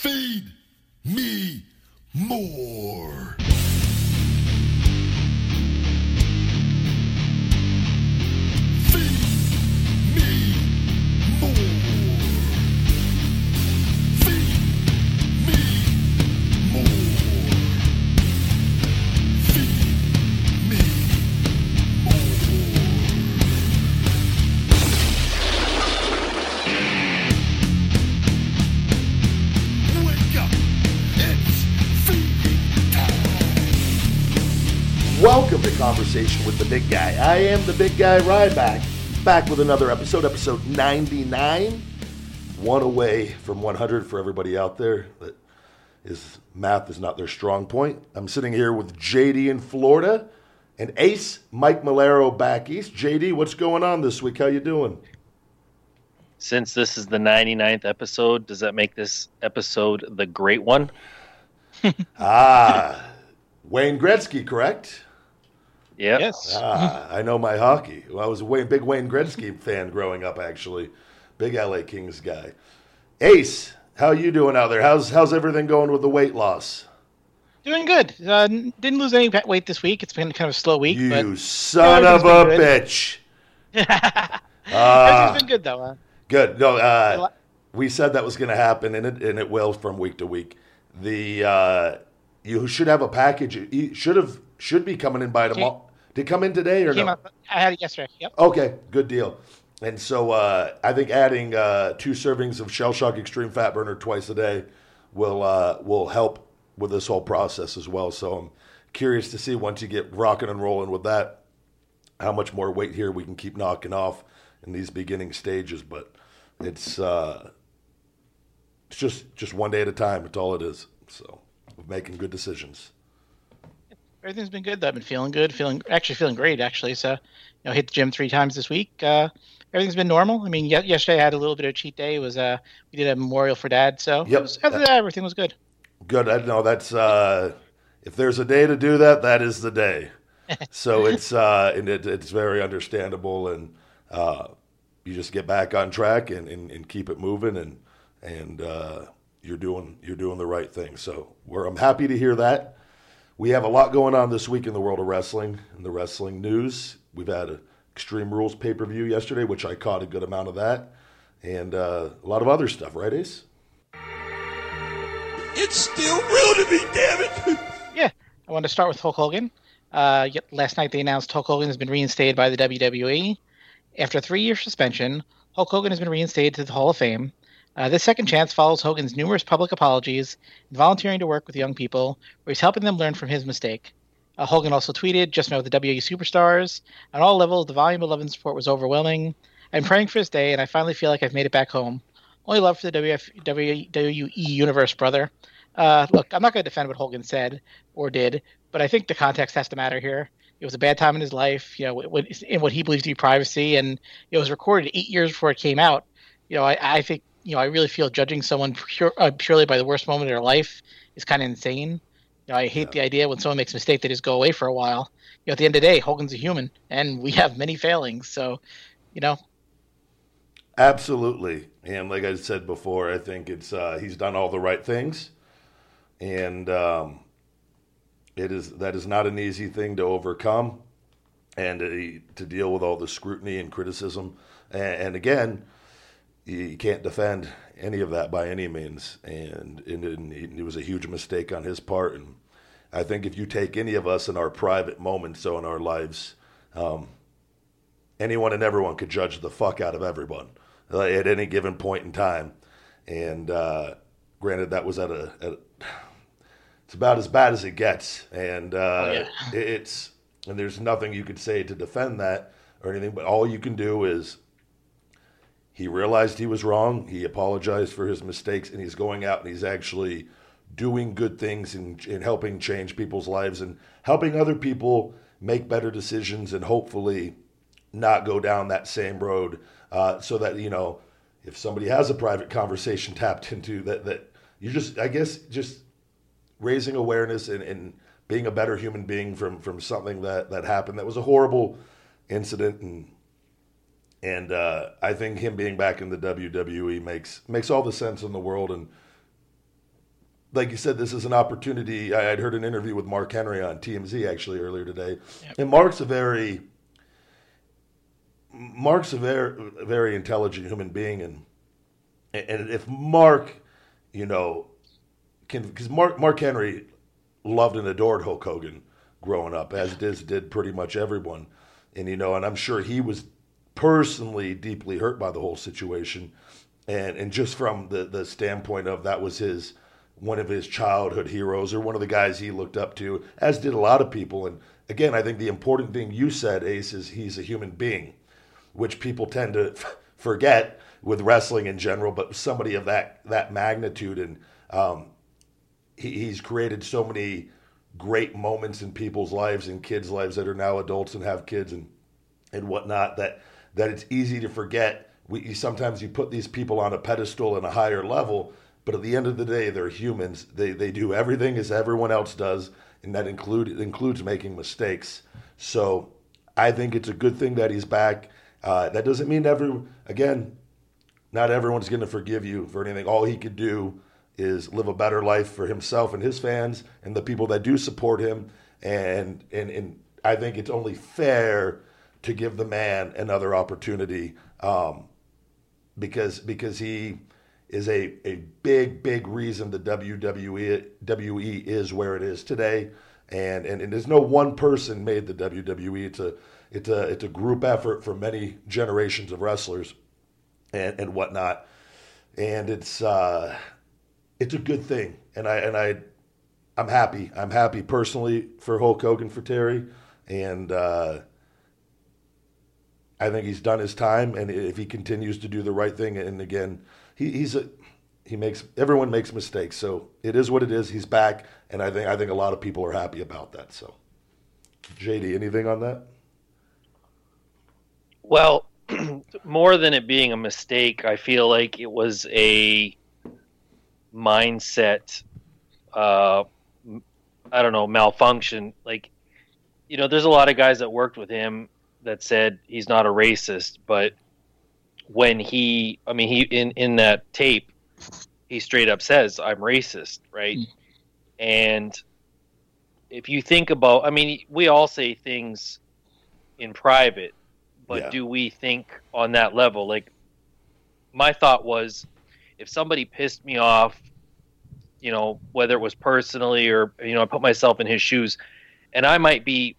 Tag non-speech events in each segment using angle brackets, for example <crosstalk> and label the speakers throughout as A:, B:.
A: Feed me more.
B: Conversation with the Big Guy. I am the Big Guy Ryback, back with another episode, episode 99. One away from 100 for everybody out there that is math is not their strong point. I'm sitting here with JD in Florida and Ace Mike Malero back east. JD, what's going on this week? How you doing?
C: Since this is the 99th episode, does that make this episode the great one? <laughs>
B: Ah, Wayne Gretzky, correct?
C: Yep.
D: Yes.
B: Ah, I know my hockey. Well, I was a Wayne, big Wayne Gretzky fan growing up, actually. Big LA Kings guy. Ace, how you doing out there? How's how's everything going with the weight loss?
D: Doing good. Uh, didn't lose any weight this week. It's been kind of a slow week,
B: You
D: but
B: son
D: Yeah,
B: of a
D: everything's been
B: bitch. <laughs>
D: everything's
B: Ah,
D: been good though. Uh,
B: good. No, uh, we said that was going to happen, and it and it will from week to week. The uh, you should have a package. You should have should be coming in by tomorrow. Did it come in today or no?
D: up, I had it yesterday. Yep.
B: Okay, good deal. And so uh, I think adding uh, two servings of Shell Shock Extreme Fat Burner twice a day will uh, will help with this whole process as well. So I'm curious to see once you get rocking and rolling with that, how much more weight here we can keep knocking off in these beginning stages. But it's uh, it's just just one day at a time. It's all it is. So making good decisions.
D: Everything's been good. though. I've been feeling good. Feeling actually feeling great actually. So, you know, hit the gym three times this week. Uh, everything's been normal. I mean, ye- yesterday I had a little bit of a cheat day. It was uh, we did a memorial for dad. So
B: Yep.
D: was, than that, everything was good.
B: Good. I know that's uh, if there's a day to do that, that is the day. <laughs> So it's uh, and it, it's very understandable, and uh, you just get back on track and, and, and keep it moving, and and uh, you're doing you're doing the right thing. So we're I'm happy to hear that. We have a lot going on this week in the world of wrestling and the wrestling news. We've had a Extreme Rules pay per view yesterday, which I caught a good amount of that, and uh, a lot of other stuff. Right, Ace?
A: It's still real to me, damn it!
D: Yeah, I want to start with Hulk Hogan. Uh, last night they announced Hulk Hogan has been reinstated by the WWE. After a three-year suspension, Hulk Hogan has been reinstated to the Hall of Fame. Uh, this second chance follows Hogan's numerous public apologies and volunteering to work with young people, where he's helping them learn from his mistake. Uh, Hogan also tweeted, "Just know the WWE superstars on all levels. The volume of love and support was overwhelming. I'm praying for this day, and I finally feel like I've made it back home. Only love for the WF, WWE universe, brother." Uh, look, I'm not going to defend what Hogan said or did, but I think the context has to matter here. It was a bad time in his life, you know, in what he believes to be privacy, and it was recorded eight years before it came out. You know, I, I think, you know, I really feel judging someone pure, uh, purely by the worst moment of their life is kind of insane. You know, I hate the idea when someone makes a mistake they just go away for a while. You know, at the end of the day, Hogan's a human, and we have many failings. So, you know,
B: Absolutely, and like I said before, I think it's uh, he's done all the right things, and um, it is that is not an easy thing to overcome, and uh, to deal with all the scrutiny and criticism, and, and again, you can't defend any of that by any means, and, and, and it was a huge mistake on his part, and I think if you take any of us in our private moments, so in our lives, um, anyone and everyone could judge the fuck out of everyone uh, at any given point in time. And uh, granted, that was at a, at a- it's about as bad as it gets, and uh,
D: Oh, yeah.
B: it's and there's nothing you could say to defend that or anything. But all you can do is he realized he was wrong. He apologized for his mistakes, and he's going out and he's actually doing good things and, and helping change people's lives and helping other people make better decisions and hopefully not go down that same road. Uh, so that you know, if somebody has a private conversation tapped into that, that you just, I guess, just raising awareness and, and being a better human being from from something that that happened that was a horrible incident and and uh, I think him being back in the WWE makes makes all the sense in the world and like you said, this is an opportunity. I had heard an interview with Mark Henry on TMZ actually earlier today,
D: Yep.
B: and Mark's a very Mark's a very very intelligent human being, and and if Mark, you know, can because Mark Mark Henry loved and adored Hulk Hogan growing up, as did did pretty much everyone, and you know, and I'm sure he was personally deeply hurt by the whole situation, and and just from the the standpoint of that was his one of his childhood heroes or one of the guys he looked up to, as did a lot of people. And again, I think the important thing you said, Ace, is he's a human being, which people tend to forget with wrestling in general. But somebody of that that magnitude, and um, he, he's created so many great moments in people's lives and kids' lives that are now adults and have kids and and whatnot that that it's easy to forget. We you, sometimes you put these people on a pedestal in a higher level, but at the end of the day, they're humans. They they do everything as everyone else does, and that include includes making mistakes. So I think it's a good thing that he's back. Uh, that doesn't mean every again, not everyone's going to forgive you for anything. All he could do is live a better life for himself and his fans and the people that do support him. And and and I think it's only fair to give the man another opportunity um, because because he is a, a big big reason the WWE WE is where it is today. And, and and there's no one person made the WWE. It's a it's a it's a group effort for many generations of wrestlers and, and whatnot. And it's uh, it's a good thing. And I and I I'm happy. I'm happy personally for Hulk Hogan for Terry. And uh, I think he's done his time. And if he continues to do the right thing, and again, he, he's a he makes everyone makes mistakes. So it is what it is. He's back, and I think I think a lot of people are happy about that. So, JD, anything on that?
C: Well, <clears throat> more than it being a mistake, I feel like it was a mindset. Uh, I don't know malfunction. Like, you know, there's a lot of guys that worked with him that said he's not a racist, but when he, I mean, he in in that tape, he straight up says I'm racist, right?
D: Mm.
C: And if you think about, I mean, we all say things in private, but
B: Yeah.
C: do we think on that level? Like, my thought was, if somebody pissed me off, you know, whether it was personally or you know, I put myself in his shoes, and I might be,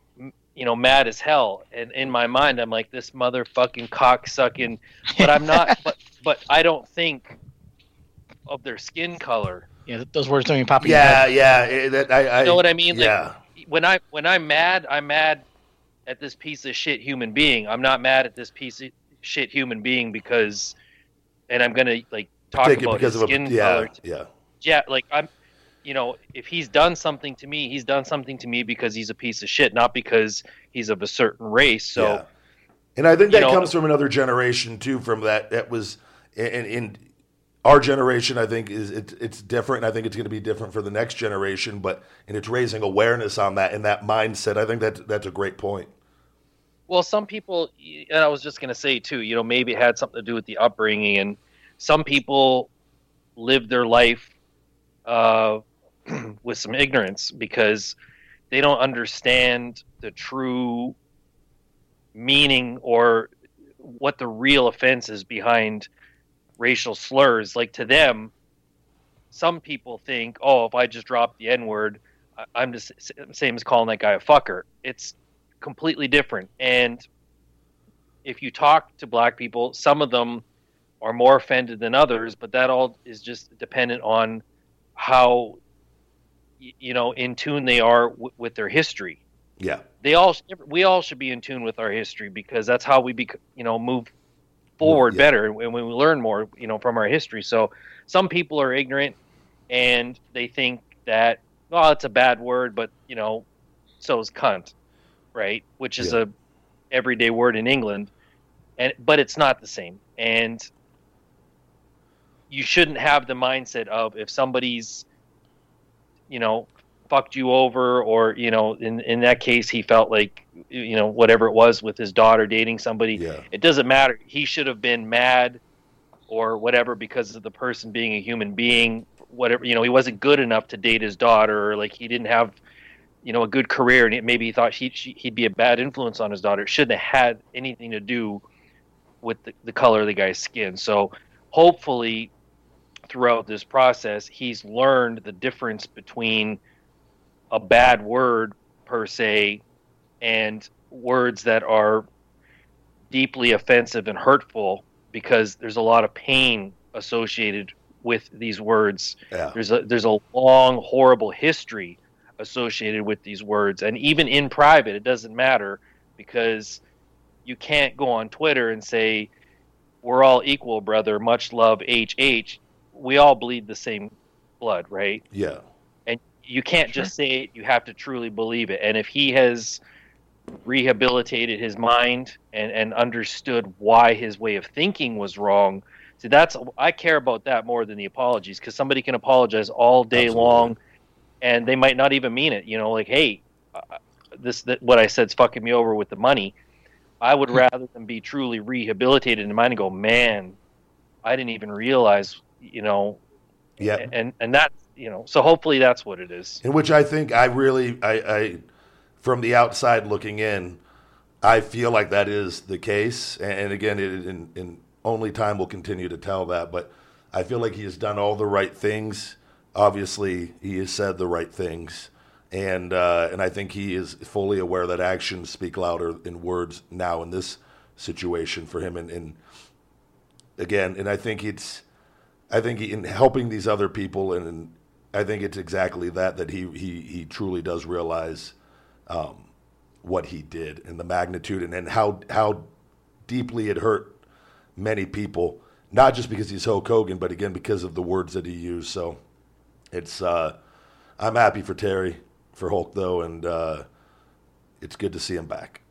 C: you know, mad as hell, and in my mind, I'm like this motherfucking cocksucking, but I'm not, <laughs> but but I don't think of their skin color.
D: Yeah, those words don't even pop in your
B: Yeah,
D: head.
B: yeah. That I, I
C: You know what I mean? Like,
B: Yeah,
C: when I when I'm mad, I'm mad at this piece of shit human being. I'm not mad at this piece of shit human being because, and I'm gonna like talk
B: take it
C: about
B: because
C: his
B: of a
C: skin
B: yeah,
C: color.
B: yeah.
C: Yeah, like I'm, you know, if he's done something to me, he's done something to me because he's a piece of shit, not because he's of a certain race. So
B: Yeah. And I think that
C: know-
B: comes from another generation too. From that, that was in, in our generation. I think is it, it's different. And I think it's going to be different for the next generation. But and it's raising awareness on that and that mindset. I think that that's a great point.
C: Well, some people, and I was just going to say too, you know, maybe it had something to do with the upbringing, and some people live their life uh, <clears throat> with some ignorance because they don't understand the true meaning or what the real offense is behind racial slurs. Like to them, some people think, oh, if I just drop the N word, I'm just same as calling that guy a fucker. It's completely different. And if you talk to black people, some of them are more offended than others, but that all is just dependent on how you know in tune they are w- with their history.
B: Yeah,
C: They all we all should be in tune with our history because that's how we be you know move forward
B: yeah.
C: better and when we learn more you know from our history. So some people are ignorant and they think that well it's a bad word, but you know so is cunt, right? Which is
B: Yeah.
C: a everyday word in England, and but it's not the same. And you shouldn't have the mindset of if somebody's, you know, fucked you over, or you know, in in that case, he felt like, you know, whatever it was with his daughter dating somebody.
B: yeah,
C: It doesn't matter. He should have been mad or whatever because of the person being a human being whatever you know he wasn't good enough to date his daughter or like he didn't have you know a good career and maybe he thought he, he'd be a bad influence on his daughter it shouldn't have had anything to do with the, the color of the guy's skin so hopefully throughout this process he's learned the difference between a bad word per se and words that are deeply offensive and hurtful because there's a lot of pain associated with these words.
B: Yeah.
C: There's a there's a long horrible history associated with these words and even in private it doesn't matter because you can't go on Twitter and say we're all equal brother much love HH we all bleed the same blood right
B: Yeah.
C: and you can't
D: Sure.
C: just say it you have to truly believe it and if he has rehabilitated his mind and and understood why his way of thinking was wrong see that's i care about that more than the apologies because somebody can apologize all day
B: Absolutely.
C: long and they might not even mean it you know like hey uh, this that what i said's fucking me over with the money i would <laughs> rather than be truly rehabilitated in mind and go man i didn't even realize you know
B: Yeah.
C: and and that you know so hopefully that's what it is
B: in which I think I really, I, I, from the outside looking in, I feel like that is the case. And again, it, in, in only time will continue to tell that. But I feel like he has done all the right things. Obviously, he has said the right things, and uh, and I think he is fully aware that actions speak louder than words now in this situation for him. And, and again, and I think it's. I think in helping these other people, and I think it's exactly that that he he he truly does realize um, what he did and the magnitude and, and how how deeply it hurt many people, not just because he's Hulk Hogan, but again because of the words that he used. So it's uh, I'm happy for Terry for Hulk though, and uh, it's good to see him back.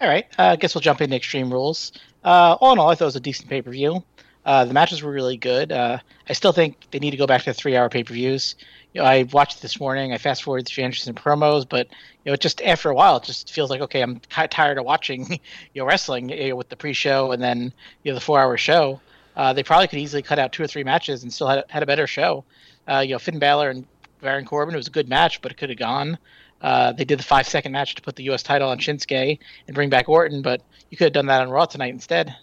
D: All right, uh, I guess we'll jump into Extreme Rules. Uh, all in all, I thought it was a decent pay per view. Uh, the matches were really good. Uh, I still think they need to go back to three hour pay per views. You know, I watched this morning. I fast forwarded through Anderson promos, but you know, just after a while, it just feels like okay, I'm ki tired of watching <laughs> you know wrestling you know, with the pre show and then you know the four hour show. Uh, they probably could easily cut out two or three matches and still had had a better show. Uh, you know, Finn Balor and Baron Corbin. It was a good match, but it could have gone. Uh, they did the five second match to put the U.S. title on Shinsuke and bring back Orton, but you could have done that on Raw tonight instead.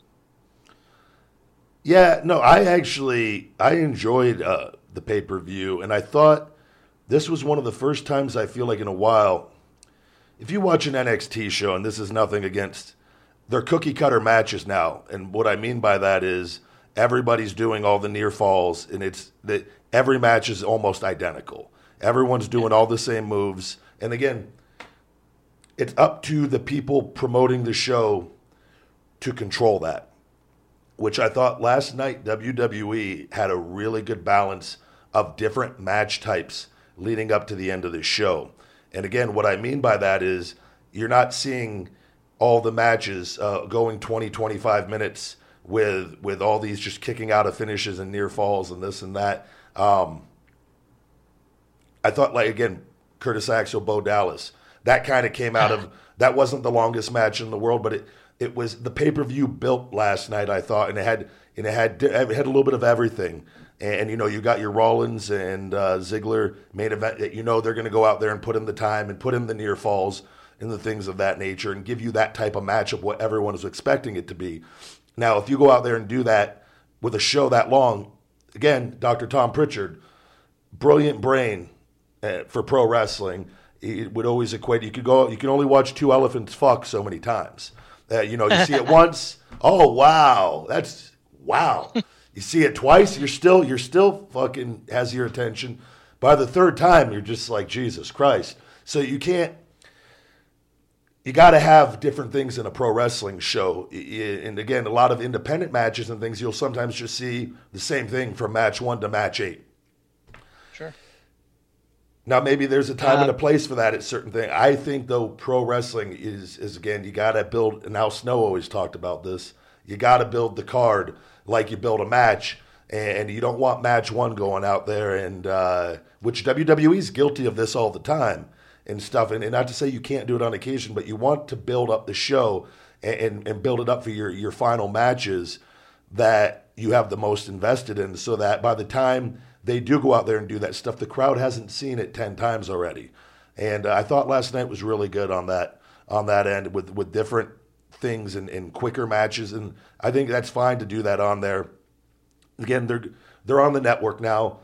B: Yeah, no, I actually I enjoyed uh, the pay per view, and I thought this was one of the first times I feel like in a while. If you watch an NXT show, and this is nothing against, they're cookie cutter matches now, and what I mean by that is everybody's doing all the near falls, and it's that every match is almost identical. Everyone's doing all the same moves, and again, it's up to the people promoting the show to control that which I thought last night WWE had a really good balance of different match types leading up to the end of the show. And again, what I mean by that is you're not seeing all the matches uh, going 20, 25 minutes with with all these just kicking out of finishes and near falls and this and that. Um, I thought like again, Curtis Axel, Bo Dallas, that kind of came out of <laughs> that wasn't the longest match in the world, but it it was the pay per view built last night. I thought, and it had and it had it had a little bit of everything. And you know, you got your Rollins and uh, Ziggler main event. that You know, they're going to go out there and put in the time and put in the near falls and the things of that nature, and give you that type of matchup what everyone is expecting it to be. Now, if you go out there and do that with a show that long, again, Dr. Tom Prichard, brilliant brain uh, for pro wrestling. It would always equate. You could go. You can only watch two elephants fuck so many times. Uh, you know, you see it <laughs> once. Oh wow, that's wow. You see it twice. You're still. You're still fucking has your attention. By the third time, you're just like Jesus Christ. So you can't. You got to have different things in a pro wrestling show. I- I- And again, a lot of independent matches and things, you'll sometimes just see the same thing from match one to match eight.
D: Sure.
B: Now maybe there's a time and a
D: Uh,
B: place for that at certain things. I think though pro wrestling is is again you got to build. And Al Snow always talked about this. You got to build the card like you build a match, and you don't want match one going out there and uh, which WWE is guilty of this all the time and stuff. And, and not to say you can't do it on occasion, but you want to build up the show and, and, and build it up for your your final matches that you have the most invested in, so that by the time they do go out there and do that stuff, the crowd hasn't seen it ten times already. And uh, I thought last night was really good on that on that end with with different things and, and quicker matches, and I think that's fine to do that on there. Again, they're they're on the network now.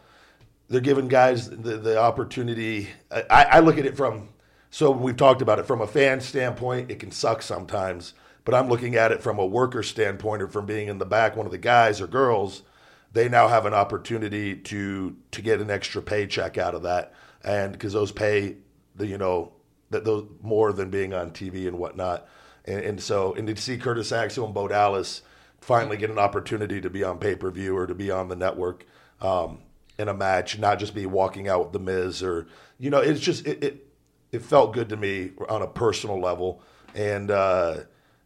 B: They're giving guys the, the opportunity. I, I look at it from so we've talked about it from a fan standpoint. It can suck sometimes, but I'm looking at it from a worker standpoint or from being in the back, one of the guys or girls. They now have an opportunity to to get an extra paycheck out of that, and because those pay the you know that those more than being on TV and whatnot, and, and so and to see Curtis Axel and Bo Dallas finally get an opportunity to be on pay per view or to be on the network um, in a match, not just be walking out with the Miz or you know it's just it, it it felt good to me on a personal level, and uh,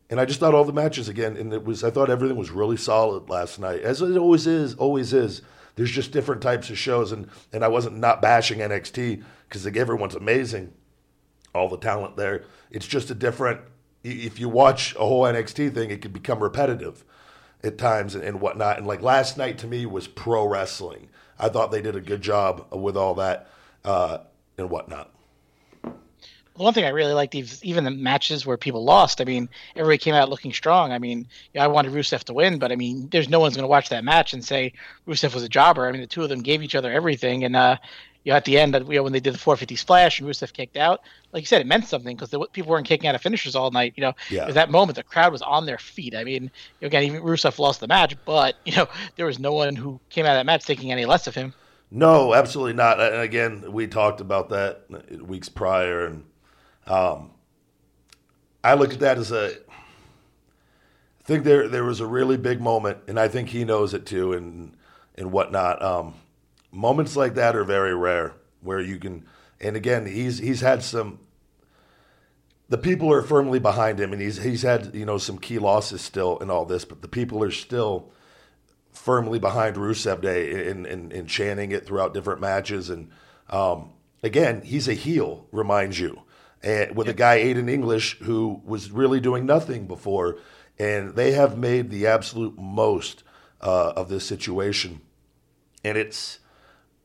B: and I just thought all the matches again, and it was I thought everything was really solid last night, as it always is, always is. There's just different types of shows, and and I wasn't not bashing NXT because like, everyone's amazing, all the talent there. It's just a different. If you watch a whole NXT thing, it could become repetitive at times and, and whatnot. And like last night to me was pro wrestling. I thought they did a good job with all that uh, and whatnot
D: one thing I really liked, is even the matches where people lost. I mean, everybody came out looking strong. I mean, yeah, I wanted Rusev to win, but I mean, there's no one's going to watch that match and say Rusev was a jobber. I mean, the two of them gave each other everything, and uh, you know, at the end, you know, when they did the 450 splash and Rusev kicked out, like you said, it meant something because people weren't kicking out of finishers all night. You know,
B: yeah.
D: at that moment, the crowd was on their feet. I mean, again, even Rusev lost the match, but <laughs> you know, there was no one who came out of that match thinking any less of him.
B: No, absolutely not. And again, we talked about that weeks prior, and um, I look at that as a. I think there there was a really big moment, and I think he knows it too, and and whatnot. Um, moments like that are very rare, where you can. And again, he's he's had some. The people are firmly behind him, and he's he's had you know some key losses still in all this, but the people are still firmly behind Rusev Day in, in chanting it throughout different matches. And um, again, he's a heel, reminds you and with a guy Aiden English who was really doing nothing before, and they have made the absolute most uh, of this situation. And it's,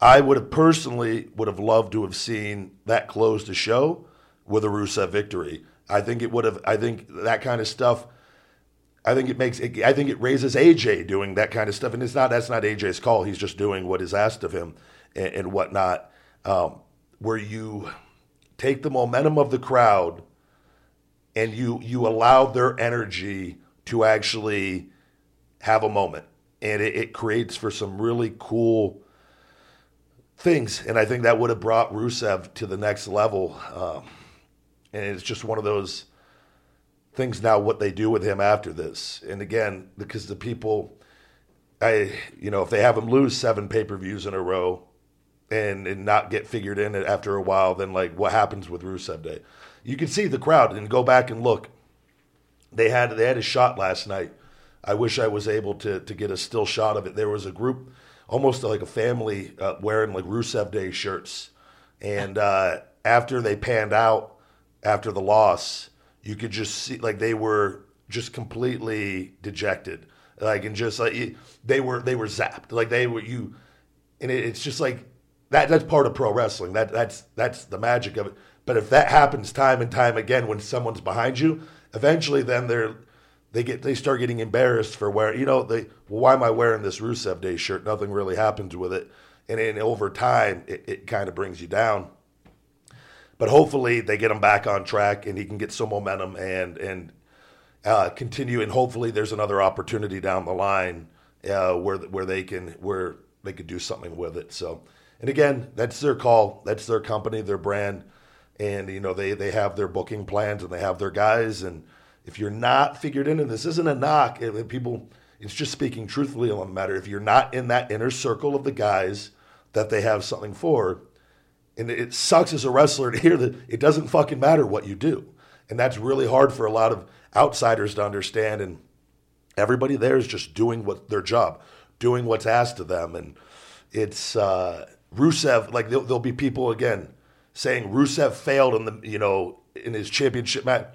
B: I would have personally would have loved to have seen that close the show with a Rusev victory. I think it would have. I think that kind of stuff. I think it makes. It, I think it raises AJ doing that kind of stuff, and it's not. That's not AJ's call. He's just doing what is asked of him and, and whatnot. Um, where you take the momentum of the crowd and you you allow their energy to actually have a moment. And it, it, creates for some really cool things. And i think that would have brought rusev to the next level um, and it's just one of those things now what they do with him after this. And again because the people i you know if they have him lose seven pay-per-views in a row and, and not get figured in it after a while, then like what happens with Rusev Day? You can see the crowd and go back and look. They had they had a shot last night. I wish I was able to to get a still shot of it. There was a group, almost like a family, uh, wearing like Rusev Day shirts, and uh, after they panned out after the loss, you could just see like they were just completely dejected, like and just like they were they were zapped, like they were you, and it, it's just like that that's part of pro wrestling. That that's that's the magic of it. But if that happens time and time again when someone's behind you, eventually then they're they get they start getting embarrassed for wearing you know they well, why am I wearing this Rusev Day shirt? Nothing really happens with it, and then over time it, it kind of brings you down. But hopefully they get him back on track and he can get some momentum and and uh, continue. And hopefully there's another opportunity down the line uh, where where they can where they could do something with it. So and again, that's their call. That's their company, their brand, and you know they they have their booking plans and they have their guys. And if you're not figured in, and this isn't a knock, if people, it's just speaking truthfully on the matter. If you're not in that inner circle of the guys that they have something for, and it sucks as a wrestler to hear that it doesn't fucking matter what you do, and that's really hard for a lot of outsiders to understand. And everybody there is just doing what their job, doing what's asked of them, and it's. Uh, Rusev, like there'll, there'll, be people again saying Rusev failed in the you know in his championship match.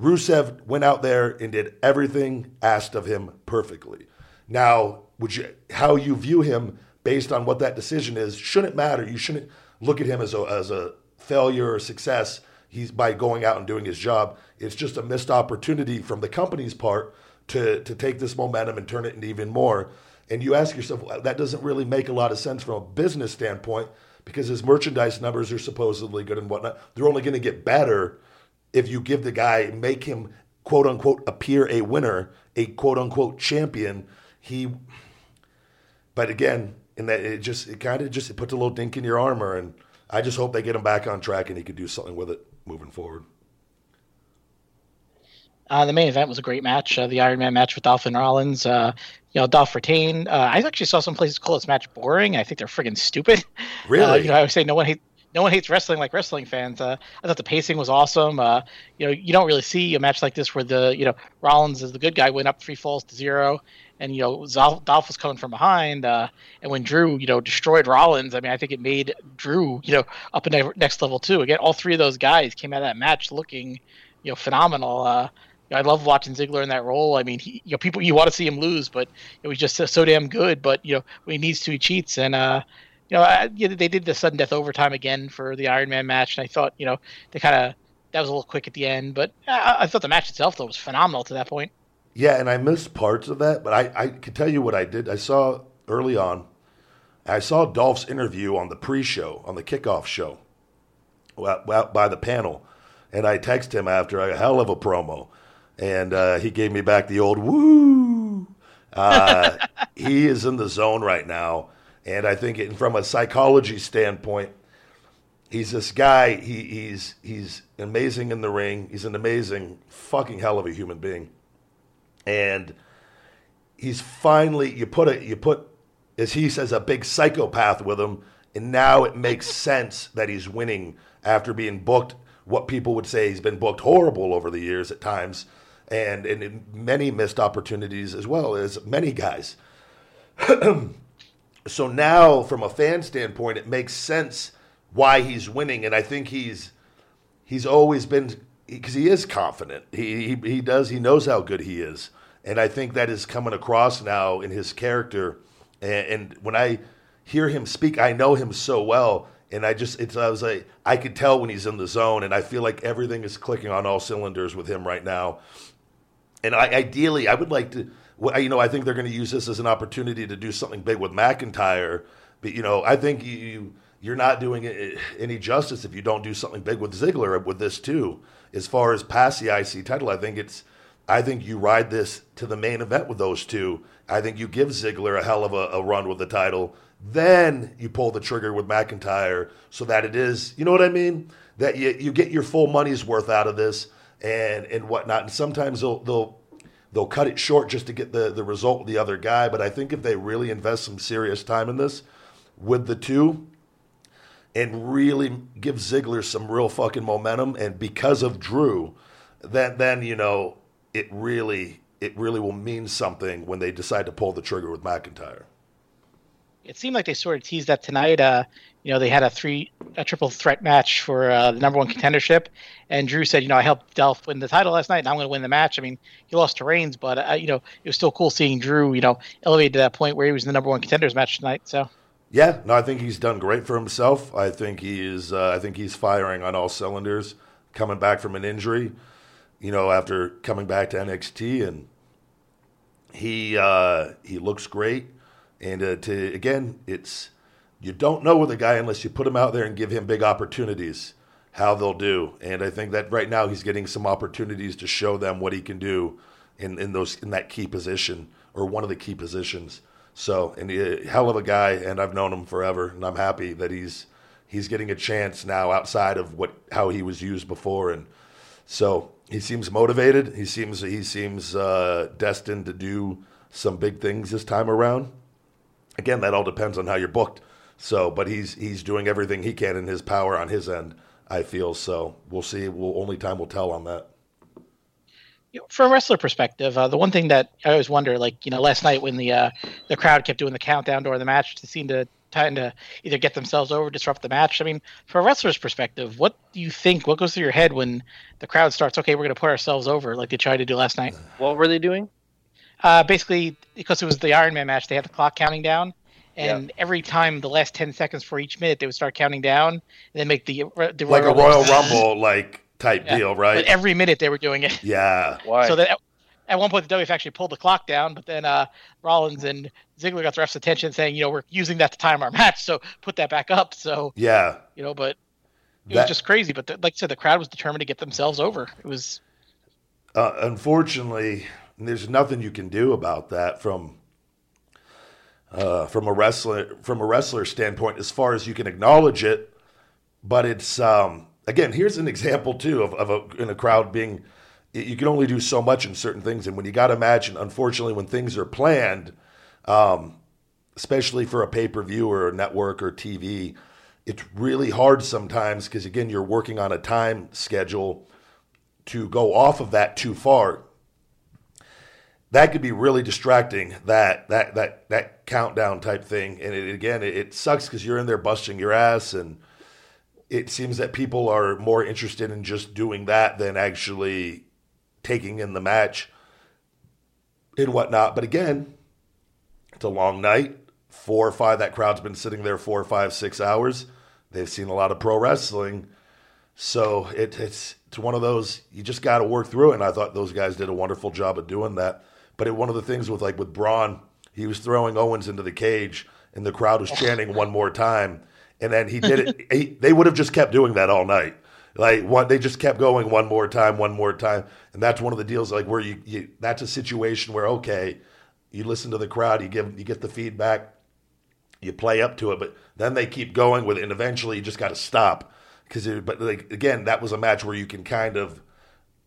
B: Rusev went out there and did everything asked of him perfectly. Now, would you how you view him based on what that decision is shouldn't matter. You shouldn't look at him as a as a failure or success. He's by going out and doing his job. It's just a missed opportunity from the company's part to to take this momentum and turn it into even more. And you ask yourself, well, that doesn't really make a lot of sense from a business standpoint because his merchandise numbers are supposedly good and whatnot. They're only going to get better if you give the guy, make him quote unquote appear a winner, a quote unquote champion. He, but again, in that it just it kind of just it puts a little dink in your armor, and I just hope they get him back on track and he could do something with it moving forward.
D: Uh, the main event was a great match, uh, the Iron Man match with Dolph and Rollins. Uh, you know, Dolph retained. Uh, I actually saw some places call this match boring. I think they're friggin' stupid. <laughs>
B: Really?
D: Uh, you know, I would say no one hates no one hates wrestling like wrestling fans. Uh, I thought the pacing was awesome. Uh, you know, you don't really see a match like this where the you know Rollins is the good guy, went up three falls to zero, and you know Dolph, Dolph was coming from behind. Uh, and when Drew you know destroyed Rollins, I mean, I think it made Drew you know up in next level too. Again, all three of those guys came out of that match looking you know phenomenal. I love watching Ziggler in that role. I mean, he, you know, people you want to see him lose, but it was just so, so damn good. But you know, when he needs to, he cheats. And uh, you know, I, you know, they did the sudden death overtime again for the Iron Man match, and I thought, you know, they kind of that was a little quick at the end. But I, I, thought the match itself though was phenomenal to that point.
B: Yeah, and I missed parts of that, but I I can tell you what I did. I saw early on. I saw Dolph's interview on the pre-show, on the kickoff show, by the panel, and I texted him after a hell of a promo and uh, he gave me back the old woo. Uh, <laughs> he is in the zone right now, and I think it, from a psychology standpoint, he's this guy. He, he's he's amazing in the ring. He's an amazing fucking hell of a human being, and he's finally you put it you put as he says a big psychopath with him, and now it makes <laughs> sense that he's winning after being booked. What people would say he's been booked horrible over the years at times and, and many missed opportunities as well as many guys. <clears throat> so now, from a fan standpoint, it makes sense why he's winning, and I think he's he's always been because he is confident. He, he he does he knows how good he is, and I think that is coming across now in his character. And, and when I hear him speak, I know him so well and I just it's I was like I could tell when he's in the zone, and I feel like everything is clicking on all cylinders with him right now. And I, ideally, I would like to. You know, I think they're going to use this as an opportunity to do something big with McIntyre. But you know, I think you you're not doing any justice if you don't do something big with Ziggler with this too. As far as past the IC title, I think it's. I think you ride this to the main event with those two. I think you give Ziggler a hell of a, a run with the title. Then you pull the trigger with McIntyre so that it is, you know what I mean? That you, you get your full money's worth out of this and and whatnot. And sometimes they'll they'll they'll cut it short just to get the the result with the other guy. But I think if they really invest some serious time in this with the two, and really give Ziggler some real fucking momentum, and because of Drew, then then you know it really it really will mean something when they decide to pull the trigger with McIntyre
D: it seemed like they sort of teased that tonight. Uh, you know, they had a three, a triple threat match for uh, the number one contendership, and Drew said, you know, I helped Dolph win the title last night, and I'm going to win the match. I mean, he lost to Reigns, but uh, you know, it was still cool seeing Drew, you know, elevated to that point where he was in the number one contenders match tonight. So.
B: Yeah, no, I think he's done great for himself. I think he is. Uh, I think he's firing on all cylinders, coming back from an injury. You know, after coming back to NXT, and he uh, he looks great. And uh, to again, it's you don't know with a guy unless you put him out there and give him big opportunities how they'll do. And I think that right now he's getting some opportunities to show them what he can do in, in those in that key position or one of the key positions. So, and he, hell of a guy, and I've known him forever, and I'm happy that he's he's getting a chance now outside of what how he was used before, and so he seems motivated. He seems he seems uh, destined to do some big things this time around again, that all depends on how you're booked. So, but he's he's doing everything he can in his power on his end. I feel so. We'll see. We'll only time will tell on that.
D: You know, from a wrestler perspective, uh, the one thing that I always wonder, like you know, last night when the uh, the crowd kept doing the countdown during the match to seem to trying to either get themselves over, disrupt the match. I mean, from a wrestler's perspective, what do you think? What goes through your head when the crowd starts? Okay, we're going to put ourselves over, like they tried to do last night.
C: What were they doing?
D: Uh, basically, because it was the Iron Man match, they had the clock counting down, and every time the last ten seconds for each minute, they would start counting down, and then make the the
B: like a Royal Rumble like type
D: Yeah.
B: deal,
D: But
B: right?
D: every minute they were doing it.
B: yeah,
C: Why?
D: So that at, at one point the WF actually pulled the clock down, but then uh, Rollins and Ziggler got the ref's attention, saying, you know, we're using that to time our <laughs> match, so put that back up. So
B: yeah.
D: you know, but it
B: That-
D: was just crazy. But the, like I said, the crowd was determined to get themselves over. It was
B: Uh, unfortunately, there's nothing you can do about that from uh, from a wrestler from a wrestler standpoint, as far as you can acknowledge it. But it's um, again, here's an example too of, of a, in a crowd being. You can only do so much in certain things, and when you got to imagine, unfortunately, when things are planned, um, especially for a pay per view or a network or TV, it's really hard sometimes because again, you're working on a time schedule to go off of that too far that could be really distracting that that that that countdown type thing. And it, again it, it sucks because you're in there busting your ass and it seems that people are more interested in just doing that than actually taking in the match and whatnot. But again it's a long night. Four or five that crowd's been sitting there four five six hours. They've seen a lot of pro wrestling. So it, it's it's one of those you just got to work through it. And I thought those guys did a wonderful job of doing that. But it, one of the things with like with Braun, he was throwing Owens into the cage, and the crowd was chanting one more time, and then he did it. <laughs> he, they would have just kept doing that all night. Like one, they just kept going one more time, one more time, and that's one of the deals. Like where you, you that's a situation where okay, you listen to the crowd, you give you get the feedback, you play up to it, but then they keep going with it, and eventually you just got to stop because. But like again, that was a match where you can kind of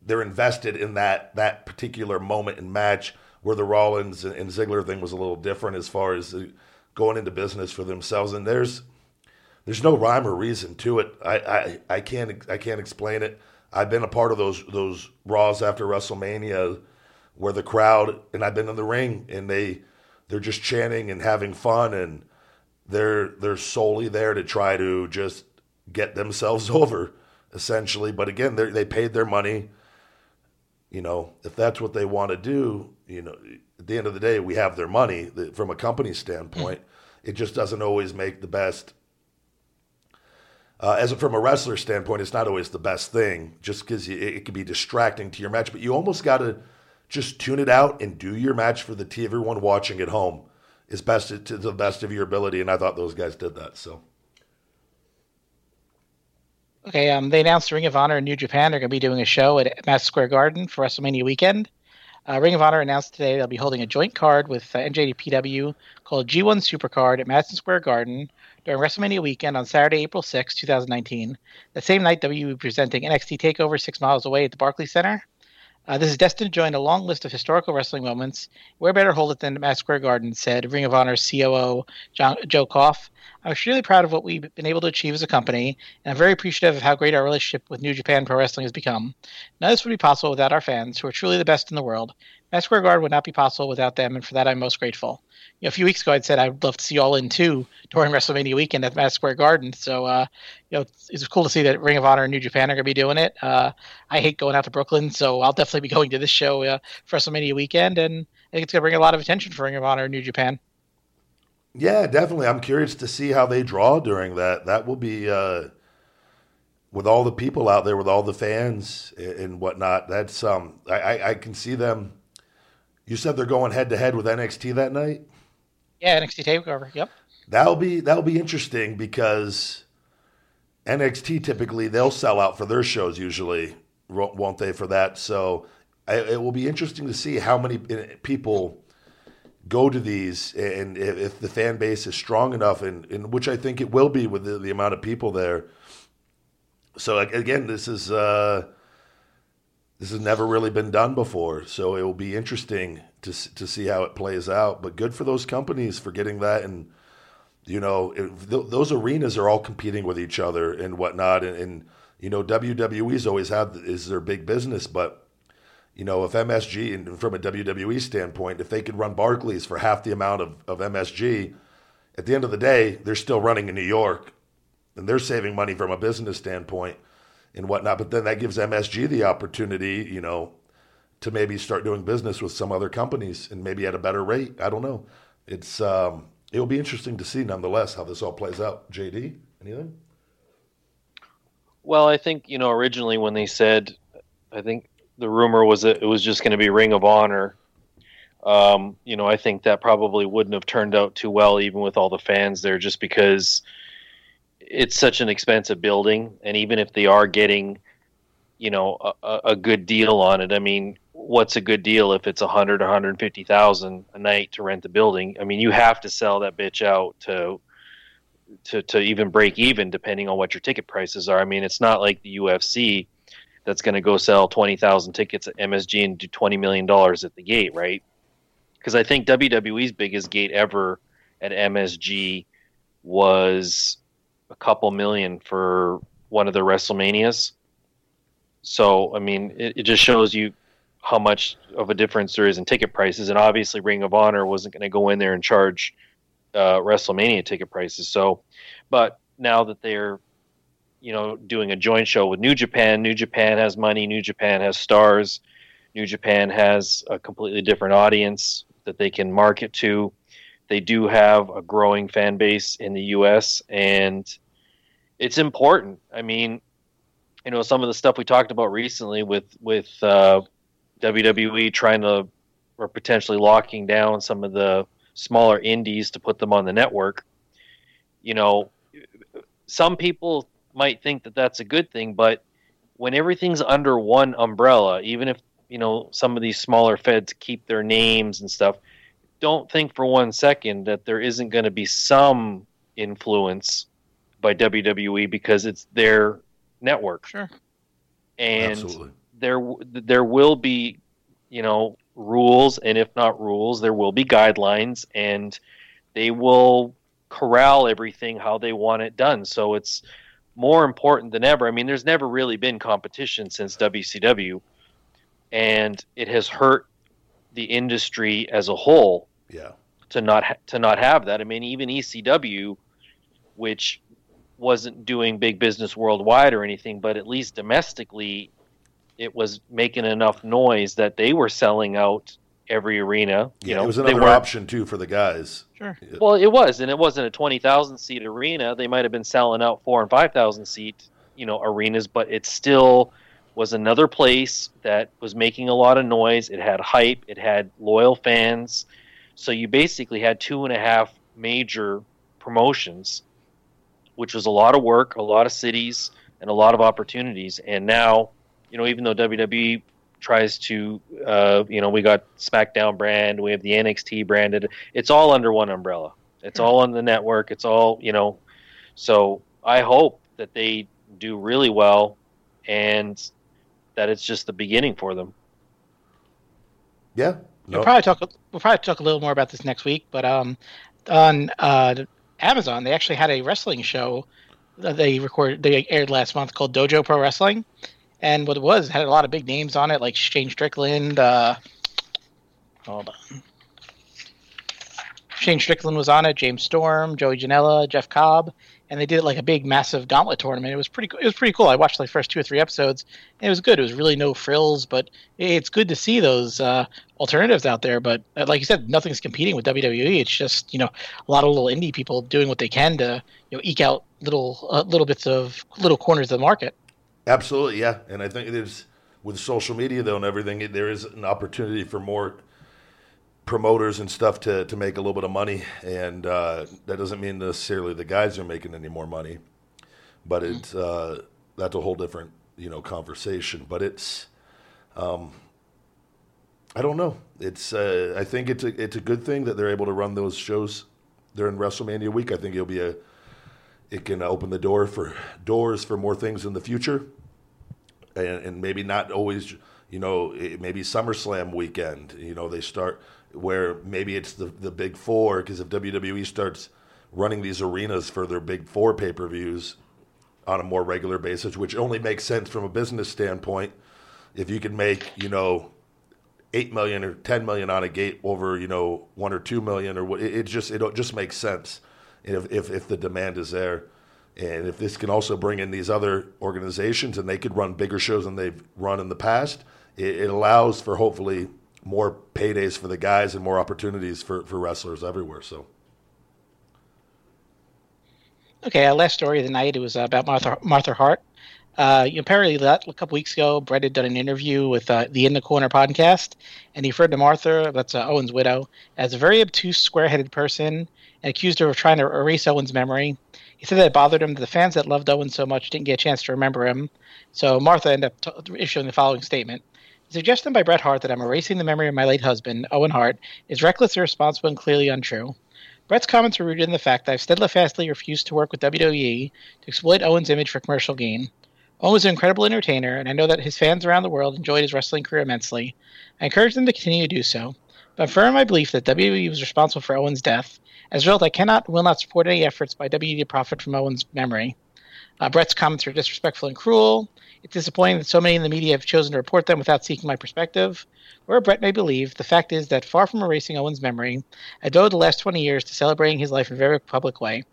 B: they're invested in that that particular moment and match where the Rollins and, and Ziggler thing was a little different as far as uh, going into business for themselves, and there's there's no rhyme or reason to it. I, I, I can't I can't explain it. I've been a part of those those Raws after WrestleMania where the crowd and I've been in the ring and they they're just chanting and having fun and they're they're solely there to try to just get themselves <laughs> over essentially. But again, they they paid their money. You know, if that's what they want to do, you know, at the end of the day, we have their money The- from a company standpoint. It just doesn't always make the best uh, as a, from a wrestler standpoint, it's not always the best thing, just because it, it can be distracting to your match. But you almost got to just tune it out and do your match for the t everyone watching at home is best to the best of your ability. And I thought those guys did that. So
D: okay. Um, they announced Ring of Honor and New Japan are going to be doing a show at Madison Square Garden for WrestleMania weekend. Uh, Ring of Honor announced today they'll be holding a joint card with uh, NJPW called G1 Supercard at Madison Square Garden during WrestleMania weekend on Saturday, April 6, 2019. The same night, W will be presenting NXT TakeOver six miles away at the Barclays Center. Uh, this is destined to join a long list of historical wrestling moments. Where better hold it than at Square Garden, said Ring of Honor COO John, Joe Koff. I'm extremely proud of what we've been able to achieve as a company, and I'm very appreciative of how great our relationship with New Japan Pro Wrestling has become. None of this would be possible without our fans, who are truly the best in the world. Madison Square Garden would not be possible without them, and for that I'm most grateful. You know, a few weeks ago, I'd said I'd love to see All In 2 during WrestleMania weekend at Madison Square Garden. So, uh, you know, it's, it's cool to see that Ring of Honor and New Japan are going to be doing it. Uh, I hate going out to Brooklyn, so I'll definitely be <laughs> going to this show uh, for WrestleMania weekend, and I think it's going to bring a lot of attention for Ring of Honor and New Japan.
B: yeah, definitely. I'm curious to see how they draw during that. That will be uh, with all the people out there, with all the fans and, and whatnot. That's um, I, I, I can see them. You said they're going head to head with NXT that night.
D: Yeah, NXT Takeover. Yep.
B: That'll be that'll be interesting because NXT typically they'll sell out for their shows usually, won't they? For that, so I, it will be interesting to see how many uh, people go to these and if, if the fan base is strong enough, and, and which I think it will be with the, the amount of people there. So again, this is uh, this has never really been done before, so it will be interesting to to see how it plays out. But good for those companies for getting that, and you know, if th- those arenas are all competing with each other and whatnot, and, and you know, WWE's always had is their big business, but you know, if MSG and from a WWE standpoint, if they could run Barclays for half the amount of, of MSG, at the end of the day, they're still running in New York, and they're saving money from a business standpoint and whatnot. But then that gives MSG the opportunity, you know, to maybe start doing business with some other companies and maybe at a better rate. I don't know. It's um, it will be interesting to see nonetheless how this all plays out. JD, anything?
C: Well, I think you know originally when they said, I think the rumor was that it was just going to be Ring of Honor. Um, you know, I think that probably wouldn't have turned out too well, even with all the fans there, just because it's such an expensive building, and even if they are getting, you know, a, a good deal on it, I mean, what's a good deal if it's a hundred, one hundred fifty thousand a night to rent the building? I mean, you have to sell that bitch out to to to even break even, depending on what your ticket prices are. I mean, it's not like the UFC that's going to go sell twenty thousand tickets at MSG and do twenty million dollars at the gate, right? Because I think WWE's biggest gate ever at MSG was a couple million for one of the WrestleManias. So I mean, it, it just shows you how much of a difference there is in ticket prices. And obviously, Ring of Honor wasn't going to go in there and charge uh, WrestleMania ticket prices. So, but now that they're you know doing a joint show with New Japan, New Japan has money, New Japan has stars, New Japan has a completely different audience that they can market to. They do have a growing fan base in the U.S. and it's important. I mean, you know, some of the stuff we talked about recently with with uh, WWE trying to or potentially locking down some of the smaller indies to put them on the network. You know, some people might think that that's a good thing, but when everything's under one umbrella, even if you know some of these smaller feds keep their names and stuff, don't think for one second that there isn't going to be some influence by WWE because it's their network.
D: Sure.
C: And
B: Absolutely.
C: there there will be, you know, rules and if not rules, there will be guidelines and they will corral everything how they want it done. So it's more important than ever. I mean, there's never really been competition since WCW and it has hurt the industry as a whole
B: Yeah.
C: to not ha- to not have that. I mean, even ECW, which wasn't doing big business worldwide or anything, but at least domestically, it was making enough noise that they were selling out every arena. You
B: Yeah,
C: know,
B: it was
C: they
B: another
C: weren't-
B: option too for the guys.
D: Sure.
C: Well, it was, and it wasn't a twenty thousand seat arena. They might have been selling out four and five thousand seat, you know, arenas, but it's still was another place that was making a lot of noise. It had hype. It had loyal fans. So you basically had two and a half major promotions, which was a lot of work, a lot of cities, and a lot of opportunities. And now, you know, even though WWE tries to, uh, you know, we got SmackDown brand, we have the NXT branded, it's all under one umbrella. It's all on the network. It's all, you know. So I hope that they do really well and that it's just the beginning for them.
B: Yeah.
D: We'll
B: No,
D: probably talk. We'll probably talk a little more about this next week. But um, on uh, Amazon, they actually had a wrestling show that they recorded. They aired last month called Dojo Pro Wrestling, and what it was had a lot of big names on it, like Shane Strickland. Uh, hold on. Shane Strickland was on it. James Storm, Joey Janela, Jeff Cobb, and they did like a big, massive gauntlet tournament. It was pretty. It was pretty cool. I watched like the first two or three episodes. It was good. It was really no frills, but it's good to see those uh, alternatives out there. But uh, like you said, nothing's competing with WWE. It's just you know a lot of little indie people doing what they can to you know eke out little uh, little bits of little corners of the market.
B: Absolutely, yeah. And I think it is with social media though and everything, there is an opportunity for more promoters and stuff to, to make a little bit of money. And uh, that doesn't mean necessarily the guys are making any more money, but it's uh, that's a whole different you know conversation. But it's um, I don't know. It's uh, I think it's a it's a good thing that they're able to run those shows during WrestleMania week. I think it'll be a it can open the door for doors for more things in the future, and, and maybe not always. You know, maybe SummerSlam weekend. You know, they start where maybe it's the the big four because if WWE starts running these arenas for their big four pay per views on a more regular basis, which only makes sense from a business standpoint. If you can make, you know, eight million or ten million on a gate over, you know, one or two million or what, it, it just it just makes sense if, if if the demand is there, and if this can also bring in these other organizations and they could run bigger shows than they've run in the past, it, it allows for hopefully more paydays for the guys and more opportunities for, for wrestlers everywhere. So
D: Okay, our last story of the night it was about Martha Martha Hart. Uh, apparently, a couple weeks ago, Bret had done an interview with uh, the In the Corner podcast, and he referred to Martha, that's uh, Owen's widow, as a very obtuse, square-headed person, and accused her of trying to erase Owen's memory. He said that it bothered him that the fans that loved Owen so much didn't get a chance to remember him. So Martha ended up t- issuing the following statement. The suggestion by Bret Hart that I'm erasing the memory of my late husband, Owen Hart, is reckless, irresponsible, and clearly untrue. Bret's comments are rooted in the fact that I've steadfastly refused to work with WWE to exploit Owen's image for commercial gain. Owen was an incredible entertainer, and I know that his fans around the world enjoyed his wrestling career immensely. I encourage them to continue to do so. But I'm firm in my belief that WWE was responsible for Owen's death. As a result, I cannot and will not support any efforts by WWE to profit from Owen's memory. Uh, Bret's comments are disrespectful and cruel. It's disappointing that so many in the media have chosen to report them without seeking my perspective. Where Bret may believe, the fact is that far from erasing Owen's memory, I devoted the last 20 years to celebrating his life in a very public way.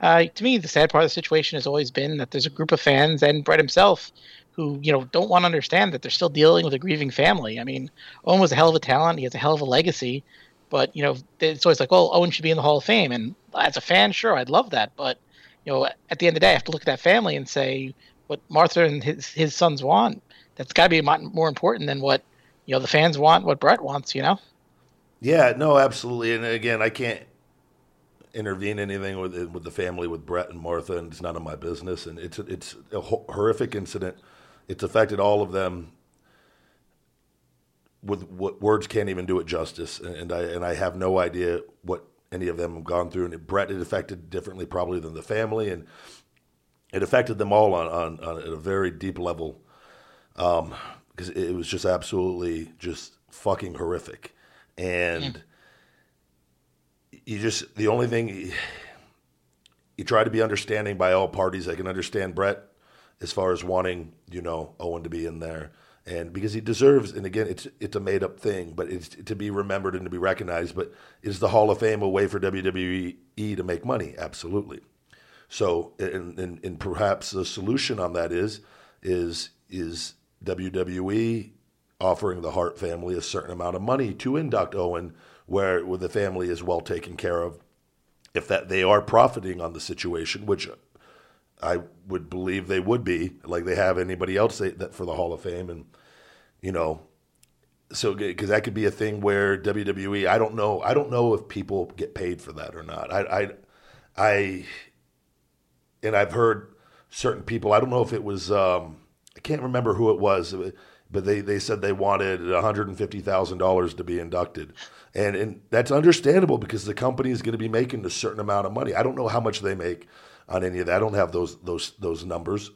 D: Uh, to me, the sad part of the situation has always been that there's a group of fans and Bret himself who, you know, don't want to understand that they're still dealing with a grieving family. I mean, Owen was a hell of a talent. He has a hell of a legacy. But, you know, it's always like, well, Owen should be in the Hall of Fame. And as a fan, sure, I'd love that. But, you know, at the end of the day, I have to look at that family and say what Martha and his, his sons want. That's got to be more important than what, you know, the fans want, what Bret wants, you know?
B: Yeah, no, absolutely. And again, I can't intervene anything with with the family with Bret and Martha, and it's none of my business. And it's it's a horrific incident. It's affected all of them. With what words can't even do it justice, and I and I have no idea what any of them have gone through. And Bret it affected differently probably than the family, and it affected them all on on, on at a very deep level. Um, because it was just absolutely just fucking horrific, and you just the only thing you try to be understanding by all parties. I can understand Bret as far as wanting you know Owen to be in there, and because he deserves. And again, it's it's a made up thing, but it's to be remembered and to be recognized. But is the Hall of Fame a way for WWE to make money? Absolutely. So, and, and, and perhaps the solution on that is is is WWE offering the Hart family a certain amount of money to induct Owen where, where the family is well taken care of. If that they are profiting on the situation, which I would believe they would be, like they have anybody else that for the Hall of Fame, and you know, so because that could be a thing where WWE. I don't know. I don't know if people get paid for that or not. I, I, I and I've heard certain people. I don't know if it was. Um, I can't remember who it was, but they, they said they wanted one hundred and fifty thousand dollars to be inducted, and and that's understandable because the company is going to be making a certain amount of money. I don't know how much they make on any of that. I don't have those those those numbers.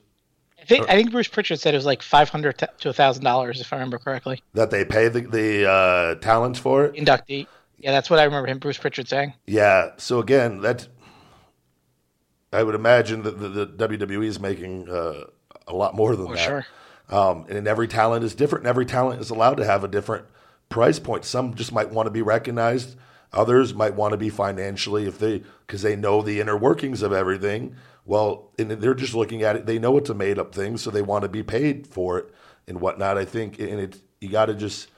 D: I think I think Bruce Prichard said it was like five hundred to thousand dollars, if I remember correctly.
B: That they pay the the uh, talents for it.
D: Inductee. Yeah, that's what I remember him, Bruce Prichard, saying.
B: Yeah. So again, that I would imagine that the, the WWE is making uh, a lot more than
D: For
B: that.
D: sure.
B: Um, and every talent is different, and every talent is allowed to have a different price point. Some just might want to be recognized. Others might want to be financially if they because they know the inner workings of everything. Well, and they're just looking at it. They know it's a made up thing, so they want to be paid for it and whatnot. I think, and it you got to just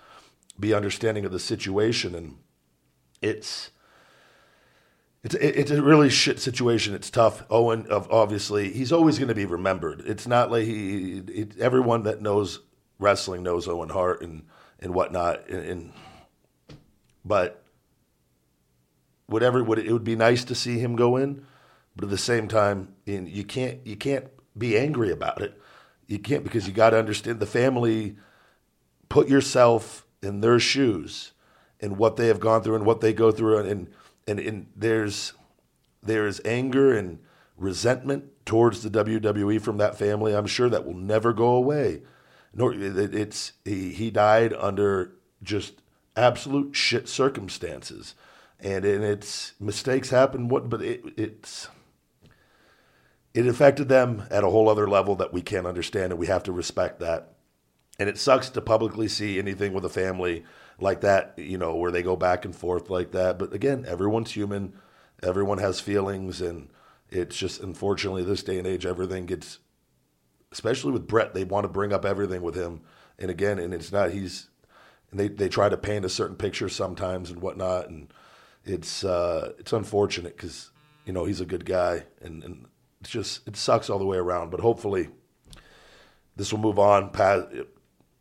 B: be understanding of the situation, and it's it's it's a really shit situation. It's tough. Owen, of obviously, he's always going to be remembered. It's not like he. It, everyone that knows wrestling knows Owen Hart and and whatnot. And, and but whatever would it would be nice to see him go in, but at the same time, you can't you can't be angry about it. You can't because you got to understand the family. Put yourself in their shoes and what they have gone through and what they go through and. and and, there's there's anger and resentment towards the WWE from that family. I'm sure that will never go away. Nor it, it's he, he died under just absolute shit circumstances, and and it's mistakes happen. What, but it, it's it affected them at a whole other level that we can't understand, and we have to respect that. And it sucks to publicly see anything with a family like that, you know, where they go back and forth like that. But again, everyone's human. Everyone has feelings. And it's just, unfortunately, this day and age, everything gets, especially with Bret, they want to bring up everything with him and again, and it's not he's. And they, they try to paint a certain picture sometimes and whatnot, and it's uh, it's unfortunate because you know he's a good guy, and, and it's just it sucks all the way around. But hopefully, this will move on past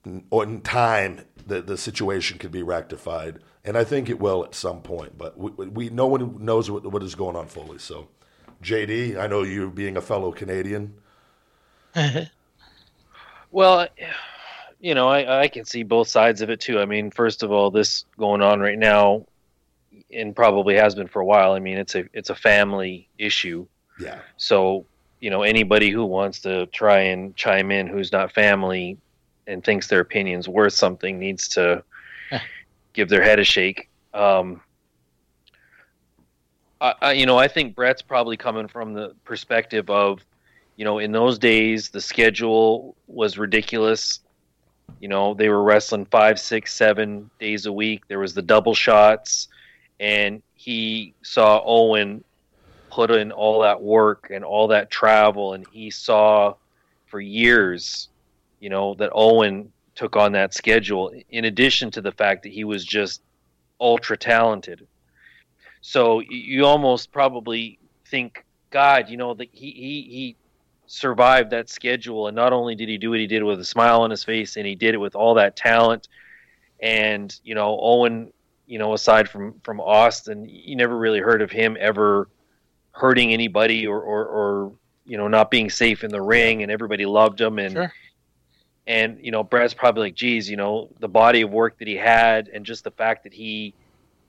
B: in time the the situation could be rectified, and I think it will at some point. But we, we no one knows what, what is going on fully. So, JD, I know you being a fellow Canadian. <laughs>
C: Well, you know, I, I can see both sides of it too. I mean, first of all, this going on right now, and probably has been for a while. I mean, it's a it's a family issue.
B: Yeah,
C: So, you know, anybody who wants to try and chime in who's not family and thinks their opinion's worth something needs to give their head a shake. Um, I, I, you know, I think Bret's probably coming from the perspective of, you know, in those days the schedule was ridiculous. You know, they were wrestling five, six, seven days a week. There was the double shots, and he saw Owen put in all that work and all that travel, and he saw for years, you know, that Owen took on that schedule. In addition to the fact that he was just ultra talented, so you almost probably think, God, you know, that he he he survived that schedule, and not only did he do what he did with a smile on his face, and he did it with all that talent, and you know, Owen. You know, aside from from Austin, you never really heard of him ever hurting anybody or, or, or you know not being safe in the ring and everybody loved him and
D: Sure.
C: and you know Brad's probably like geez you know the body of work that he had and just the fact that he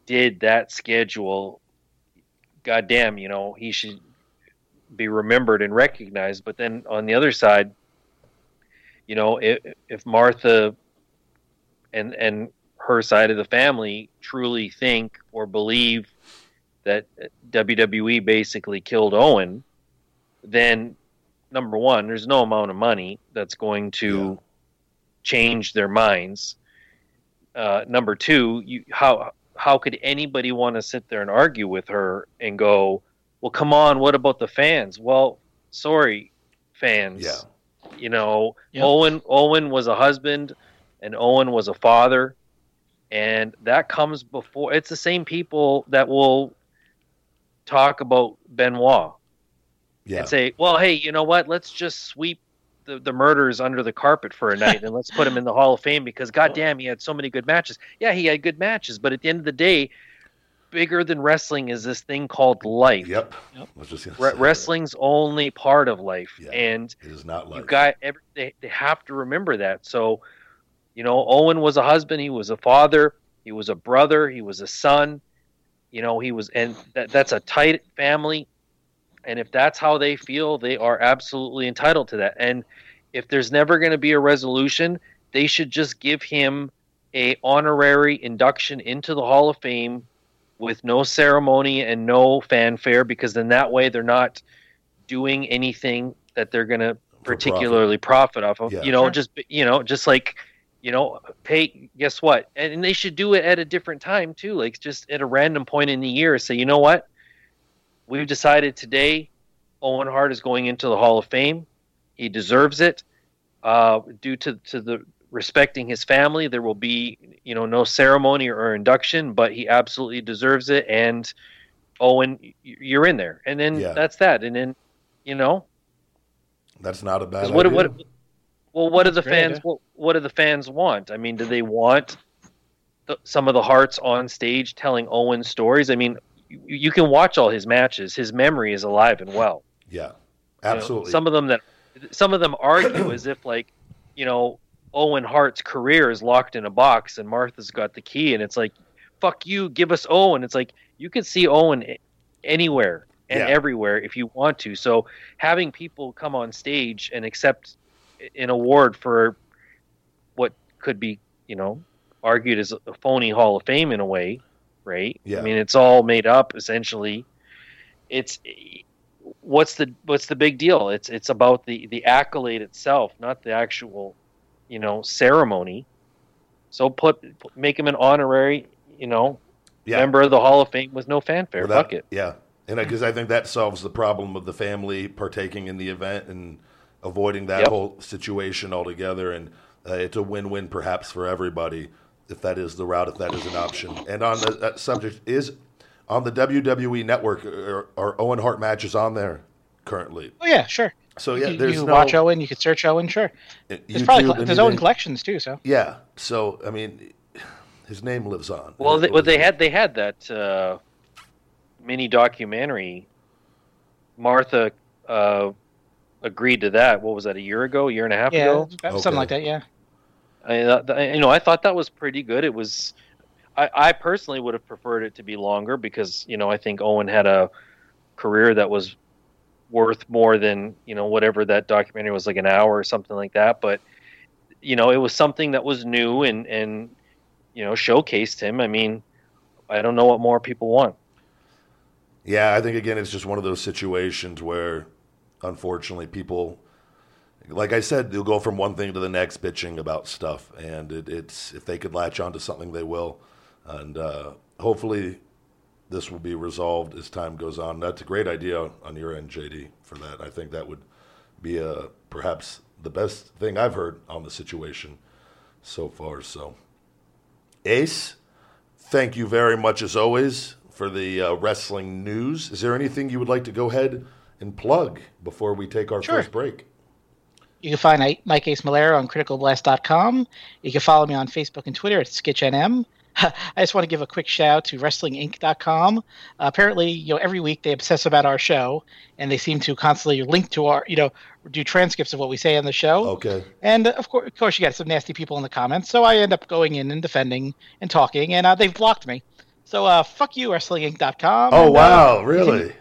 C: did that schedule goddamn you know he should be remembered and recognized but then on the other side you know if, if Martha and and her side of the family truly think or believe that WWE basically killed Owen, then number one, there's no amount of money that's going to
B: Yeah.
C: change their minds. Uh, number two, you, how how could anybody want to sit there and argue with her and go, well, come on, what about the fans? Well, sorry, fans.
B: Yeah.
C: You know,
D: Yep.
C: Owen Owen was a husband, and Owen was a father, and that comes before. It's the same people that will talk about Benoit
B: yeah,
C: and say, "Well, hey, you know what? Let's just sweep the, the murders under the carpet for a night and let's put him in the Hall of Fame because, goddamn, he had so many good matches. Yeah, he had good matches, but at the end of the day, bigger than wrestling is this thing called life.
B: Yep.
D: Yep.
B: I was just gonna
C: Re-
B: say,
C: wrestling's only part of life,
B: Yeah.
C: and
B: It is not life.
C: you
B: like
C: got every, they, they have to remember that. So, you know, Owen was a husband, he was a father, he was a brother, he was a son. You know, he was, and that, that's a tight family. And if that's how they feel, they are absolutely entitled to that. And if there's never going to be a resolution, they should just give him a honorary induction into the Hall of Fame with no ceremony and no fanfare, because then that way they're not doing anything that they're going to
B: for
C: particularly profit off of.
B: Yeah.
C: You know,
D: Sure.
C: just you know, just like you know, pay. Guess what? And, and they should do it at a different time too, like just at a random point in the year. Say, you know what? We've decided today, Owen Hart is going into the Hall of Fame. He deserves it. Uh, due to to the respecting his family, there will be you know no ceremony or induction, but he absolutely deserves it. And Owen, you're in there, and then
B: Yeah.
C: that's that. And then you know,
B: That's not a bad.
C: what, what, well, what do the
D: Great
C: fans?
D: idea.
C: What, what do the fans want? I mean, do they want the, some of the Harts on stage telling Owen stories? I mean, you, you can watch all his matches. His memory is alive and well.
B: yeah,
C: You know,
B: absolutely.
C: some of them that some of them argue as if like, you know, Owen Hart's career is locked in a box and Martha's got the key, and it's like, fuck you, give us Owen. It's like you can see Owen anywhere and
B: Yeah.
C: everywhere if you want to. So having people come on stage and accept an award for what could be, you know, argued as a phony Hall of Fame in a way, right?
B: Yeah.
C: I mean, it's all made up essentially. It's what's the what's the big deal? It's it's about the the accolade itself, not the actual, you know, ceremony. So put make him an honorary, you know,
B: yeah.
C: member of the Hall of Fame with no fanfare. Fuck it.
B: Yeah, and because I think that solves the problem of the family partaking in the event and avoiding that
C: Yep.
B: whole situation altogether. And uh, it's a win-win perhaps for everybody if that is the route, if that is an option. And on the that subject is on the WWE network are, are Owen Hart matches on there currently.
D: Oh yeah, sure.
B: So yeah,
D: you,
B: there's
D: you can
B: no
D: watch Owen. You could search Owen. Sure. There's
B: YouTube,
D: probably there's Owen
B: anything.
D: collections too. So
B: Yeah. So I mean, his name lives on.
C: Well, they, well, they had they had that uh, mini documentary. Martha uh, agreed to that. What was that? A year ago? A year and a half
D: yeah,
C: ago?
D: something
B: Okay.
D: like that. Yeah.
C: I, uh, you know, I thought that was pretty good. It was, I, I personally would have preferred it to be longer because you know I think Owen had a career that was worth more than you know whatever that documentary was like an hour or something like that. But you know, it was something that was new and and you know showcased him. I mean, I don't know what more people want.
B: Yeah, I think again, it's just one of those situations where, unfortunately, people, like I said, they'll go from one thing to the next, bitching about stuff, and it, it's if they could latch onto something, they will, and uh, hopefully, this will be resolved as time goes on. That's a great idea on your end, JD, for that. I think that would be uh, perhaps the best thing I've heard on the situation so far. So, Ace, thank you very much as always for the uh, wrestling news. Is there anything you would like to go ahead and plug before we take our
D: Sure.
B: first break?
D: You can find I- Mike Ace Malera on criticalblast.com. You can follow me on Facebook and Twitter at SkitchNM. <laughs> I just want to give a quick shout out to WrestlingInc.com. Uh, apparently, you know, every week they obsess about our show, and they seem to constantly link to our, you know, do transcripts of what we say on the show.
B: Okay.
D: And of course, of course, you got some nasty people in the comments. So I end up going in and defending and talking, and uh, they've blocked me. So uh, fuck you, WrestlingInc.com.
B: Oh
D: and, uh,
B: wow, really?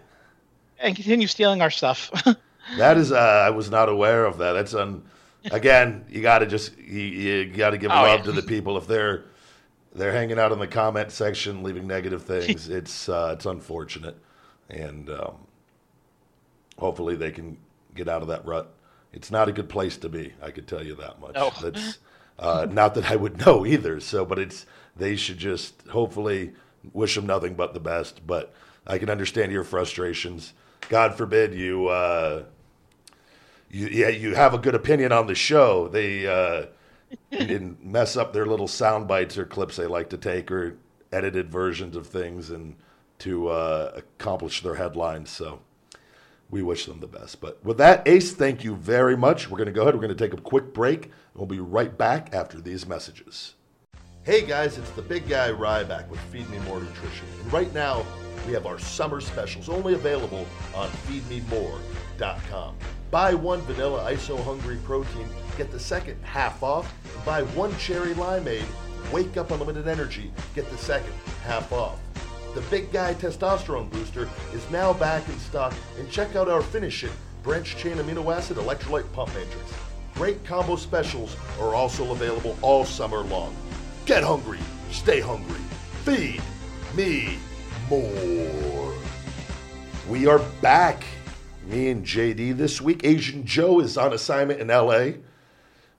D: And continue stealing our stuff. <laughs>
B: That is, uh, I was not aware of that. That's un, again, you got to just you, you got to give
D: Oh,
B: love
D: yeah.
B: to the people if they're they're hanging out in the comment section, leaving negative things. <laughs> it's uh, it's unfortunate, and um, hopefully they can get out of that rut. It's not a good place to be. I could tell you that much.
D: No.
B: That's uh, not that I would <laughs> know either. So, but it's they should just hopefully wish them nothing but the best. But I can understand your frustrations. God forbid you. Uh, you, yeah, you have a good opinion on the show. They uh, didn't mess up their little sound bites or clips they like to take or edited versions of things and to uh, accomplish their headlines. So we wish them the best. But with that, Ace, thank you very much. We're going to go ahead. We're going to take a quick break. We'll be right back after these messages. Hey guys, it's the big guy Ryback with Feed Me More Nutrition. And right now, we have our summer specials only available on feedmemore.com. Buy one vanilla ISO hungry protein, get the second half off. Buy one cherry limeade, wake up unlimited energy, get the second half off. The Big Guy Testosterone Booster is now back in stock, and check out our Finish It Branch Chain Amino Acid Electrolyte Pump Matrix. Great combo specials are also available all summer long. Get hungry, stay hungry, feed me more. We are back, me and JD this week. Asian Joe is on assignment in LA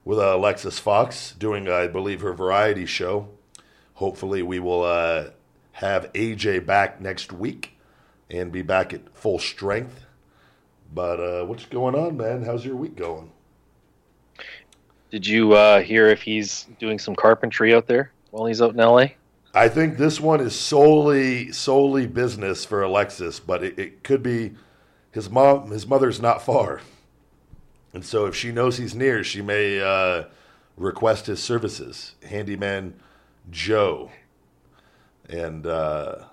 B: with uh, Alexis Fox doing, I believe, her variety show. Hopefully, we will uh, have AJ back next week and be back at full strength. But uh, what's going on, man? How's your week going?
C: Did you uh, hear if he's doing some carpentry out there while he's out in LA?
B: I think this one is solely solely business for Alexis, but it, it could be his mom. His mother's not far, and so if she knows he's near, she may uh, request his services. Handyman Joe, and uh,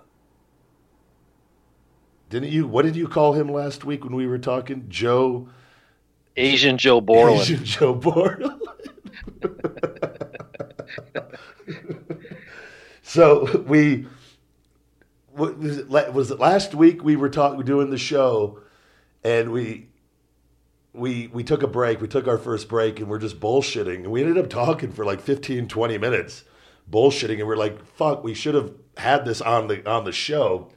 B: didn't you? What did you call him last week when we were talking? Joe.
C: Asian Joe Borland.
B: Asian Joe Borland. so we what was it, was it last week we were talking doing the show and we we we took a break we took our first break and we're just bullshitting and we ended up talking for like 15 20 minutes bullshitting and we're like fuck we should have had this on the on the show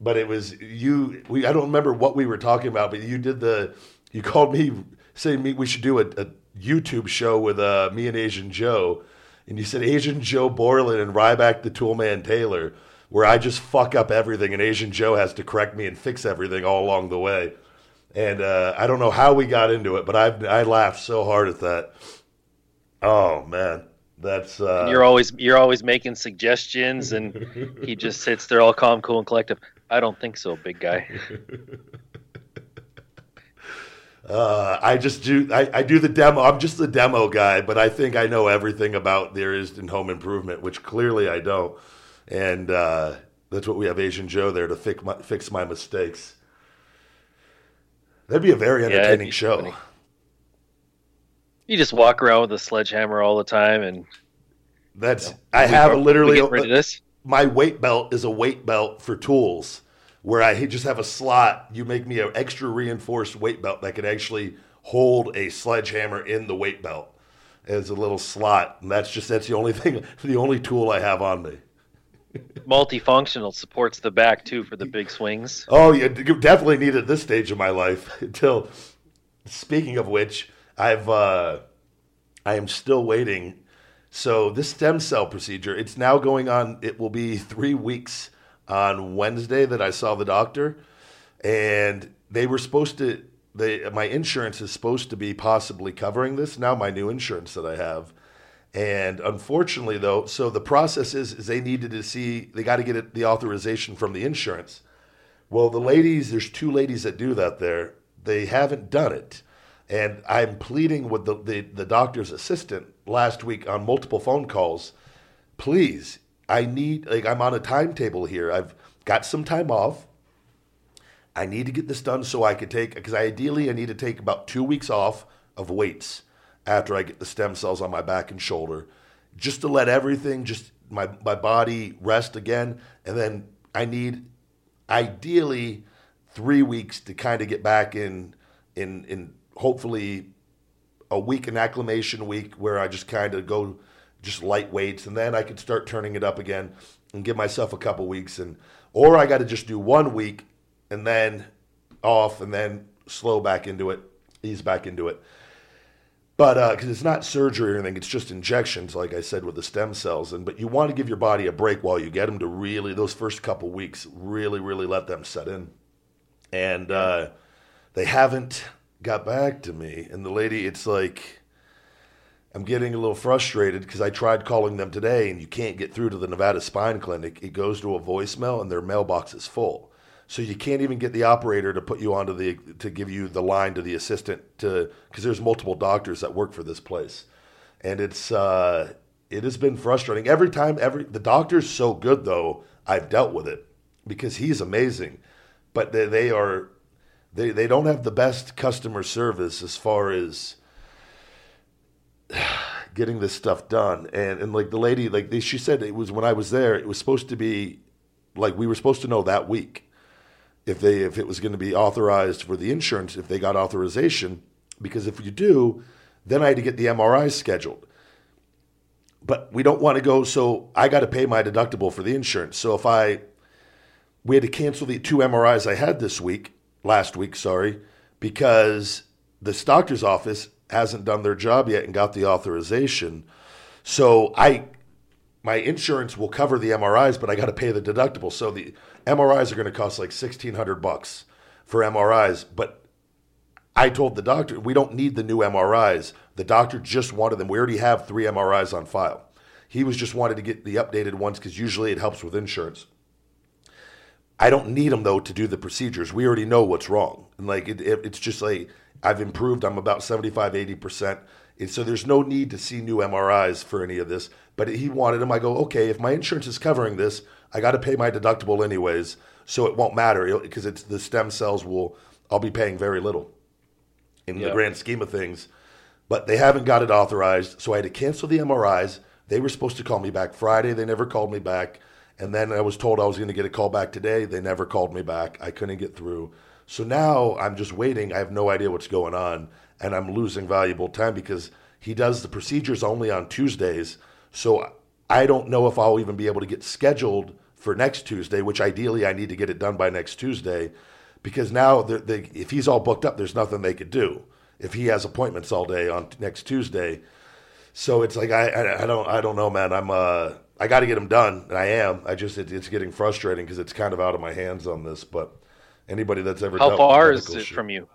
B: but it was you we I don't remember what we were talking about but you did the you called me saying me we should do a, a YouTube show with uh, me and Asian Joe and you said Asian Joe Borland and Ryback the Toolman Taylor where I just fuck up everything and Asian Joe has to correct me and fix everything all along the way and uh, I don't know how we got into it but I I laughed so hard at that Oh man, that's uh,
C: you're always you're always making suggestions, and he just sits there all calm, cool, and collective. I don't think so, big guy. <laughs>
B: Uh, I just do. I, I do the demo. I'm just the demo guy, but I think I know everything about there is in home improvement, which clearly I don't. And uh, that's what we have Asian Joe there to fix my, fix my mistakes. That'd be a very entertaining
C: be
B: show.
C: funny. You just walk around with a sledgehammer all the time, and
B: That's
C: you know,
B: I have literally
C: getting rid of this.
B: my weight belt is a weight belt for tools where I just have a slot. You make me an extra reinforced weight belt that can actually hold a sledgehammer in the weight belt as a little slot. And that's just that's the only thing, <laughs> the only tool I have on me.
C: Multifunctional supports the back too for the big swings.
B: Oh, yeah, you definitely need at this stage of my life. <laughs> Until, speaking of which, I've uh, I am still waiting. So this stem cell procedure, it's now going on. It will be three weeks on Wednesday that I saw the doctor, and they were supposed to. They my insurance is supposed to be possibly covering this now. My new insurance that I have. And unfortunately, though, so the process is, is they needed to see, they got to get it, the authorization from the insurance. Well, the ladies, there's two ladies that do that there. They haven't done it. And I'm pleading with the, the, the doctor's assistant last week on multiple phone calls. Please, I need, like, I'm on a timetable here. I've got some time off. I need to get this done so I could take, because ideally I need to take about two weeks off of weights after I get the stem cells on my back and shoulder, just to let everything, just my, my body rest again. And then I need ideally three weeks to kind of get back in in in hopefully a week an acclimation week where I just kind of go just light weights and then I could start turning it up again and give myself a couple weeks and or I got to just do one week and then off and then slow back into it, ease back into it. But because it's not surgery or anything, it's just injections, like I said with the stem cells. And but you want to give your body a break while you get them to really those first couple weeks, really, really let them set in. And uh, they haven't got back to me. And the lady, it's like I'm getting a little frustrated because I tried calling them today, and you can't get through to the Nevada Spine Clinic. It goes to a voicemail, and their mailbox is full. So you can't even get the operator to put you onto the to give you the line to the assistant to because there's multiple doctors that work for this place, and it's uh, it has been frustrating every time. Every the doctor's so good though. I've dealt with it because he's amazing, but they, they are they they don't have the best customer service as far as <sighs> getting this stuff done. And and like the lady like they, she said it was when I was there. It was supposed to be like we were supposed to know that week if they if it was going to be authorized for the insurance if they got authorization because if you do then i had to get the mri scheduled but we don't want to go so i got to pay my deductible for the insurance so if i we had to cancel the two mris i had this week last week sorry because this doctor's office hasn't done their job yet and got the authorization so i my insurance will cover the MRIs, but I got to pay the deductible. So the MRIs are going to cost like sixteen hundred bucks for MRIs. But I told the doctor we don't need the new MRIs. The doctor just wanted them. We already have three MRIs on file. He was just wanted to get the updated ones because usually it helps with insurance. I don't need them though to do the procedures. We already know what's wrong. And like it, it, it's just like I've improved. I'm about 75, 80 percent. And so there's no need to see new MRIs for any of this. But he wanted them. I go, okay, if my insurance is covering this, I got to pay my deductible anyways, so it won't matter because it's the stem cells will. I'll be paying very little in the grand scheme of things. But they haven't got it authorized, so I had to cancel the MRIs. They were supposed to call me back Friday. They never called me back. And then I was told I was going to get a call back today. They never called me back. I couldn't get through. So now I'm just waiting. I have no idea what's going on. And I'm losing valuable time because he does the procedures only on Tuesdays. So I don't know if I'll even be able to get scheduled for next Tuesday, which ideally I need to get it done by next Tuesday. Because now, the, the, if he's all booked up, there's nothing they could do. If he has appointments all day on next Tuesday, so it's like I, I, I don't I don't know, man. I'm uh I got to get them done, and I am. I just it, it's getting frustrating because it's kind of out of my hands on this. But anybody that's ever
C: How far is it from you?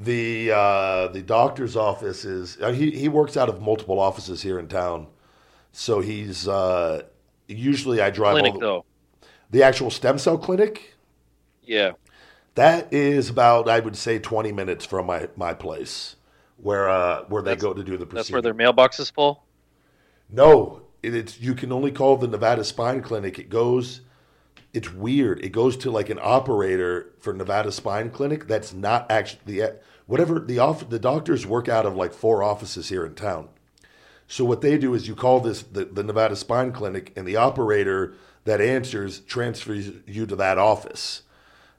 B: the uh, the doctor's office is uh, he he works out of multiple offices here in town, so he's uh, usually I drive
C: Clinic
B: the,
C: though.
B: the actual stem cell clinic.
C: Yeah.
B: That is about I would say twenty minutes from my my place where uh, where they go to do the procedure.
C: That's where their mailbox is full.
B: No, it, it's you can only call the Nevada Spine Clinic. It goes, it's weird. It goes to like an operator for Nevada Spine Clinic. That's not actually the whatever the off the doctors work out of like four offices here in town. So what they do is you call this the, the Nevada Spine Clinic, and the operator that answers transfers you to that office.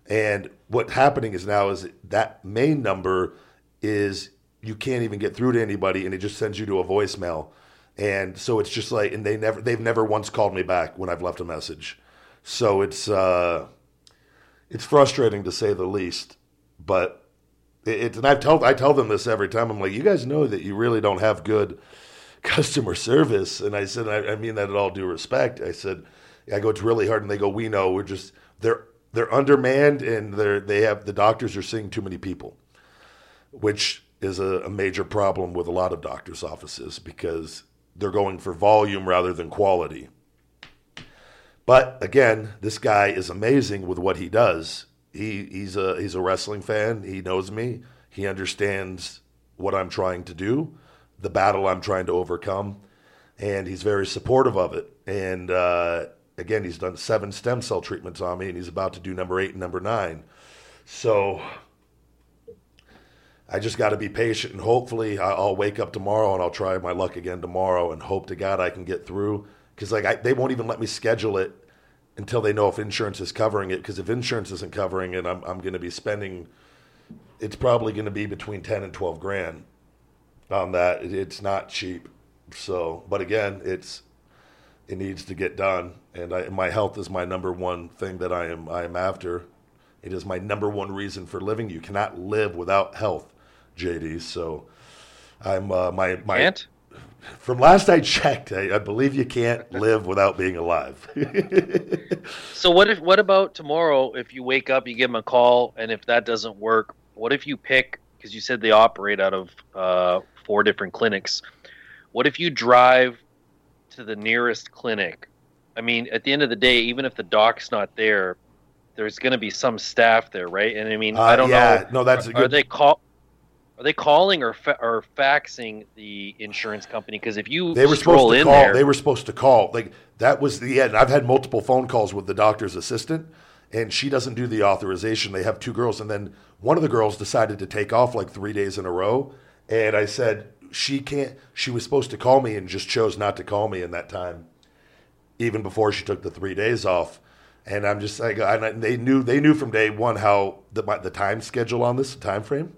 B: And what's happening is now is that main number is you can't even get through to anybody, and it just sends you to a voicemail. And so it's just like, and they never, they've never once called me back when I've left a message. So it's, uh, it's frustrating to say the least. But it, it's, and I tell, I tell them this every time. I'm like, you guys know that you really don't have good <laughs> customer service. And I said, I, I mean that in all due respect. I said, I go, it's really hard. And they go, we know. We're just they're they're undermanned and they're they have the doctors are seeing too many people, which is a, a major problem with a lot of doctors' offices because they're going for volume rather than quality. But again, this guy is amazing with what he does. He he's a he's a wrestling fan. He knows me. He understands what I'm trying to do, the battle I'm trying to overcome, and he's very supportive of it. And uh, again, he's done seven stem cell treatments on me, and he's about to do number eight and number nine. So I just got to be patient, and hopefully, I'll wake up tomorrow and I'll try my luck again tomorrow, and hope to God I can get through. Because like I, they won't even let me schedule it until they know if insurance is covering it. Because if insurance isn't covering it, I'm I'm going to be spending. It's probably going to be between ten and twelve grand on that. It, it's not cheap. So, but again, it's it needs to get done, and I, my health is my number one thing that I am I am after. It is my number one reason for living. You cannot live without health, JD. So, I'm uh, my my
C: Can't?
B: From last I checked, I, I believe you can't live without being alive. <laughs>
C: So what if what about tomorrow if you wake up, you give them a call, and if that doesn't work, what if you pick because you said they operate out of uh, four different clinics? What if you drive to the nearest clinic? I mean, at the end of the day, even if the doc's not there, there's going to be some staff there, right? And I mean, I
B: Uh,
C: don't
B: yeah,
C: know.
B: no, that's a
C: are
B: good.
C: they call? Are they calling or fa- or faxing the insurance company? Because if you
B: They were supposed to
C: in
B: call.
C: there,
B: They were supposed to call. Like that was the end. I've had multiple phone calls with the doctor's assistant, and she doesn't do the authorization. They have two girls, and then one of the girls decided to take off like three days in a row. And I said she can't. She was supposed to call me and just chose not to call me in that time, even before she took the three days off. And I'm just like, and they knew they knew from day one how the my, the time schedule on this time frame.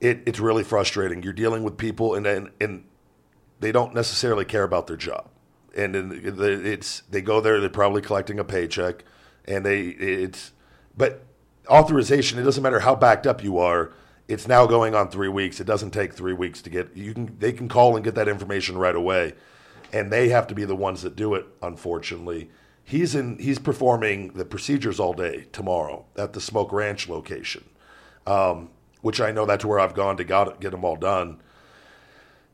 B: It, it's really frustrating. You're dealing with people, and and, and they don't necessarily care about their job, and it's they go there. They're probably collecting a paycheck, and they it's but authorization. It doesn't matter how backed up you are. It's now going on three weeks. It doesn't take three weeks to get. You can they can call and get that information right away, and they have to be the ones that do it. Unfortunately, he's in. He's performing the procedures all day tomorrow at the Smoke Ranch location, um, which I know that's where I've gone to got, get them all done.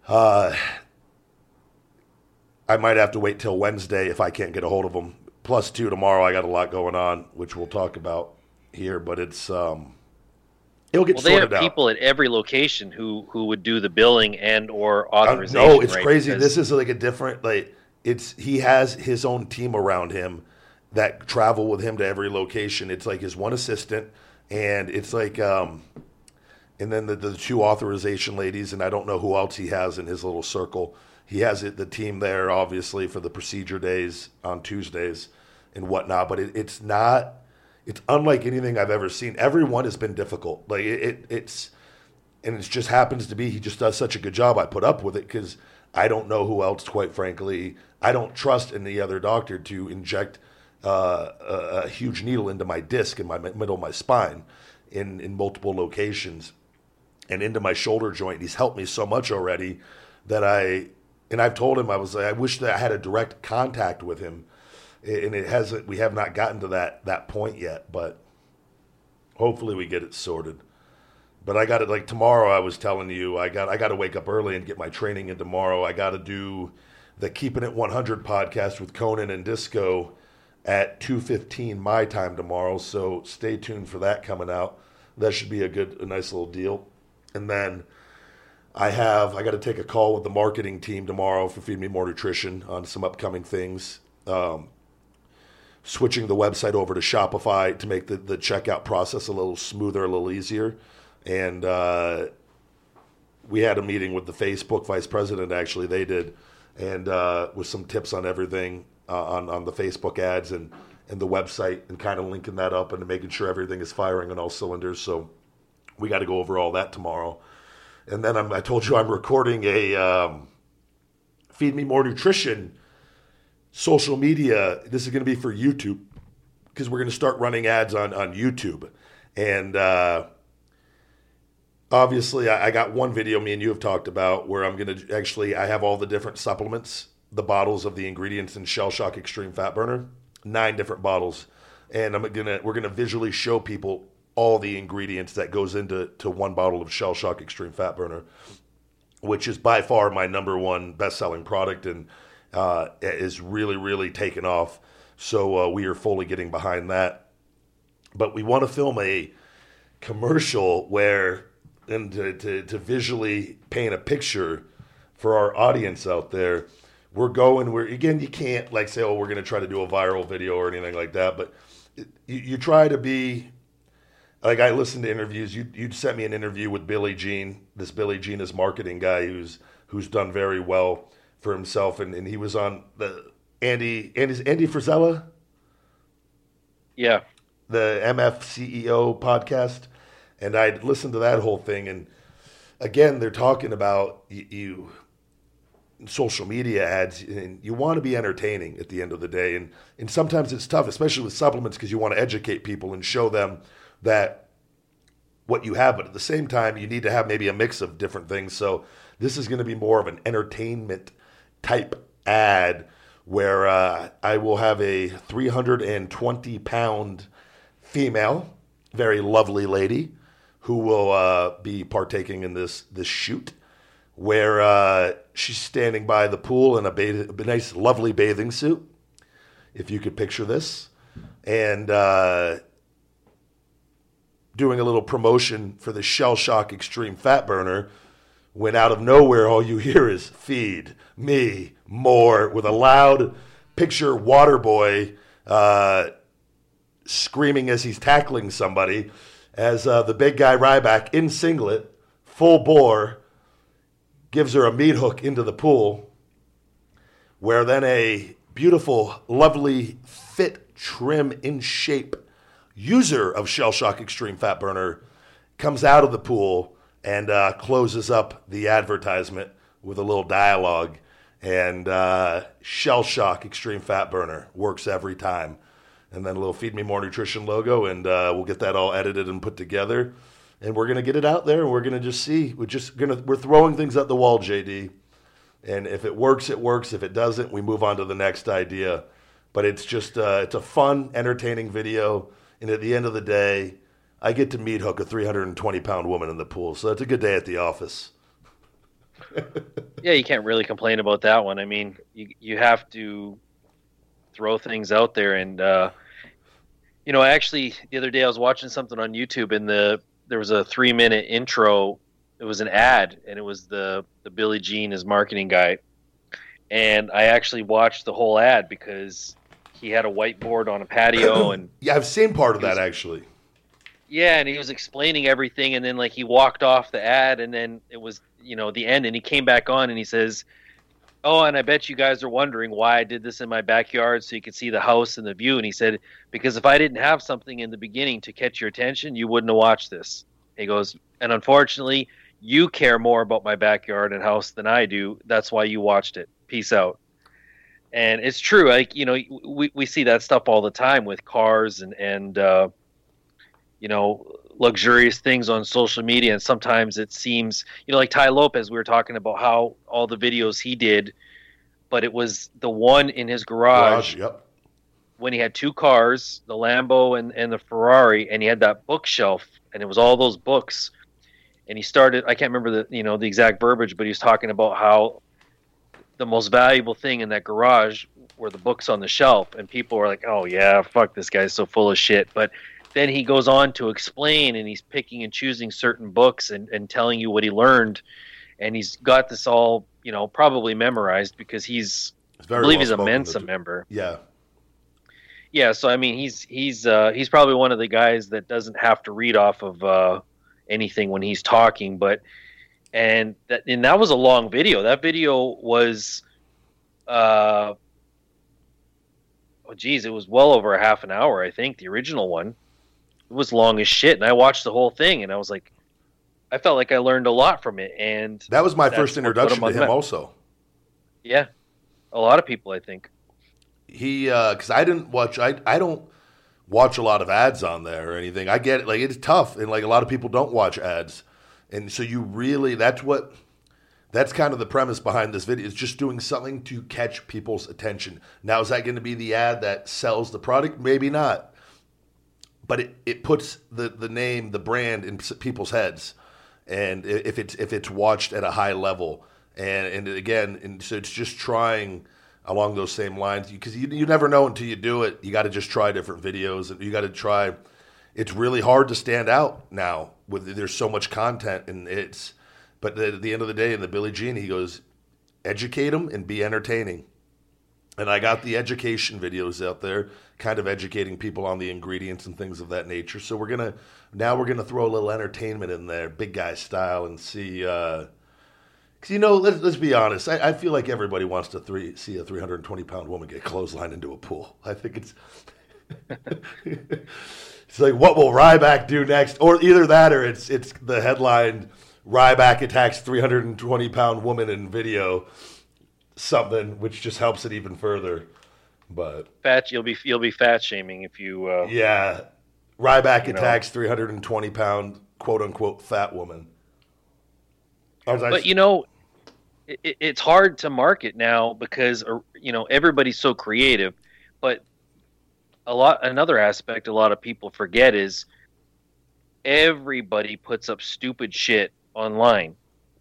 B: Uh, I might have to wait till Wednesday if I can't get a hold of them. Plus two tomorrow. I got a lot going on, which we'll talk about here. But it's um, it'll get
C: well, they have
B: sorted out.
C: people at every location who who would do the billing and or
B: Uh,
C: authorization.
B: no, it's
C: right?
B: crazy.
C: Because-
B: This is like a different like it's he has his own team around him that travel with him to every location. It's like his one assistant and it's like um and then the, the two authorization ladies and I don't know who else he has in his little circle. He has it, the team there obviously for the procedure days on Tuesdays and whatnot, but it, it's not it's unlike anything I've ever seen. Everyone has been difficult. Like it, it it's and it just happens to be he just does such a good job. I put up with it because I don't know who else. Quite frankly, I don't trust any other doctor to inject uh, a, a huge needle into my disc in my middle of my spine in in multiple locations and into my shoulder joint. He's helped me so much already that I and I've told him I was like I wish that I had a direct contact with him, and it hasn't. We have not gotten to that that point yet, but hopefully we get it sorted. but I got it like tomorrow. I was telling you, I got I got to wake up early and get my training in tomorrow. I got to do the Keeping It 100 podcast with Konnan and Disco at 2:15 my time tomorrow. So stay tuned for that coming out. That should be a good, a nice little deal. And then I have I got to take a call with the marketing team tomorrow for Feed Me More Nutrition on some upcoming things. Um, switching the website over to Shopify to make the, the checkout process a little smoother, a little easier. And uh, we had a meeting with the Facebook vice president, actually, they did, and uh, with some tips on everything uh, on, on the Facebook ads and, and the website and kind of linking that up and making sure everything is firing on all cylinders. So we got to go over all that tomorrow. And then I'm, I told you I'm recording a um, Feed Me More Nutrition social media. This is going to be for YouTube because we're going to start running ads on on YouTube, and uh, obviously I, I got one video me and you have talked about where I'm going to actually I have all the different supplements, the bottles of the ingredients in Shell Shock Extreme Fat Burner, nine different bottles, and I'm gonna we're gonna visually show people all the ingredients that goes into to one bottle of Shell Shock Extreme Fat Burner, which is by far my number one best selling product and uh, is really, really taken off. So uh, we are fully getting behind that. But we want to film a commercial where, and to, to, to visually paint a picture for our audience out there, we're going, we're, again, you can't like say, oh, we're going to try to do a viral video or anything like that. But you, you try to be like I listened to interviews. You you sent me an interview with Billy Gene, this Billy Gene is marketing guy who's who's done very well for himself, and, and he was on the Andy Andy's Andy Frisella,
C: Yeah.
B: the MF CEO podcast, and I listened to that whole thing, and again they're talking about you, you social media ads, and you want to be entertaining at the end of the day, and and sometimes it's tough, especially with supplements, because you want to educate people and show them that what you have, but at the same time, you need to have maybe a mix of different things. So this is going to be more of an entertainment type ad where uh, I will have a 320 pound female, very lovely lady, who will uh, be partaking in this this shoot, where uh, she's standing by the pool in a, bath- a nice, lovely bathing suit, if you could picture this, and uh, doing a little promotion for the Shell Shock Extreme Fat Burner. When out of nowhere, all you hear is "Feed me more" with a loud picture water boy uh, screaming as he's tackling somebody, as uh, the big guy Ryback in singlet, full bore, gives her a meat hook into the pool, where then a beautiful, lovely, fit, trim, in shape user of Shell Shock Extreme Fat Burner comes out of the pool and uh, closes up the advertisement with a little dialogue. And uh, Shell Shock Extreme Fat Burner works every time. And then a little Feed Me More Nutrition logo, and uh, we'll get that all edited and put together. And we're gonna get it out there, and we're gonna just see. We're just gonna we're throwing things at the wall, JD. And if it works, it works. If it doesn't, we move on to the next idea. But it's just uh, it's a fun, entertaining video. And at the end of the day, I get to meet hook a 320 pound woman in the pool. So that's a good day at the office.
C: Yeah, you can't really complain about that one. I mean, you you have to throw things out there, and uh, you know, actually, the other day I was watching something on YouTube, and the there was a three minute intro. It was an ad, and it was the the Billy Gene, his marketing guy, and I actually watched the whole ad because he had a whiteboard on a patio, <clears throat> and
B: Yeah, I've seen part of that actually.
C: yeah, and he was explaining everything, and then like he walked off the ad, and then it was you know the end, and he came back on, and he says, "Oh, and I bet you guys are wondering why I did this in my backyard, so you could see the house and the view." And he said, "Because if I didn't have something in the beginning to catch your attention, you wouldn't have watched this." He goes, "And unfortunately, you care more about my backyard and house than I do. That's why you watched it. Peace out." And it's true, like you know, we we see that stuff all the time with cars and and. Uh, you know luxurious things on social media and sometimes it seems you know like tai lopez we were talking about how all the videos he did but it was the one in his garage
B: Garage, yep.
C: when he had two cars the lambo and, and the ferrari and he had that bookshelf and it was all those books and he started. I can't remember the you know the exact verbiage, but he was talking about how the most valuable thing in that garage were the books on the shelf, and people were like, "Oh yeah, fuck this guy's so full of shit." But then he goes on to explain, and he's picking and choosing certain books and, and telling you what he learned, and he's got this all you know probably memorized because he's I believe
B: well
C: he's a Mensa
B: the-
C: member.
B: Yeah,
C: Yeah, so I mean, he's he's uh, he's probably one of the guys that doesn't have to read off of uh, anything when he's talking. But and that and that was a long video. That video was, uh, oh geez, it was well over a half an hour. I think the original one. It was long as shit, and I watched the whole thing, and I was like, I felt like I learned a lot from it. And
B: that was my first introduction to him. Also,
C: yeah, a lot of people, I think.
B: he because I didn't watch. I I don't watch a lot of ads on there or anything. I get it. Like it's tough, and like a lot of people don't watch ads, and so you really that's what. That's kind of the premise behind this video. Is just doing something to catch people's attention. Now, is that going to be the ad that sells the product? Maybe not. But it, it puts the, the name, the brand in people's heads, and if it's if it's watched at a high level, and and again, and so it's just trying along those same lines because you, you never know until you do it. You got to just try different videos, and you got to try. It's really hard to stand out now with there's so much content, and it's. But at the end of the day, in the Billy Gene, he goes, educate them and be entertaining. And I got the education videos out there, kind of educating people on the ingredients and things of that nature. So we're gonna now we're gonna throw a little entertainment in there, big guy style, and see. Uh, because you know, let's let's be honest. I, I feel like everybody wants to three, see a 320 pound woman get clotheslined into a pool. I think it's. <laughs> it's like what will Ryback do next, or either that, or it's it's the headline: Ryback attacks 320 pound woman in video, something which just helps it even further. But
C: Fat, you'll be you'll be fat shaming if you. Uh,
B: yeah, Ryback attacks 320 pound quote unquote fat woman. As I-
C: but you know it, it- it's hard to market now because uh, you know everybody's so creative but a lot another aspect a lot of people forget is everybody puts up stupid shit online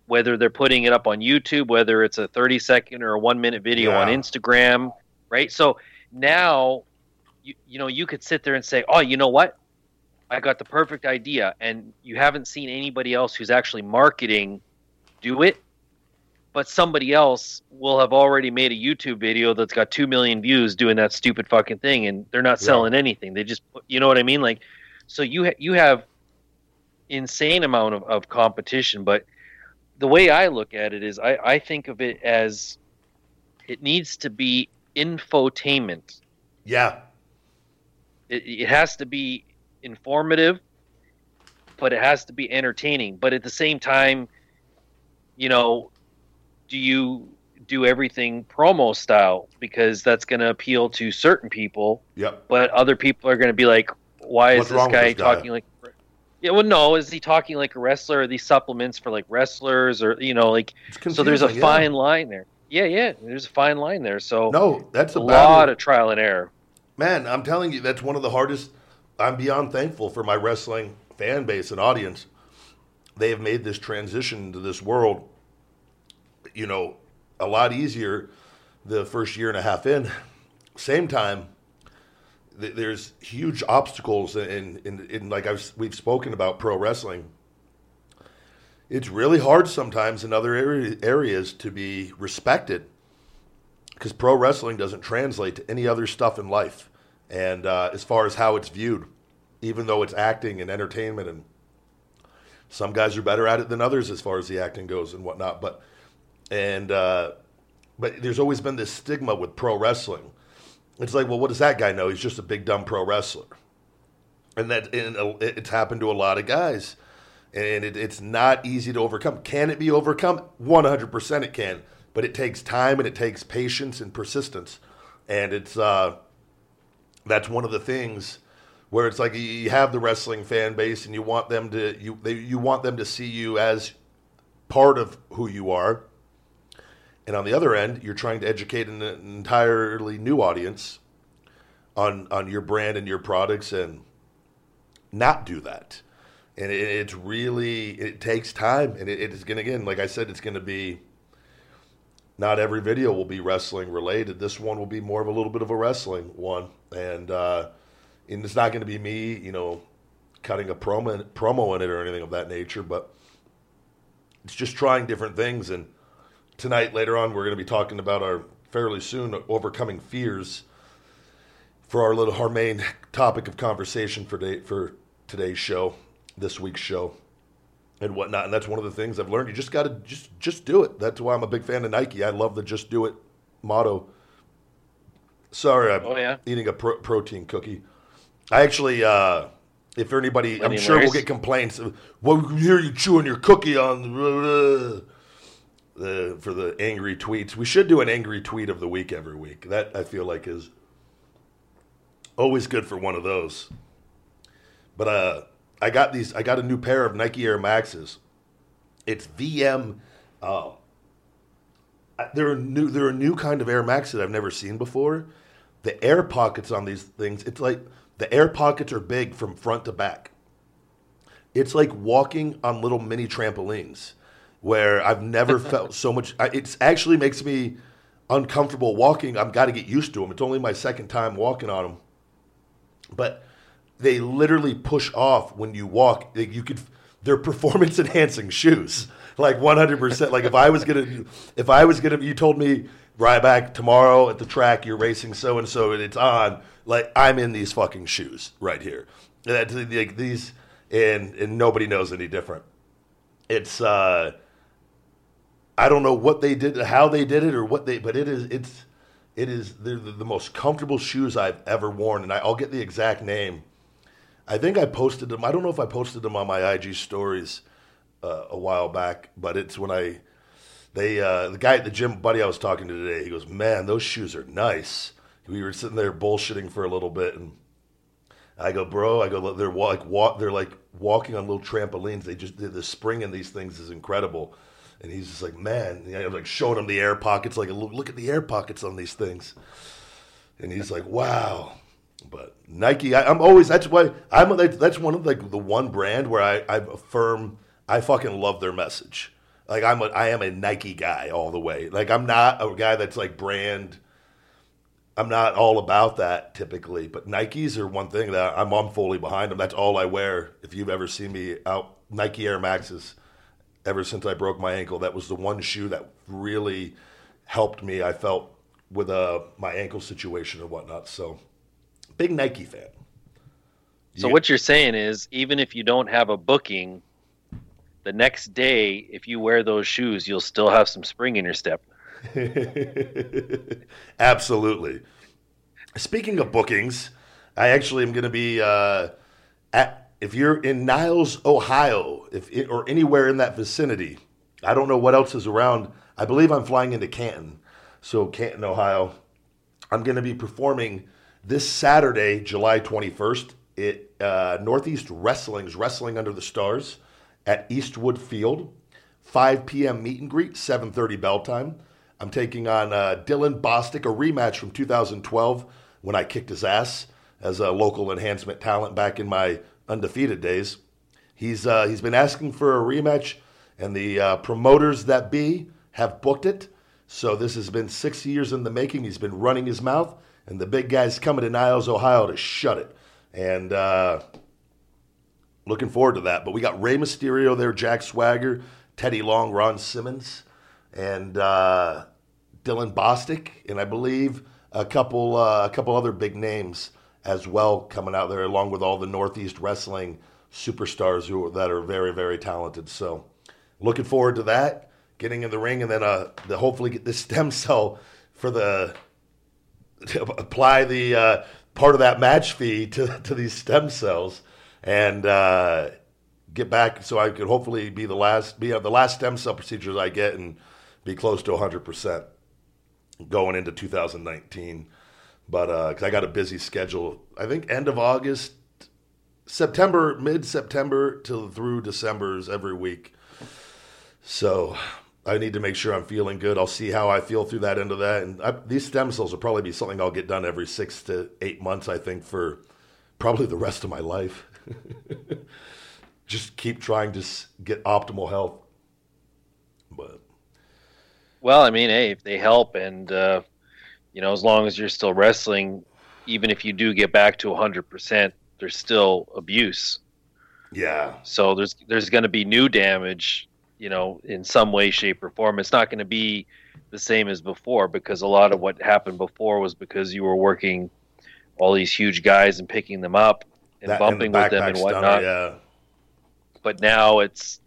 C: whether they're putting it up on youtube whether it's a 30 second or a one minute video on instagram right? So now you, you know you could sit there and say oh you know what? I got the perfect idea and you haven't seen anybody else who's actually marketing do it, but somebody else will have already made a YouTube video that's got two million views doing that stupid fucking thing, and they're not selling anything. They just, you know what I mean? Like, so you ha- you have insane amount of, of competition, but the way I look at it is, I, I think of it as it needs to be infotainment.
B: yeah,
C: It, it has to be informative, but it has to be entertaining. But at the same time, you know, do you do everything promo style because that's going to appeal to certain people,
B: yep.
C: but other people are going to be like, "Why
B: What's
C: is this guy
B: this guy?
C: talking like?" Yeah, well, no. Is he talking like a wrestler? Are these supplements for like wrestlers, or you know, like? So there's a
B: yeah.
C: fine line there. Yeah, yeah. There's a fine line there. So
B: No, that's
C: a
B: a,
C: lot of trial and error.
B: Man, I'm telling you, that's one of the hardest. I'm beyond thankful for my wrestling fan base and audience. They have made this transition to this world, you know, a lot easier the first year and a half in. Same time, th- there's huge obstacles in, in, in like I've, we've spoken about pro wrestling. It's really hard sometimes in other area, areas to be respected because pro wrestling doesn't translate to any other stuff in life. And uh, as far as how it's viewed, even though it's acting and entertainment, and some guys are better at it than others as far as the acting goes and whatnot. But and uh, but there's always been this stigma with pro wrestling. It's like, well, what does that guy know? He's just a big dumb pro wrestler, and that and uh, it's happened to a lot of guys, and it, it's not easy to overcome. Can it be overcome? One hundred percent, it can, but it takes time and it takes patience and persistence, and it's uh, that's one of the things where it's like you have the wrestling fan base and you want them to you they, you want them to see you as part of who you are and on the other end you're trying to educate an entirely new audience on on your brand and your products and not do that and it, it's really it takes time, and it, it's gonna again, like I said, it's gonna be. Not every video will be wrestling related. This one will be more of a little bit of a wrestling one, and uh, and it's not going to be me, you know, cutting a promo promo in it or anything of that nature, but it's just trying different things. And tonight, later on, we're going to be talking about our fairly soon overcoming fears for our little our main topic of conversation for day, for today's show, this week's show, and whatnot. And that's one of the things I've learned. You just got to just just do it. That's why I'm a big fan of Nike. I love the "just do it" motto. Sorry, I'm
C: Oh, yeah?
B: eating a pro- protein cookie. I actually, uh, if anybody, I'm
C: Lenny
B: sure we'll get complaints. Of, well, we can hear you chewing your cookie on the, <laughs> the for the angry tweets. We should do an angry tweet of the week every week. That I feel like is always good for one of those. But uh, I got these. I got a new pair of Nike Air Maxes. It's VM. Uh, they're a new. They're a new kind of Air Max that I've never seen before. The air pockets on these things. It's like the air pockets are big from front to back. It's like walking on little mini trampolines, where I've never <laughs> felt so much. It actually makes me uncomfortable walking. I've got to get used to them. It's only my second time walking on them but they literally push off when you walk. You could, they're performance <laughs> enhancing shoes, like one hundred percent. Like if I was gonna, if I was gonna, you told me Ryback tomorrow at the track you're racing so and so and it's on. Like I'm in these fucking shoes right here. That like these, and and nobody knows any different. It's uh, I don't know what they did, how they did it, or what they, but it is it's it is the, the most comfortable shoes I've ever worn, and I, I'll get the exact name. I think I posted them. I don't know if I posted them on my IG stories uh, a while back, but it's when I they uh, the guy at the gym buddy I was talking to today. He goes, "Man, those shoes are nice." We were sitting there bullshitting for a little bit, and I go, "Bro," I go, "They're like walk, they're like walking on little trampolines. They just the spring in these things is incredible." And he's just like, "Man," I was like showing him the air pockets, like, "Look, look at the air pockets on these things." And he's like, "Wow." But Nike, I, I'm always that's why I'm that's one of like the one brand where I, I affirm I fucking love their message. Like I'm a, I am a Nike guy all the way. Like I'm not a guy that's like brand. I'm not all about that typically, but Nikes are one thing that I'm I'm fully behind them. That's all I wear. If you've ever seen me out, Nike Air Maxes. Ever since I broke my ankle, that was the one shoe that really helped me. I felt with uh, my ankle situation and whatnot. So, big Nike fan.
C: So
B: You-
C: what you're saying is, even if you don't have a booking, the next day, if you wear those shoes, you'll still have some spring in your step. <laughs>
B: Absolutely. Speaking of bookings, I actually am going to be uh, at if you're in Niles, Ohio, if it, or anywhere in that vicinity. I don't know what else is around. I believe I'm flying into Canton, so Canton, Ohio. I'm going to be performing this Saturday, July 21st, at uh, Northeast Wrestling's Wrestling Under the Stars at Eastwood Field. 5 p.m. meet and greet, 7:30 bell time. I'm taking on uh, Dylan Bostic, a rematch from 2012 when I kicked his ass as a local enhancement talent back in my undefeated days. He's uh, he's been asking for a rematch, and the uh, promoters that be have booked it. So this has been six years in the making. He's been running his mouth, and the big guy's coming to Niles, Ohio, to shut it. And uh, looking forward to that. But we got Rey Mysterio there, Jack Swagger, Teddy Long, Ron Simmons, and uh, Dylan Bostic, and I believe a couple uh, a couple other big names as well coming out there, along with all the Northeast wrestling superstars who that are very very talented. So, looking forward to that, getting in the ring, and then uh, the hopefully get this <laughs> stem cell for the <laughs> apply the uh, part of that match fee to to these stem cells and uh, get back so I could hopefully be the last be uh, the last stem cell procedures I get and be close to 100% going into 2019 but uh 'cause I got a busy schedule I think end of August September mid September till through December's every week so I need to make sure I'm feeling good. I'll see how I feel through that end of that. And I, these stem cells will probably be something I'll get done every six to eight months, I think, for probably the rest of my life. <laughs> just keep trying to get optimal health. But
C: Well, I mean, hey, if they help, and uh, you know, as long as you're still wrestling, even if you do get back to 100, percent there's still abuse.
B: yeah,
C: So there's there's going to be new damage, you know, in some way, shape, or form. It's not going to be the same as before because a lot of what happened before was because you were working all these huge guys and picking them up and
B: That-
C: bumping
B: the
C: with them and
B: stunner,
C: whatnot.
B: yeah,
C: but now it's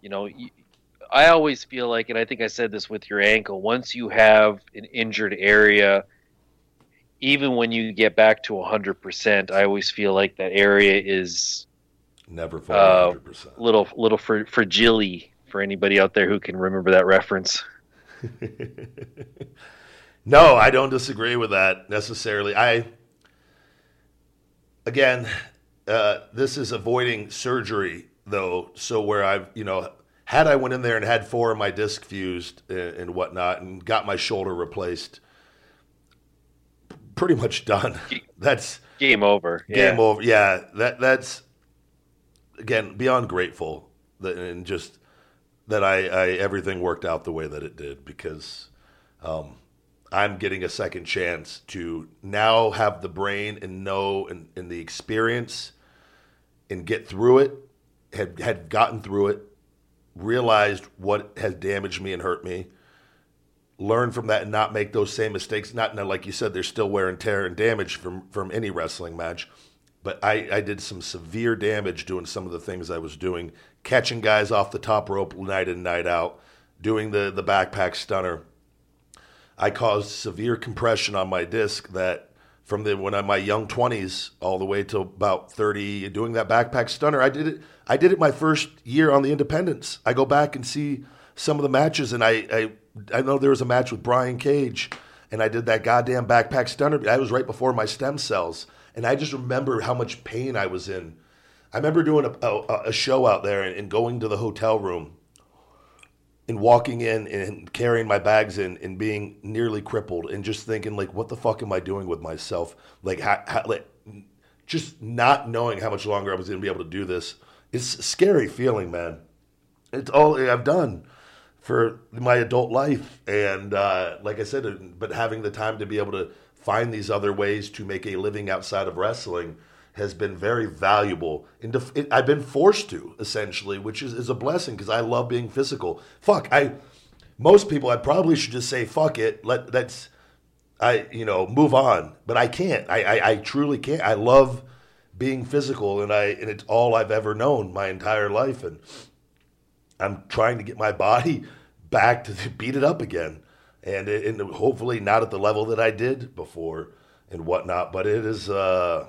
C: you know i always feel like and i think i said this with your ankle once you have an injured area even when you get back to 100% i always feel like that area is
B: never fully
C: Uh,
B: 100%.
C: little little fr- fragile for anybody out there who can remember that reference <laughs>
B: no, I don't disagree with that necessarily. I again, uh, this is avoiding surgery though. So where I've you know had I went in there and had four of my disc fused and, and whatnot and got my shoulder replaced, pretty much done. <laughs> That's
C: game over
B: game
C: yeah.
B: over. Yeah, that that's again beyond grateful that and just that I, I everything worked out the way that it did because um, I'm getting a second chance to now have the brain and know and, and the experience and get through it. Had had gotten through it, realized what has damaged me and hurt me. Learn from that and not make those same mistakes. Not not like you said, there's still wear and tear and damage from from any wrestling match. But I, I did some severe damage doing some of the things I was doing, catching guys off the top rope night in, night out, doing the, the backpack stunner. I caused severe compression on my disc that from the when I'm my young 20s all the way to about 30 doing that backpack stunner. I did it I did it my first year on the independence I go back and see some of the matches and I I, I know there was a match with Brian Cage and I did that goddamn backpack stunner. That was right before my stem cells. And I just remember how much pain I was in. I remember doing a, a, a show out there and, and going to the hotel room and walking in and carrying my bags in and being nearly crippled and just thinking like what the fuck am i doing with myself? Like, how, how, like just not knowing how much longer i was going to be able to do this. It's a scary feeling man. It's all i've done for my adult life. And uh, like i said but having the time to be able to find these other ways to make a living outside of wrestling has been very valuable. And def- it, I've been forced to essentially, which is, is a blessing because I love being physical. Fuck, I most people I probably should just say fuck it. Let that's I you know move on, but I can't. I, I I truly can't. I love being physical, and I and it's all I've ever known my entire life, and I'm trying to get my body <laughs> back to <laughs> beat it up again, and and hopefully not at the level that I did before and whatnot. But it is. uh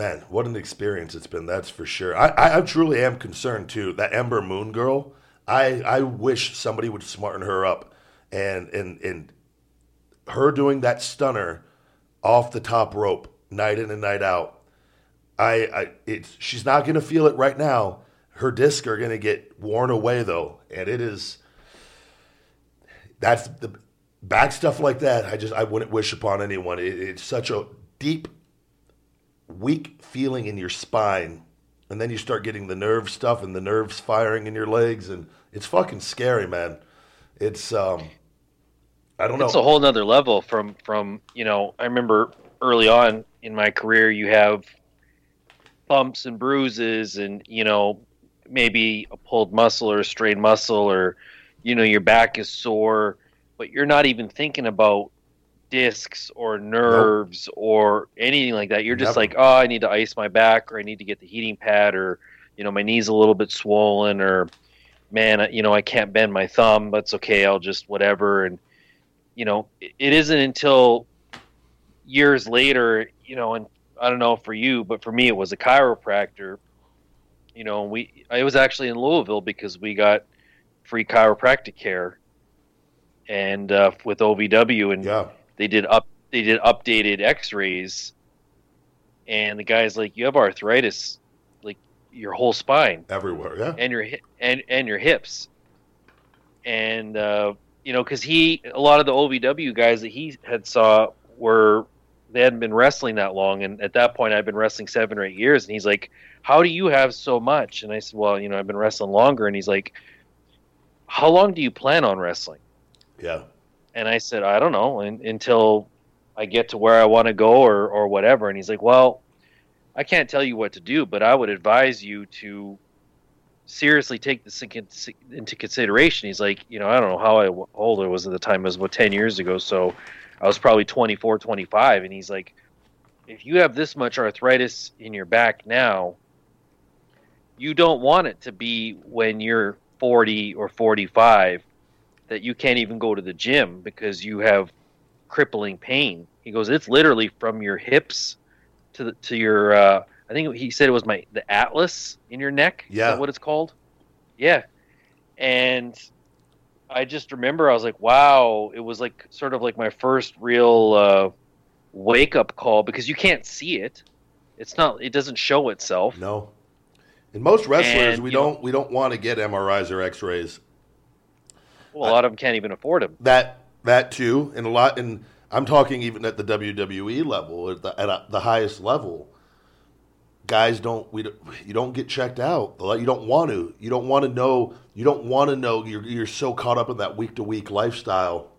B: Man, what an experience it's been. That's for sure. I, I, I truly am concerned too. That Ember Moon girl. I, I wish somebody would smarten her up, and and and her doing that stunner off the top rope night in and night out. I, I it's she's not gonna feel it right now. Her discs are gonna get worn away though, and it is. That's the back stuff like that. I just I wouldn't wish upon anyone. It, it's such a deep weak feeling in your spine and then you start getting the nerve stuff and the nerves firing in your legs and it's fucking scary man it's um i don't know.
C: it's a whole nother level from from you know i remember early on in my career you have bumps and bruises and you know maybe a pulled muscle or a strained muscle or you know your back is sore but you're not even thinking about discs or nerves or anything like that. You're just
B: Never.
C: like oh i need to ice my back or i need to get the heating pad or you know my knee's a little bit swollen or man you know i can't bend my thumb. But it's okay. I'll just whatever. And you know it, it isn't until years later you know and i don't know for you but for me it was a chiropractor. You know we i was actually in louisville because we got free chiropractic care and uh, with ovw and
B: yeah
C: they did up they did updated x-rays and the guy's like you have arthritis like your whole spine
B: everywhere yeah
C: and your and and your hips and uh, you know because he a lot of the ovw guys that he had saw were they hadn't been wrestling that long and at that point i'd been wrestling seven or eight years and he's like how do you have so much? And I said, well, you know, I've been wrestling longer. And he's like, how long do you plan on wrestling?
B: Yeah.
C: And I said, I don't know, in, until I get to where I want to go or, or whatever. And he's like, well, I can't tell you what to do, but I would advise you to seriously take this into consideration. He's like, you know, I don't know how old I was at the time. It was about 10 years ago. So I was probably 24, 25. And he's like, if you have this much arthritis in your back now, you don't want it to be when you're 40 or 45 that you can't even go to the gym because you have crippling pain. He goes, it's literally from your hips to the, to your. Uh, I think he said it was my the atlas in your neck. Is
B: Yeah.
C: that what it's called? Yeah. And I just remember I was like, wow, it was like sort of like my first real uh, wake up call because you can't see it. It's not. It doesn't show itself.
B: No. And most wrestlers,
C: And,
B: we don't we don't want to get MRIs or X-rays.
C: Well, a lot of them can't even afford them.
B: That that too, and a lot. And I'm talking even at the WWE level, at the, at a, the highest level. Guys don't we don't, you don't get checked out. You don't want to. You don't want to know. You don't want to know. You're you're so caught up in that week to week lifestyle.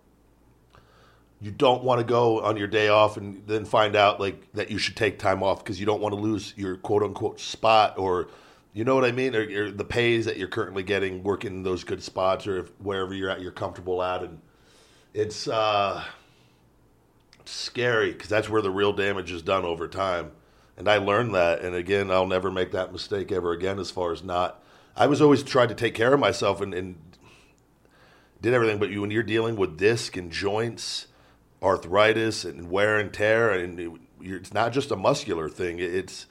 B: You don't want to go on your day off and then find out like that you should take time off because you don't want to lose your quote unquote spot or you know what I mean or, or the pays that you're currently getting working those good spots or if, wherever you're at you're comfortable at and it's uh, scary because that's where the real damage is done over time. And I learned that. And again, I'll never make that mistake ever again as far as not. I was always trying to take care of myself and, and did everything. But you, when you're dealing with disc and joints, arthritis and wear and tear, and it, it's not just a muscular thing. It's,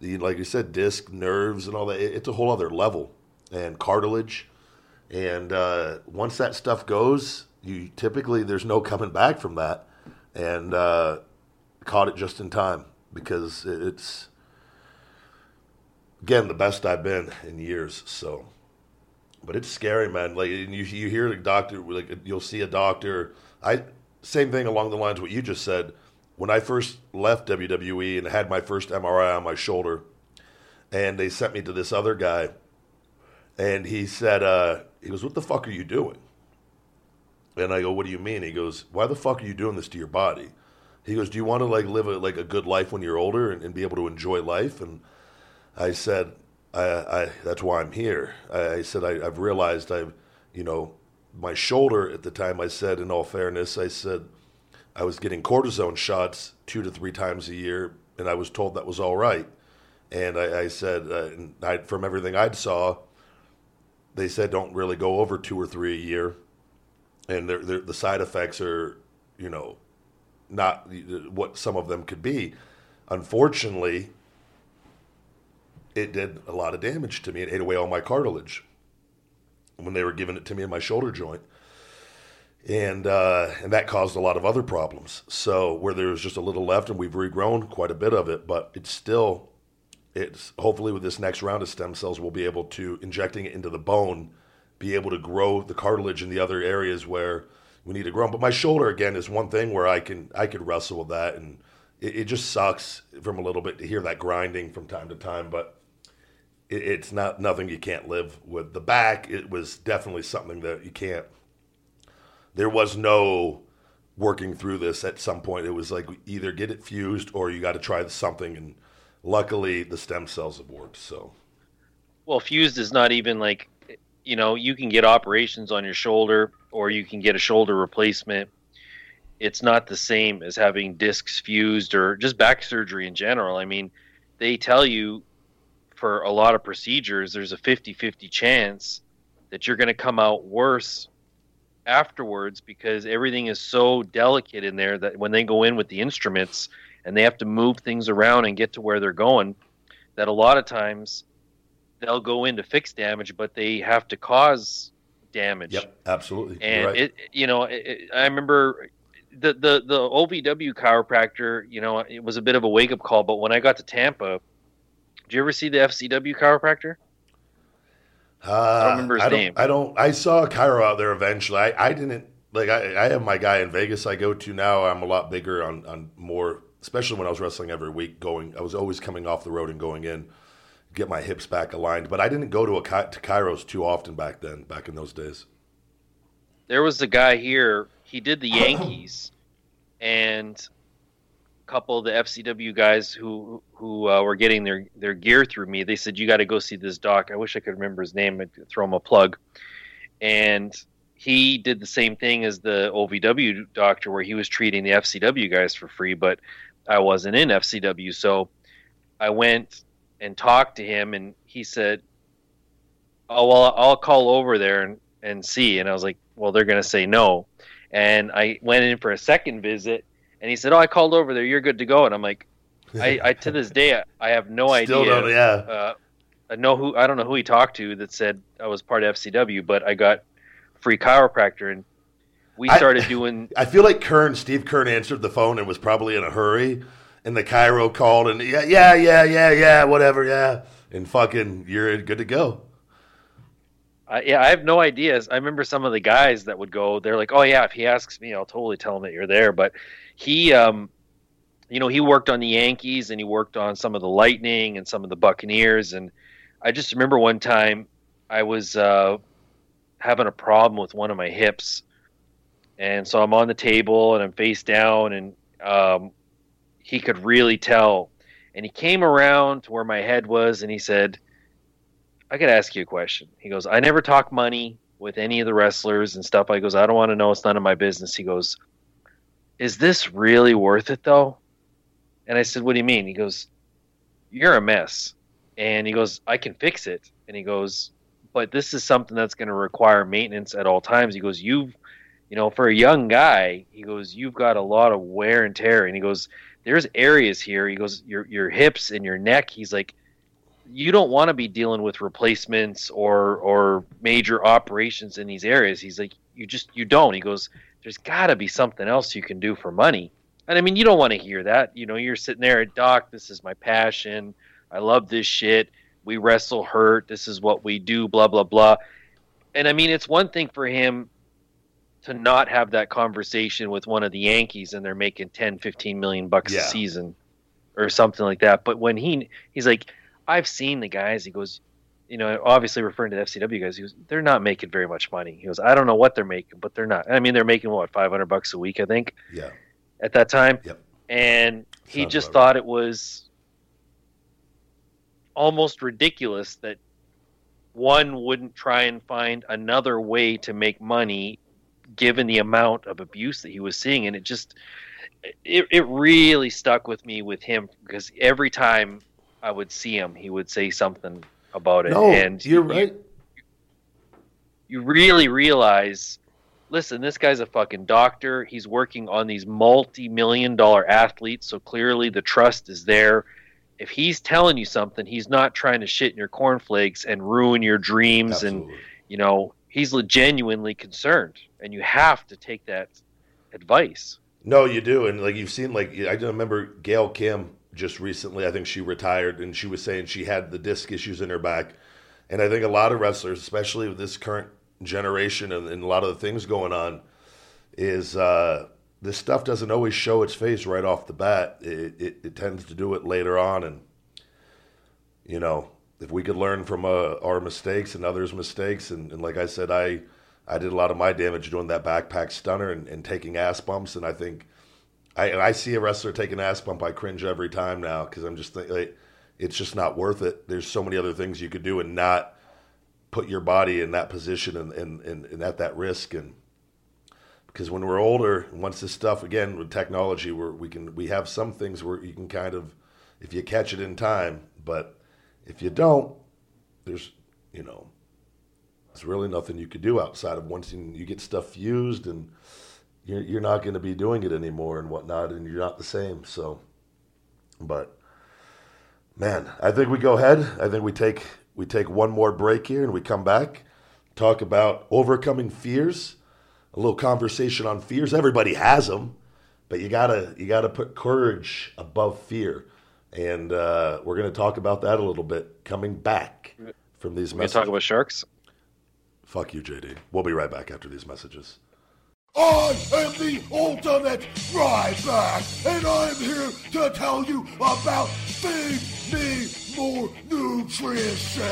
B: the, like you said, disc, nerves, and all that. It's a whole other level. And cartilage. And uh, once that stuff goes, you typically there's no coming back from that. And uh, caught it just in time because it's again the best I've been in years. So, but it's scary, man. Like you you hear the doctor, like you'll see a doctor. I same thing along the lines what you just said. When I first left WWE and had my first MRI on my shoulder, and they sent me to this other guy, and he said, uh, he goes, "What the fuck are you doing?" And I go, "What do you mean?" He goes, "Why the fuck are you doing this to your body?" He goes, "Do you want to like live a, like a good life when you're older and, and be able to enjoy life?" And I said, I, I that's why I'm here. I, I said, I, I've realized I've, you know, my shoulder at the time. I said, in all fairness, I said, I was getting cortisone shots two to three times a year, and I was told that was all right. And I, I said, uh, and I, from everything I'd saw, they said don't really go over two or three a year, and they're, they're, the side effects are, you know, not what some of them could be. Unfortunately, it did a lot of damage to me. It ate away all my cartilage when they were giving it to me in my shoulder joint, and uh, and that caused a lot of other problems. So where there was just a little left, and we've regrown quite a bit of it, but it's still. It's hopefully with this next round of stem cells, we'll be able to injecting it into the bone, be able to grow the cartilage in the other areas where we need to grow. But my shoulder again is one thing where I can I could wrestle with that, and it, it just sucks from a little bit to hear that grinding from time to time. But it, it's not nothing you can't live with. The back it was definitely something that you can't. There was no working through this at some point. It was like either get it fused or you got to try something. And luckily, the stem cells have worked. So
C: Well, fused is not even like, you know, you can get operations on your shoulder or you can get a shoulder replacement. It's not the same as having discs fused or just back surgery in general. I mean, they tell you for a lot of procedures, there's a 50 50 chance that you're going to come out worse afterwards because everything is so delicate in there that when they go in with the instruments and they have to move things around and get to where they're going, that a lot of times they'll go in to fix damage, but they have to cause damage.
B: yep, absolutely.
C: And
B: right.
C: it, you know, it, it- I remember the the the OVW chiropractor. You know, it was a bit of a wake up call. But when I got to Tampa, did you ever see the FCW chiropractor?
B: Uh,
C: don't remember his
B: I don't,
C: name.
B: I don't. I saw chiro out there eventually. I, I didn't like. I, I have my guy in Vegas. I go to now. I'm a lot bigger on on more. Especially when I was wrestling every week. Going, I was always coming off the road and going in. get my hips back aligned. But I didn't go to a to chiros too often back then, back in those days.
C: there was a guy here. He did the <clears throat> Yankees, and couple of the FCW guys who who uh, were getting their their gear through me. They said you got to go see this doc. I wish I could remember his name. I'd throw him a plug. And he did the same thing as the OVW doctor, where he was treating the FCW guys for free, but I wasn't in FCW, so I went and talked to him, and he said, "Oh well, I'll call over there and and see." And I was like, "Well, they're gonna say no." And I went in for a second visit, and he said, "Oh, I called over there. You're good to go." And I'm like, I, I to this day, I, I have no
B: Still
C: idea.
B: don't, yeah.
C: Uh, I know who I don't know who he talked to that said I was part of FCW, but I got free chiropractor, and we
B: I-
C: started doing. <laughs>
B: I feel like Keirn, Steve Keirn answered the phone and was probably in a hurry. And the chiro called and yeah, yeah, yeah, yeah, yeah, whatever, yeah. And fucking, you're good to go.
C: I, yeah, I have no ideas. I remember some of the guys that would go. They're like, "Oh yeah, if he asks me, I'll totally tell him that you're there." But he, um, you know, he worked on the Yankees and he worked on some of the Lightning and some of the Buccaneers. And I just remember one time I was uh, having a problem with one of my hips, and so I'm on the table and I'm face down, and um, he could really tell. And he came around to where my head was, and he said. I could ask you a question. He goes, I never talk money with any of the wrestlers and stuff. I goes, I don't want to know. It's none of my business. He goes, Is this really worth it though? And I said, What do you mean? He goes, You're a mess. And he goes, I can fix it. And he goes, But this is something that's going to require maintenance at all times. He goes, You've, you know, for a young guy, he goes, You've got a lot of wear and tear. And he goes, There's areas here. He goes, Your your hips and your neck. He's like, you don't want to be dealing with replacements or or major operations in these areas. He's like, you just you don't. He goes, there's got to be something else you can do for money. And I mean, you don't want to hear that. You know, you're sitting there, at Doc. This is my passion. I love this shit. We wrestle hurt. This is what we do. Blah blah blah. And I mean, it's one thing for him to not have that conversation with one of the Yankees and they're making 10, 15 million bucks
B: Yeah.
C: a season or something like that. But when he he's like, I've seen the guys. He goes, you know, obviously referring to the FCW guys. He goes, they're not making very much money. He goes, I don't know what they're making, but they're not. I mean, they're making what five hundred bucks a week, I think,
B: Yeah.
C: at that time.
B: Yep.
C: And he
B: Sounds
C: just thought it was almost ridiculous that one wouldn't try and find another way to make money given the amount of abuse that he was seeing and it just it, it really stuck with me with him because every time i would see him he would say something about it.
B: No,
C: and
B: you're
C: you-
B: right.
C: you really realize listen this guy's a fucking doctor. He's working on these multi-million dollar athletes so clearly the trust is there. If he's telling you something he's not trying to shit in your cornflakes and ruin your dreams and you know he's genuinely concerned and you have to take that advice.
B: No, you do, and like you've seen, like I don't remember Gail Kim just recently. I think she retired, and she was saying she had the disc issues in her back, and I think a lot of wrestlers, especially with this current generation and, and a lot of the things going on, is uh, this stuff doesn't always show its face right off the bat. It, it, it tends to do it later on, and you know, if we could learn from uh, our mistakes and others' mistakes, and, and like I said, I I did a lot of my damage doing that backpack stunner and, and taking ass bumps, and I think I I see a wrestler take an ass bump, I cringe every time now because I'm just like it's just not worth it. There's so many other things you could do and not put your body in that position and and, and, and at that risk and because when we're older, once this stuff again with technology, where we can we have some things where you can kind of if you catch it in time, but if you don't, there's you know there's really nothing you could do outside of once you you get stuff fused and you're you're not going to be doing it anymore and whatnot, and you're not the same. So, but man, I think we go ahead. I think we take we take one more break here and we come back, talk about overcoming fears, a little conversation on fears. Everybody has them, but you gotta you gotta put courage above fear, and uh, we're gonna talk about that a little bit coming back from these
C: we can
B: messages.
C: talk about sharks
B: Fuck you, JD. We'll be right back after these messages.
A: I am the ultimate Ryback, and I'm here to tell you about Feed Me More Nutrition.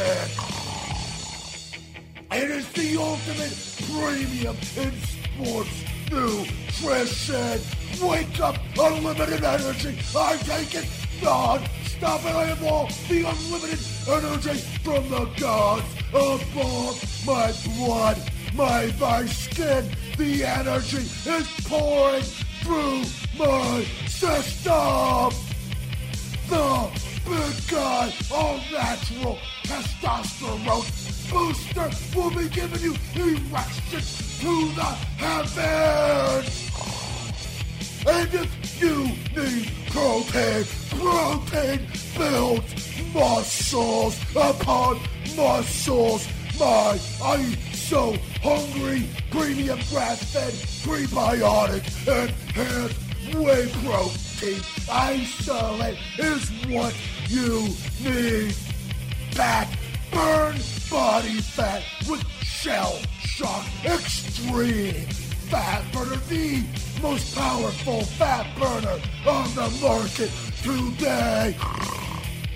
A: It is the ultimate premium in sports nutrition. Wake up, unlimited energy. I take it non-stop, and I have all the unlimited energy from the gods above my blood, my, my skin. The energy is pouring through my system. The big guy, all natural testosterone booster will be giving you erections to the heavens. And if you need protein, protein builds muscles upon muscles. My, I'm so hungry. Premium grass-fed prebiotic enhanced whey protein isolate is what you need. Fat, burn body fat with shell shock extreme. Fat burner, the most powerful fat burner on the market today.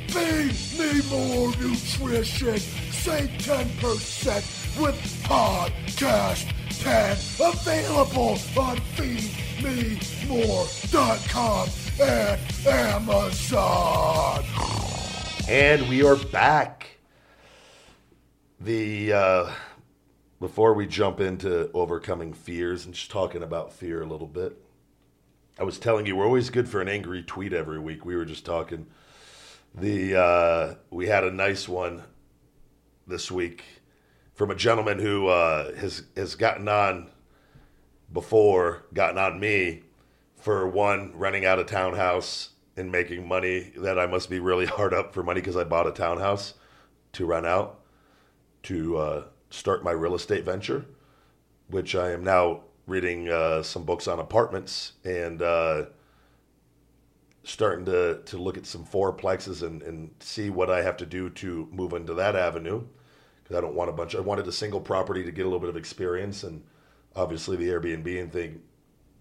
A: Feed me more nutrition. Save 10% with Podcast 10. Available on feedmemore.com and Amazon.
B: And we are back. The uh, before we jump into overcoming fears and just talking about fear a little bit, I was telling you we're always good for an angry tweet every week. We were just talking. The uh, we had a nice one this week from a gentleman who uh, has has gotten on before, gotten on me for one renting out a townhouse and making money that I must be really <laughs> hard up for money because I bought a townhouse to rent out to uh, start my real estate venture, which I am now reading uh, some books on apartments and uh, starting to, to look at some fourplexes and, and see what I have to do to move into that avenue because I don't want a bunch. I wanted a single property to get a little bit of experience, and obviously the Airbnb thing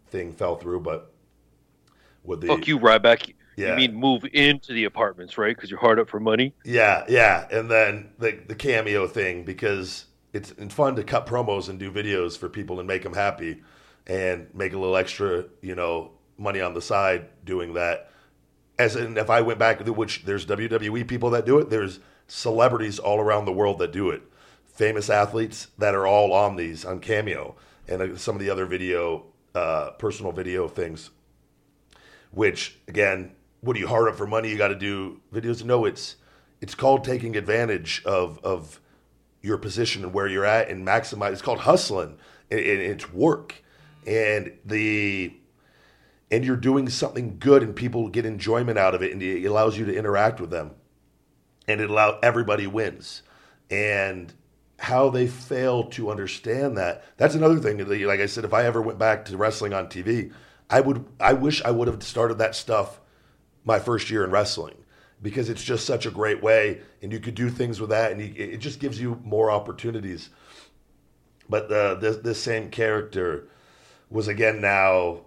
B: thing fell through. But with the
C: Fuck you, Ryback.
B: Yeah.
C: You mean move into the apartments, right? Because you're hard up for money.
B: Yeah, yeah, and then the the cameo thing because it's, it's fun to cut promos and do videos for people and make them happy, and make a little extra, you know, money on the side doing that. As in, if I went back, which there's WWE people that do it, there's celebrities all around the world that do it, famous athletes that are all on these on Cameo and uh, some of the other video, uh, personal video things which again, what are you hard up for money? You got to do videos. No, it's it's called taking advantage of of your position and where you're at and maximize. It's called hustling. And, and it's work, and the and you're doing something good, and people get enjoyment out of it, and it allows you to interact with them, and it allows everybody wins, and how they fail to understand that. That's another thing. Like I said, if I ever went back to wrestling on TV, I would. I wish I would have started that stuff my first year in wrestling because it's just such a great way, and you could do things with that, and you, it just gives you more opportunities. But uh, this this same character was again now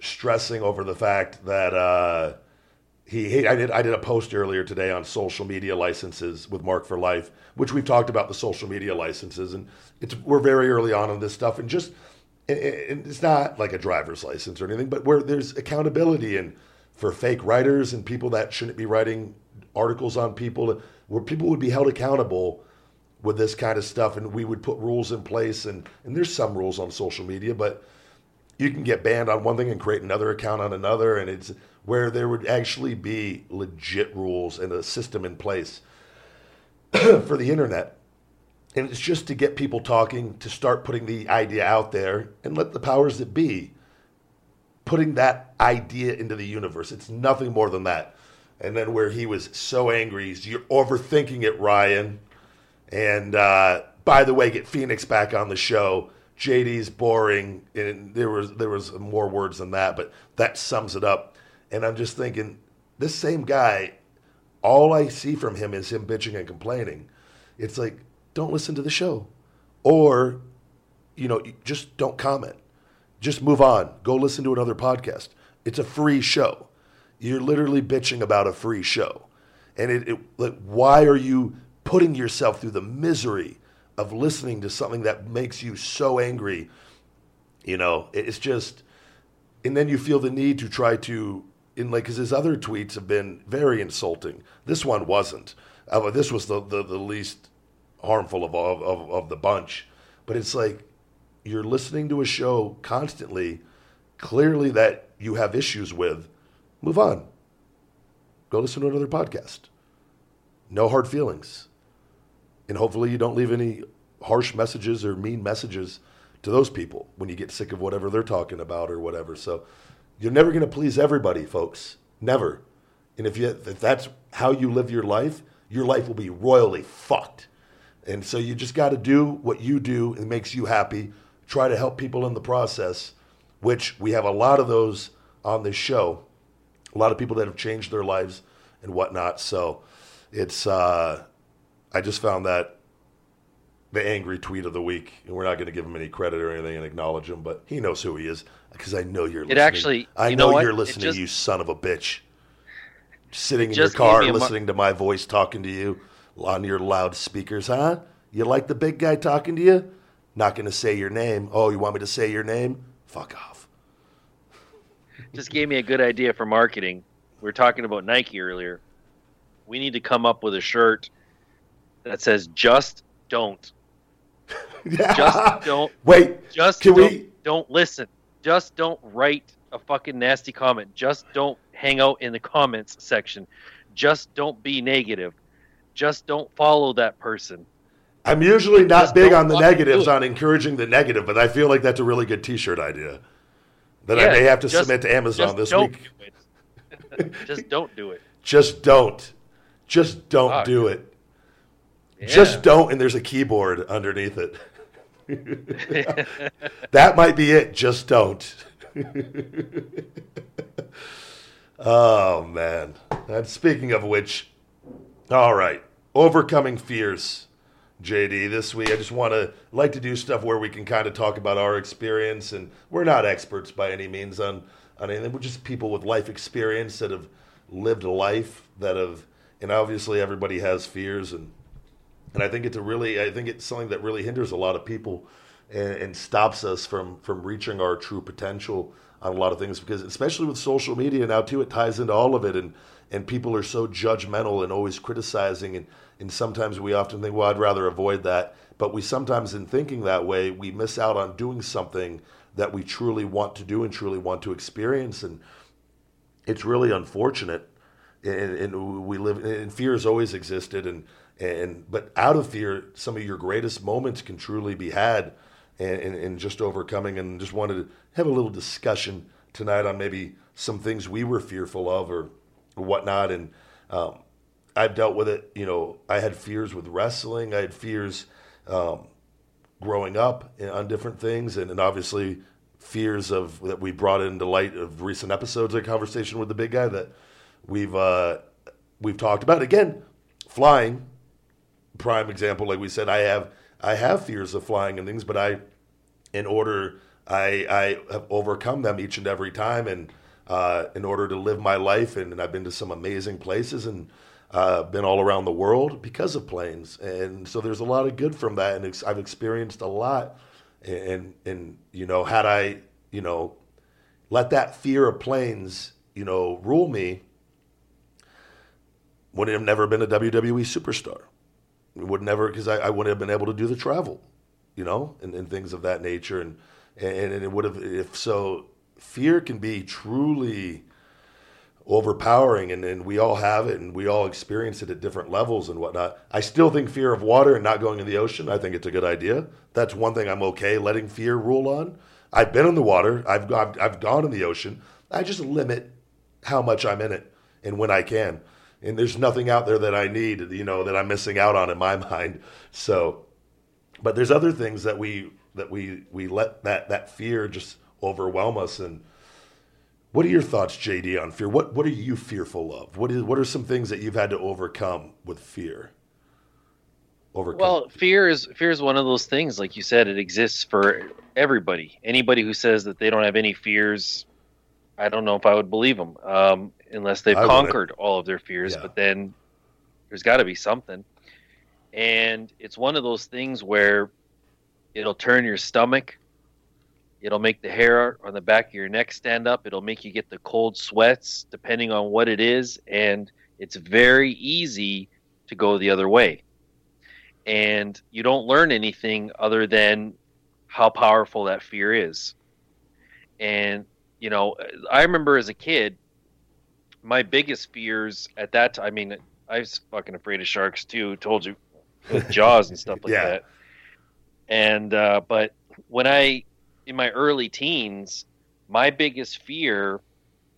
B: stressing over the fact that uh, he, he I did I did a post earlier today on social media licenses with Mark for Life, which we've talked about the social media licenses, and it's we're very early on in this stuff, and just and it's not like a driver's license or anything, but where there's accountability and for fake writers and people that shouldn't be writing articles on people, where people would be held accountable with this kind of stuff, and we would put rules in place, and and there's some rules on social media, but you can get banned on one thing and create another account on another, and it's where there would actually be legit rules and a system in place <clears throat> for the internet. And it's just to get people talking, to start putting the idea out there, and let the powers that be putting that idea into the universe. It's nothing more than that. And then where he was so angry, he's, you're overthinking it, Ryan. And uh, by the way, get Phoenix back on the show. JD's boring, and there was there was more words than that, but that sums it up. And I'm just thinking, this same guy, all I see from him is him bitching and complaining. It's like, don't listen to the show, or you know, just don't comment. Just move on. Go listen to another podcast. It's a free show. You're literally bitching about a free show. And it, it like why are you putting yourself through the misery of listening to something that makes you so angry? You know, it's just and then you feel the need to try to in like because his other tweets have been very insulting. This one wasn't. Uh, this was the, the, the least harmful of, of, of, of the bunch. But it's like you're listening to a show constantly, clearly that you have issues with. Move on. Go listen to another podcast. No hard feelings. And hopefully you don't leave any harsh messages or mean messages to those people when you get sick of whatever they're talking about or whatever. So you're never going to please everybody, folks. Never. And if, you, if that's how you live your life, your life will be royally fucked. And so you just got to do what you do and makes you happy. Try to help people in the process, which we have a lot of those on this show. A lot of people that have changed their lives and whatnot. So it's, uh, I just found that the angry tweet of the week, and we're not going to give him any credit or anything and acknowledge him, but he knows who he is because I know you're.
C: It
B: listening.
C: actually,
B: I know,
C: know
B: you're listening,
C: just-
B: you son of a bitch. Sitting in your car,
C: gave me mo-
B: listening to my voice talking to you on your loudspeakers, huh? You like the big guy talking to you? Not going to say your name. Oh, you want me to say your name? Fuck off.
C: just gave me a good idea for marketing. We were talking about Nike earlier. We need to come up with a shirt that says "Just don't, <laughs> just don't,
B: Wait,
C: just
B: Can
C: don't,
B: we-
C: don't listen, just don't write a fucking nasty comment, just don't hang out in the comments section, just don't be negative, just don't follow that person."
B: I'm usually not
C: Just
B: big on the negatives, on encouraging the negative, but I feel like that's a really good T-shirt idea that I may have to
C: just-
B: submit to Amazon this week.
C: do <laughs> just don't do it.
B: Just don't. Just don't
C: Fuck.
B: do it.
C: Yeah.
B: Just don't, and there's a keyboard underneath it. <laughs> that might be it. Just don't. <laughs> oh man. And speaking of which, all right, overcoming fears. JD, this week I just want to like to do stuff where we can kind of talk about our experience, and we're not experts by any means on on anything. We're just people with life experience that have lived life that have, and obviously everybody has fears, and and I think it's a really, I think it's something that really hinders a lot of people and, and stops us from from reaching our true potential on a lot of things because especially with social media now too, it ties into all of it, and and people are so judgmental and always criticizing. And and sometimes we often think well i'd rather avoid that. But we sometimes in thinking that way we miss out on doing something that we truly want to do and truly want to experience. And it's really unfortunate. And, and we live and fear has always existed. And and but out of fear some of your greatest moments can truly be had and, just overcoming. And just wanted to have a little discussion tonight on maybe some things we were fearful of or, or whatnot. And um, I've dealt with it you know I had fears with wrestling. I had fears um, growing up on different things. And, and obviously fears of that we brought into light of recent episodes of conversation with the big guy that we've uh, we've talked about. Again flying prime example like we said I have I have fears of flying and things but I in order I I have overcome them each and every time and uh, in order to live my life. And, and I've been to some amazing places and uh, been all around the world because of planes. And so there's a lot of good from that. And ex- I've experienced a lot. And and you know had I you know let that fear of planes you know rule me would have never been a WWE superstar would never because I, I wouldn't have been able to do the travel you know and, and things of that nature and and, and it would have if so fear can be truly overpowering and, and we all have it and we all experience it at different levels and whatnot. I still think fear of water and not going in the ocean, I think it's a good idea. That's one thing I'm okay letting fear rule on. I've been in the water, I've gone, I've gone in the ocean. I just limit how much I'm in it and when I can. And there's nothing out there that I need, you know, that I'm missing out on in my <laughs> mind. So, but there's other things that we that we we let that that fear just overwhelm us and what are your thoughts, JD, on fear? What what are you fearful of? What is what are some things that you've had to overcome with fear? overcome.
C: Well, fear is fear is one of those things. Like you said, it exists for everybody. Anybody who says that they don't have any fears, I don't know if I would believe them, um, unless they've
B: I
C: conquered all of their fears.
B: Yeah.
C: But then there's got to be something, and it's one of those things where it'll turn your stomach. It'll make the hair on the back of your neck stand up. It'll make you get the cold sweats, depending on what it is, and it's very easy to go the other way and you don't learn anything other than how powerful that fear is. And you know, I remember as a kid, my biggest fears at that time. I mean, I was fucking afraid of sharks too. Told you, with <laughs> Jaws and stuff like
B: Yeah.
C: that. And uh, but when I, in my early teens, my biggest fear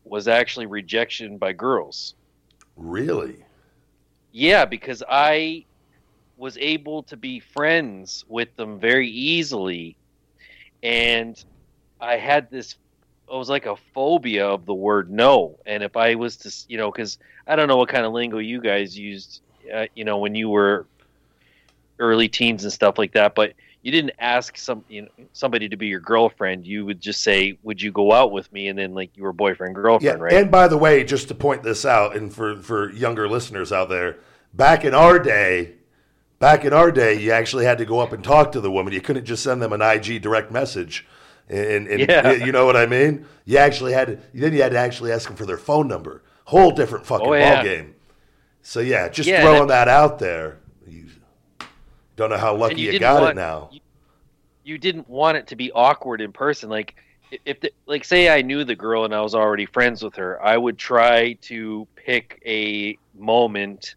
C: was actually rejection by girls.
B: really?
C: Yeah, because I was able to be friends with them very easily. And I had this, it was like a phobia of the word no. And if I was to, you know, because I don't know what kind of lingo you guys used, uh, you know, when you were early teens and stuff like that, but you didn't ask some, you know, somebody to be your girlfriend. You would just say, "Would you go out with me?" And then like you were boyfriend girlfriend,
B: Yeah.
C: right?
B: And by the way, just to point this out, and for for younger listeners out there, back in our day, back in our day, you actually had to go up and talk to the woman. You couldn't just send them an IG direct message. And, and
C: Yeah.
B: you, you know what I mean? You actually had to. Then you had to actually ask them for their phone number. Whole different fucking
C: Oh, yeah.
B: ball game. So yeah, just
C: Yeah,
B: throwing that out there. You don't know how lucky
C: you
B: you, got it now.
C: you didn't want it to be awkward in person like if the, like say i knew the girl and i was already friends with her i would try to pick a moment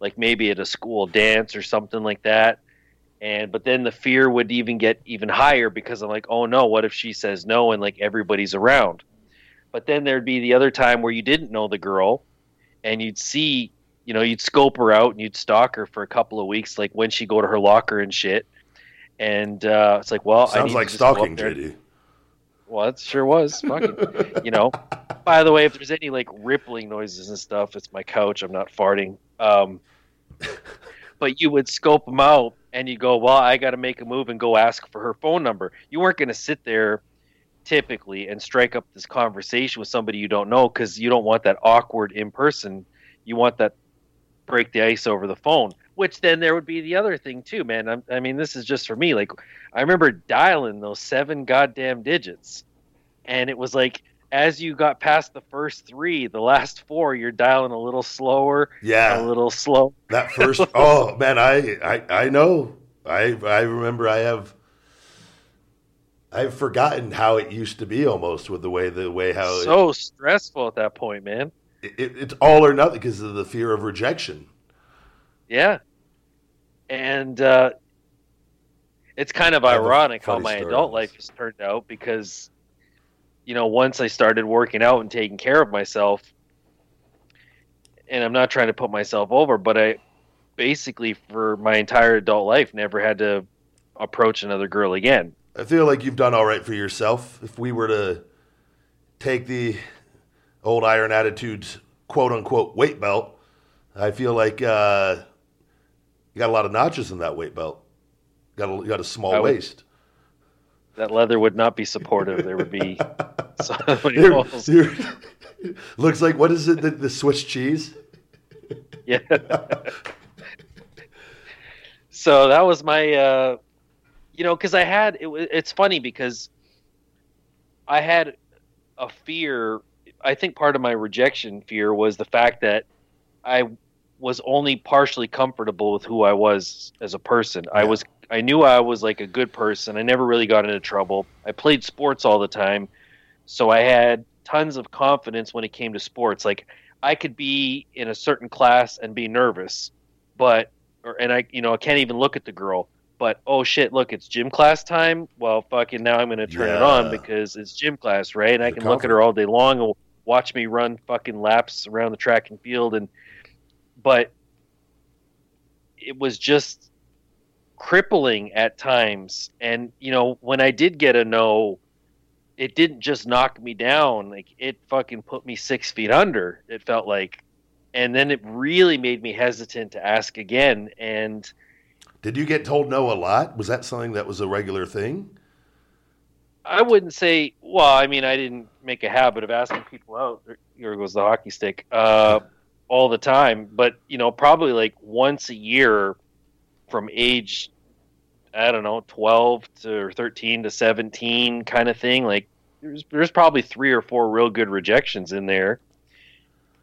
C: like maybe at a school dance or something like that and but then the fear would even get even higher because i'm like oh no what if she says no and like everybody's around but then there'd be the other time where you didn't know the girl and you'd see you know you'd scope her out and you'd stalk her for a couple of weeks like when she go to her locker and shit and uh, it's like, well, I
B: Sounds like stalking. JD.
C: Well, it sure was. Fucking, you know. <laughs> By the way, if there's any like rippling noises and stuff, it's my couch. I'm not farting. Um, but you would scope them out, and you go, well, I got to make a move and go ask for her phone number. You weren't going to sit there typically and strike up this conversation with somebody you don't know because you don't want that awkward in person. You want that break the ice over the phone. Which then there would be the other thing too, man. I'm, I mean, this is just for me. Like, I remember dialing those seven goddamn digits, and it was like as you got past the first three, the last four, you're dialing a little slower,
B: Yeah.
C: a little slow.
B: That <laughs> first, oh man, I, I, I know. I, I remember. I have, I've forgotten how it used to be almost with the way the way how it,
C: so stressful at that point, man.
B: it, it's all or nothing because of the fear of rejection.
C: Yeah, and uh, it's kind of
B: I have a
C: ironic how my
B: story
C: adult life has turned out because, you know, once I started working out and taking care of myself, and I'm not trying to put myself over, but I basically for my entire adult life never had to approach another girl again.
B: I feel like you've done all right for yourself. If we were to take the old Iron Attitudes quote unquote weight belt, I feel like uh, you got a lot of notches in that weight belt. Got a, you got a small
C: would-
B: waist.
C: That leather would not be supportive. There would be <laughs> somebody
B: You're-
C: else.
B: you're- <laughs> looks like what is it? The, the Swiss cheese. <laughs>
C: Yeah. so that was my, uh, you know, because I had it. It's funny because I had a fear. I think part of my rejection fear was the fact that I was only partially comfortable with who I was as a person. I was I knew I was like a good person. I never really got into trouble. I played sports all the time. So I had tons of confidence when it came to sports. Like I could be in a certain class and be nervous, but or and I you know, I can't even look at the girl. But oh shit, look, it's gym class time. Well, fucking now I'm gonna turn it on because it's gym class, right? And I can look at her all day long and watch me run fucking laps around the track and field and but it was just crippling at times and you know when i did get a no it didn't just knock me down like it fucking put me six feet under it felt like and then it really made me hesitant to ask again and
B: Did you get told no a lot? Was that something that was a regular thing?
C: I wouldn't say. Well, I mean, I didn't make a habit of asking people out. Here goes the hockey stick. Uh, all the time, but you know, probably like once a year, from age, I don't know, twelve to thirteen to seventeen, kind of thing. Like there's there's probably three or four real good rejections in there,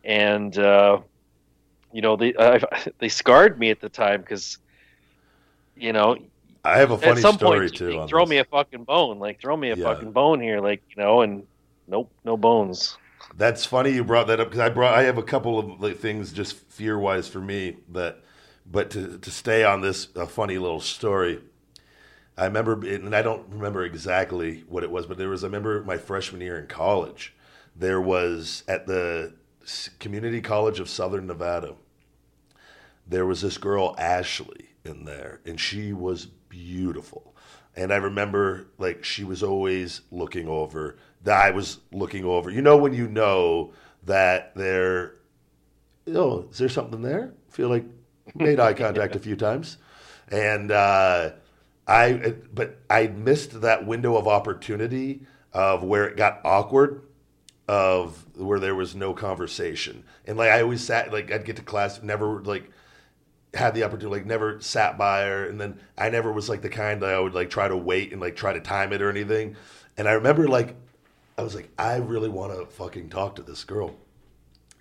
C: and uh, you know they uh, <laughs> they scarred me at the time because you know
B: I have a funny
C: at some
B: story
C: point,
B: too. on
C: throw
B: this.
C: me a fucking bone, like throw me a
B: Yeah.
C: fucking bone here, like you know, and nope, no bones.
B: That's funny you brought that up because I brought I have a couple of like, things just fear wise for me that, but to to stay on this a funny little story. I remember, and I don't remember exactly what it was, but there was. I remember my freshman year in college. There was at the Community College of Southern Nevada. There was this girl Ashley in there, and she was beautiful. And I remember like she was always looking over. That I was looking over. You know when you know that there. Oh, is there something there? feel like made eye <laughs> contact a few times, and uh, I. But I missed that window of opportunity of where it got awkward of where there was no conversation. And like I always sat like I'd get to class, never like had the opportunity, like never sat by her, and then I never was like the kind that I would like try to wait and like try to time it or anything. And I remember like I was like, I really want to fucking talk to this girl.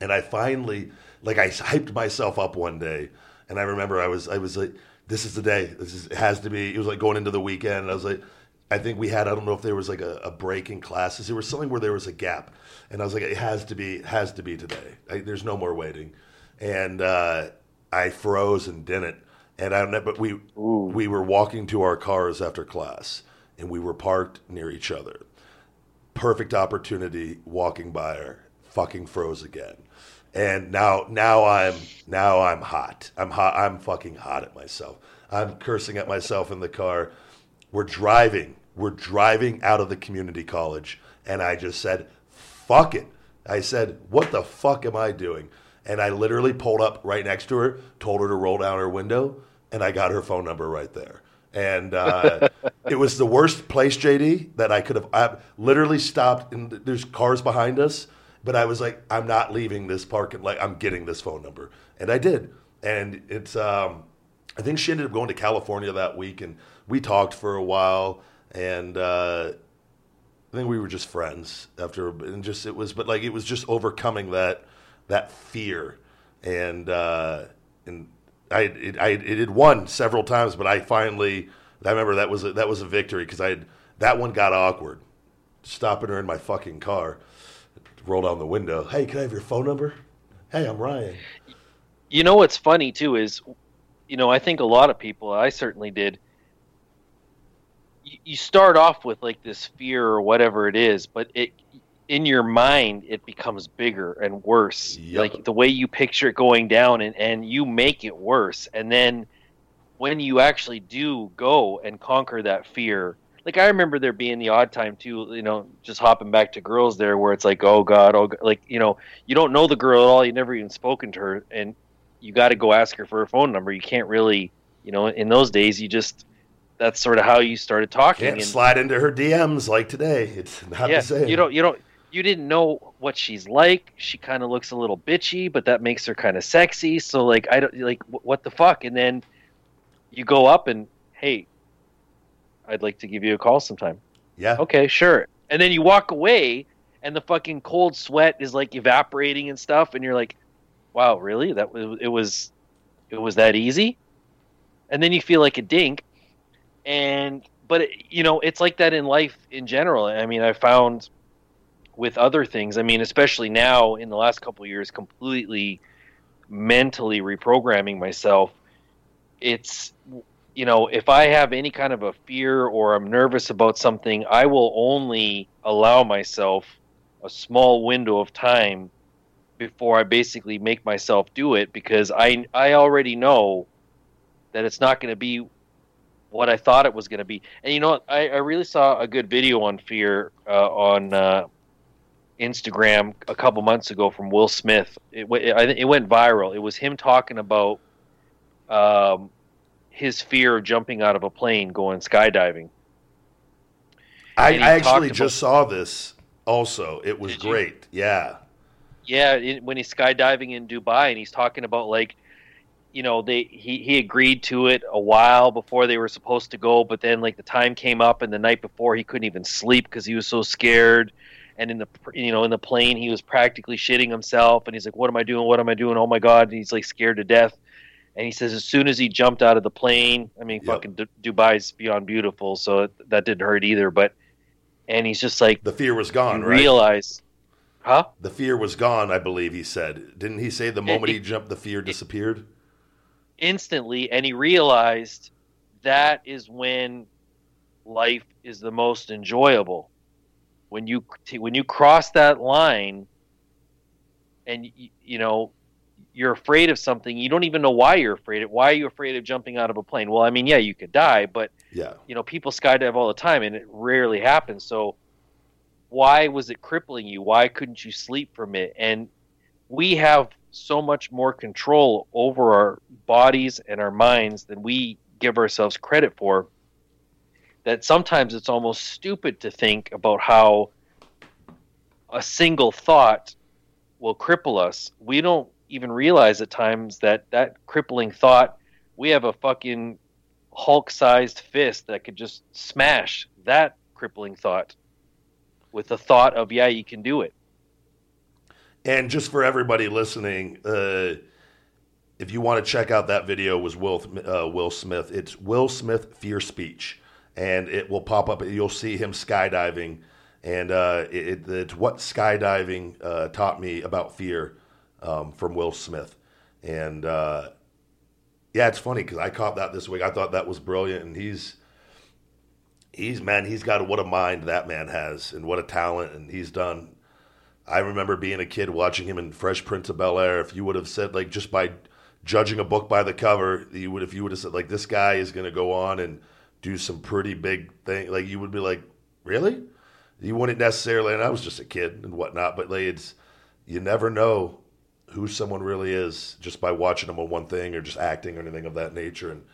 B: And I finally like I hyped myself up one day, and I remember I was I was like, this is the day. This is it has to be. It was like going into the weekend, and I was like. I think we had I don't know if there was like a, a break in classes. There was something where there was a gap, and I was like, it has to be has to be today. I, there's no more waiting, and uh, I froze and didn't. And I don't know, but we we were walking to our cars after class, and we were parked near each other. Perfect opportunity walking by her, fucking froze again. And now now I'm now I'm hot. I'm hot. I'm fucking hot at myself. I'm cursing at myself in the car. We're driving. We're driving out of the community college, and I just said, "Fuck it." I said, "What the fuck am I doing?" And I literally pulled up right next to her, told her to roll down her window, and I got her phone number right there. And uh, <laughs> it was the worst place, JD, that I could have. I literally stopped, and there's cars behind us, but I was like, I'm not leaving this parking. Like, I'm getting this phone number, and I did. And it's, um, I think she ended up going to California that week, and we talked for a while, and uh, I think we were just friends after, and just it was, but like it was just overcoming that that fear, and uh, and I it, I it had won several times, but I finally I remember that was a, that was a victory because I had, that one got awkward, stopping her in my fucking car, roll down the window. Hey, can I have your phone number? Hey, I'm Ryan.
C: You know what's funny too is, you know, I think a lot of people, I certainly did. You, start off with like this fear or whatever it is, but it in your mind it becomes bigger and worse.
B: Yep.
C: Like the way you picture it going down, and and you make it worse, and then when you actually do go and conquer that fear. Like I remember there being the odd time too, you know, just hopping back to girls there where it's like, oh god, oh, God. like you know, you don't know the girl at all, you never even spoken to her, and you got to go ask her for her phone number. You can't really, you know, in those days, you just that's sort of how you started talking.
B: Can't
C: and,
B: slide into her DMs like today. It's not
C: yeah,
B: the same.
C: you don't, you don't, you didn't know what she's like. She kind of looks a little bitchy, but that makes her kind of sexy. So like, I don't like what the fuck. And then you go up and hey, I'd like to give you a call sometime.
B: Yeah.
C: Okay, sure. And then you walk away, and the fucking cold sweat is like evaporating and stuff, and you're like, "Wow, really? That was it was it was that easy?" And then you feel like a dink, and but it, you know it's like that in life in general. I mean, I found with other things. I mean, especially now in the last couple of years, completely mentally reprogramming myself. It's you know, if I have any kind of a fear or I'm nervous about something, I will only allow myself a small window of time before I basically make myself do it because I I already know that it's not going to be what I thought it was going to be. And you know? I, I really saw a good video on fear uh, on uh, Instagram a couple months ago from Will Smith. It, wa- I it went viral. It was him talking about um, his fear of jumping out of a plane going skydiving.
B: I, I actually
C: talked
B: just saw this also. It was
C: Did you?
B: great. Yeah.
C: Yeah, it, when he's skydiving in Dubai and he's talking about like, you know, they he he agreed to it a while before they were supposed to go, but then like the time came up and the night before he couldn't even sleep because he was so scared. And in the you know in the plane he was practically shitting himself and he's like, what am I doing? What am I doing? Oh my god! And he's like scared to death. And he says as soon as he jumped out of the plane, I mean,
B: Yep.
C: fucking Du- Dubai's beyond beautiful, so that didn't hurt either. But and he's just like
B: The fear was gone, right?
C: realize, huh?
B: the fear was gone, I believe he said. Didn't he say the moment
C: it-
B: he jumped, the fear disappeared?
C: instantly and he realized that is when life is the most enjoyable when you when you cross that line and you know you're afraid of something you don't even know why you're afraid of why are you afraid of jumping out of a plane? Well i mean yeah you could die but
B: Yeah.
C: you know people skydive all the time and it rarely happens. So why was it crippling you? Why couldn't you sleep from it? And we have so much more control over our bodies and our minds than we give ourselves credit for that sometimes it's almost stupid to think about how a single thought will cripple us. We don't even realize at times that that crippling thought we have a fucking hulk sized fist that could just smash that crippling thought with the thought of yeah you can do it
B: And just for everybody listening, uh, if you want to check out that video, was Will uh, Will Smith. It's Will Smith Fear Speech, and it will pop up. You'll see him skydiving, and uh, it, it- it's what skydiving uh, taught me about fear um, from Will Smith. And uh, yeah, it's funny because I caught that this week. I thought that was brilliant, and he's he's man, he's got what a mind that man has, and what a talent, and he's done I remember being a kid watching him in Fresh Prince of Bel Air. If you would have said like just by judging a book by the cover, you would if you would have said like this guy is going to go on and do some pretty big thing, like you would be like, really? You wouldn't necessarily. And I was just a kid and whatnot, but like it's you never know who someone really is just by watching them on one thing or just acting or anything of that nature. And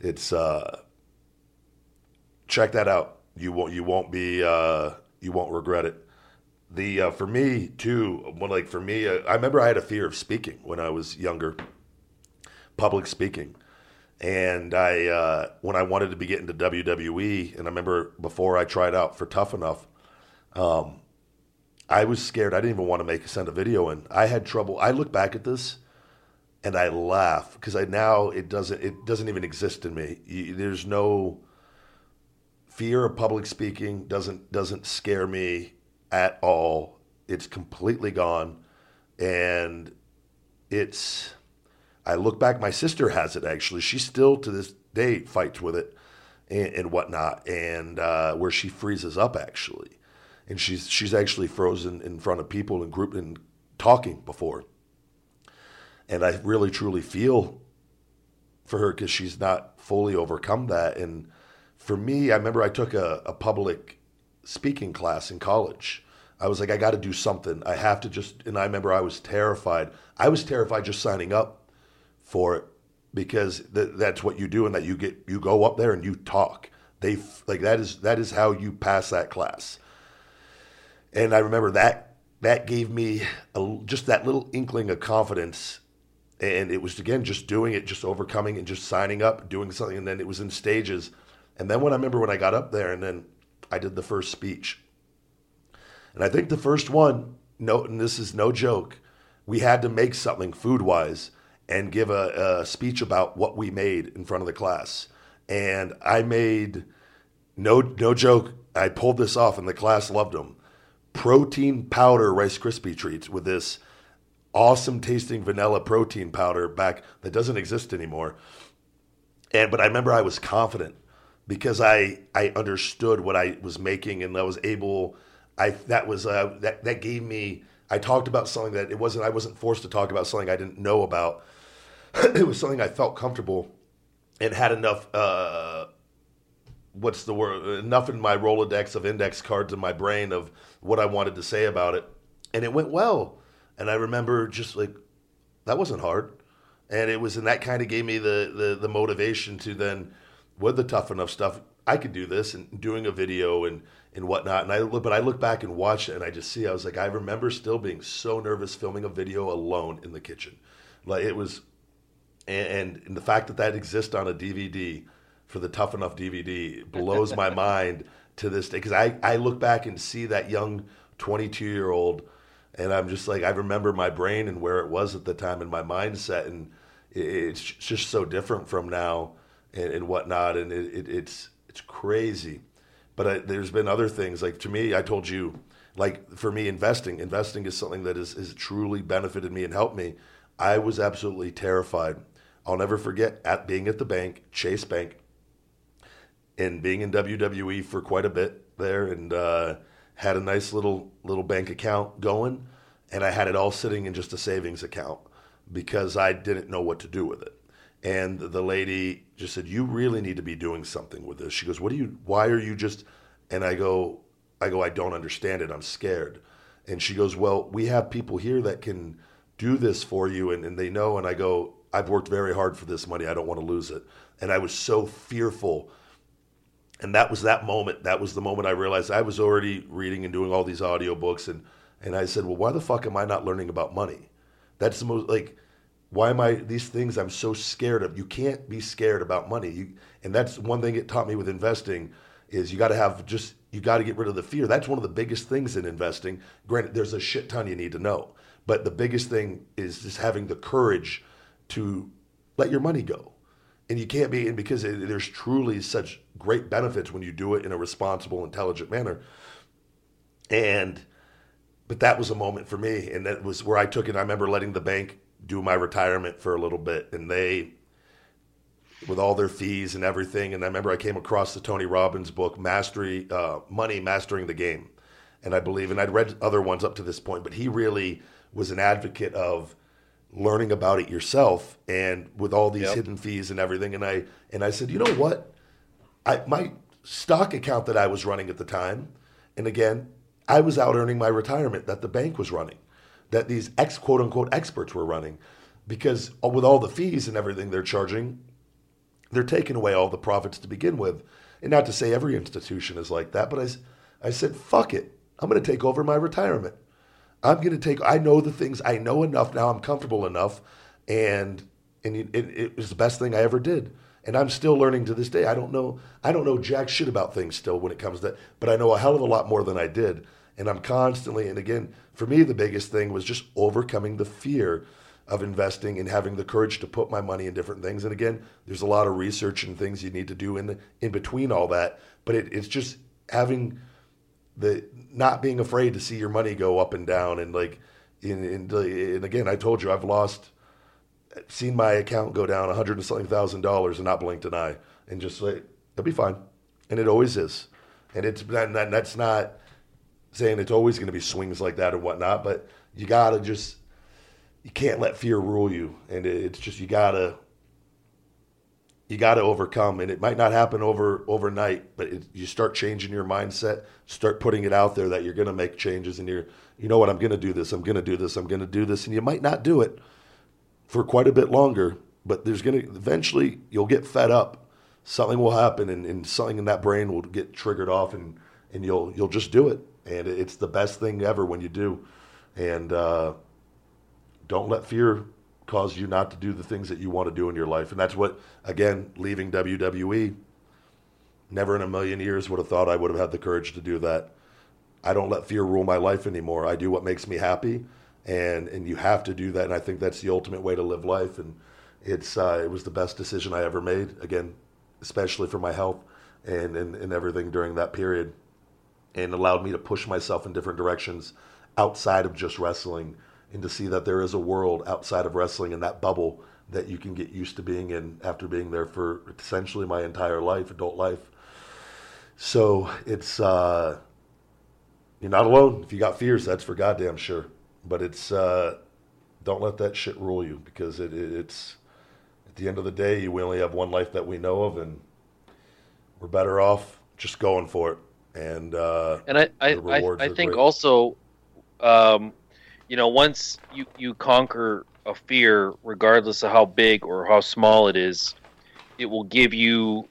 B: it's uh, check that out. You won't you won't be uh, you won't regret it the uh, for me too like for me uh, i remember i had a fear of speaking when i was younger public speaking and i uh, when i wanted to be getting to wwe and i remember before i tried out for tough enough um, i was scared i didn't even want to make a send a video in i had trouble i look back at this and i laugh because i now it doesn't it doesn't even exist in me You- there's no fear of public speaking doesn't doesn't scare me at all. It's completely gone, and it's. I look back. My sister has it actually. She still to this day fights with it and, and whatnot, and uh, where she freezes up actually, and she's she's actually frozen in front of people and group and talking before, and I really truly feel for her because she's not fully overcome that. And for me, I remember I took a, a public speaking class in college. I was like, I got to do something. I have to just, and I remember I was terrified. I was terrified just signing up for it because th- that's what you do, and that you get, you go up there and you talk. They f- like that is that is how you pass that class. And I remember that that gave me a, just that little inkling of confidence and it was again just doing it, just overcoming and just signing up, doing something, and then it was in stages. And then when I remember when I got up there, and then I did the first speech, and I think the first one, no, and this is no joke, we had to make something food wise and give a, a speech about what we made in front of the class, and I made no no joke. I pulled this off, and the class loved them. Protein powder Rice Krispie treats with this awesome tasting vanilla protein powder back that doesn't exist anymore. And but I remember I was confident because I I understood what I was making and I was able I that was uh, that that gave me I talked about something that it wasn't I wasn't forced to talk about something I didn't know about. <clears throat> it was something I felt comfortable and had enough uh what's the word enough in my Rolodex of index cards in my brain of what I wanted to say about it. And it went well. And I remember just like that wasn't hard. and it was and that kind of gave me the, the the motivation to then with the tough enough stuff I could do this and doing a video and and whatnot. And I look, but I look back and watch it, and I just see I was like, I remember still being so nervous filming a video alone in the kitchen, like it was, and, and the fact that that exists on a DVD for the Tough Enough DVD blows my <laughs> mind to this day because I I look back and see that young 22 year old, and I'm just like I remember my brain and where it was at the time and my mindset, and it's just so different from now and, and whatnot, and it, it, it's it's crazy. But I, there's been other things like to me i told you like for me investing investing is something that has, has truly benefited me and helped me. I was absolutely terrified. I'll never forget at being at the bank chase bank and being in wwe for quite a bit there and uh, had a nice little little bank account going. And i had it all sitting in just a savings account because i didn't know what to do with it. And the lady just said you really need to be doing something with this. She goes what do you why are you just and i go i go i don't understand it. I'm scared. And she goes well we have people here that can do this for you and, and they know. And i go i've worked very hard for this money. I don't want to lose it. And i was so fearful and that was that moment that was the moment i realized i was already reading and doing all these audiobooks and and i said well why the fuck am i not learning about money that's the most like why am I these things I'm so scared of? You can't be scared about money. You, and that's one thing it taught me with investing is you got to have just you got to get rid of the fear. That's one of the biggest things in investing. Granted, there's a shit ton you need to know, but the biggest thing is just having the courage to let your money go. And you can't be, and because it, there's truly such great benefits when you do it in a responsible, intelligent manner. And, but that was a moment for me, and that was where I took it. I remember letting the bank do my retirement for a little bit, and they, with all their fees and everything, and I remember I came across the Tony Robbins book, Mastery uh, Money, Mastering the Game, and I believe, and I'd read other ones up to this point, but he really was an advocate of learning about it yourself and with all these yep. hidden fees and everything and I and I said you know what I my stock account that I was running at the time and again I was out earning my retirement that the bank was running that these ex quote unquote experts were running because with all the fees and everything they're charging, they're taking away all the profits to begin with. And not to say every institution is like that, but I, I said, fuck it. I'm going to take over my retirement. I'm going to take, I know the things, I know enough now, I'm comfortable enough. And, and it, it was the best thing I ever did. And I'm still learning to this day. I don't know, I don't know jack shit about things still when it comes to that, but I know a hell of a lot more than I did. And I'm constantly, and again, for me, the biggest thing was just overcoming the fear of investing and having the courage to put my money in different things. And again, there's a lot of research and things you need to do in the, in between all that. But it, it's just having the not being afraid to see your money go up and down and like in, in and again, I told you I've lost seen my account go down a hundred and something thousand dollars and not blinked an eye and just like it'll be fine, and it always is, and it's that, that's not saying it's always going to be swings like that or whatnot, but you got to just, you can't let fear rule you. And it's just, you got to, you got to overcome. And it might not happen over overnight, but it, you start changing your mindset, start putting it out there that you're going to make changes and you're, you know what, I'm going to do this, I'm going to do this, I'm going to do this. And you might not do it for quite a bit longer, but there's going to, eventually you'll get fed up. Something will happen and, and something in that brain will get triggered off and, and you'll, you'll just do it and it's the best thing ever when you do. And uh, don't let fear cause you not to do the things that you want to do in your life. And that's what, again, leaving WWE, never in a million years would have thought I would have had the courage to do that. I don't let fear rule my life anymore. I do what makes me happy, and and you have to do that. And I think that's the ultimate way to live life. And it's uh, it was the best decision I ever made. Again, especially for my health and and, and everything during that period and allowed me to push myself in different directions outside of just wrestling and to see that there is a world outside of wrestling and that bubble that you can get used to being in after being there for essentially my entire life, adult life. So it's uh, you're not alone. If you got fears, that's for goddamn sure. But it's uh, don't let that shit rule you because it, it, it's at the end of the day, we only have one life that we know of, and we're better off just going for it and uh,
C: and I I, I, I think great. also, um, you know, once you you conquer a fear, regardless of how big or how small it is, it will give you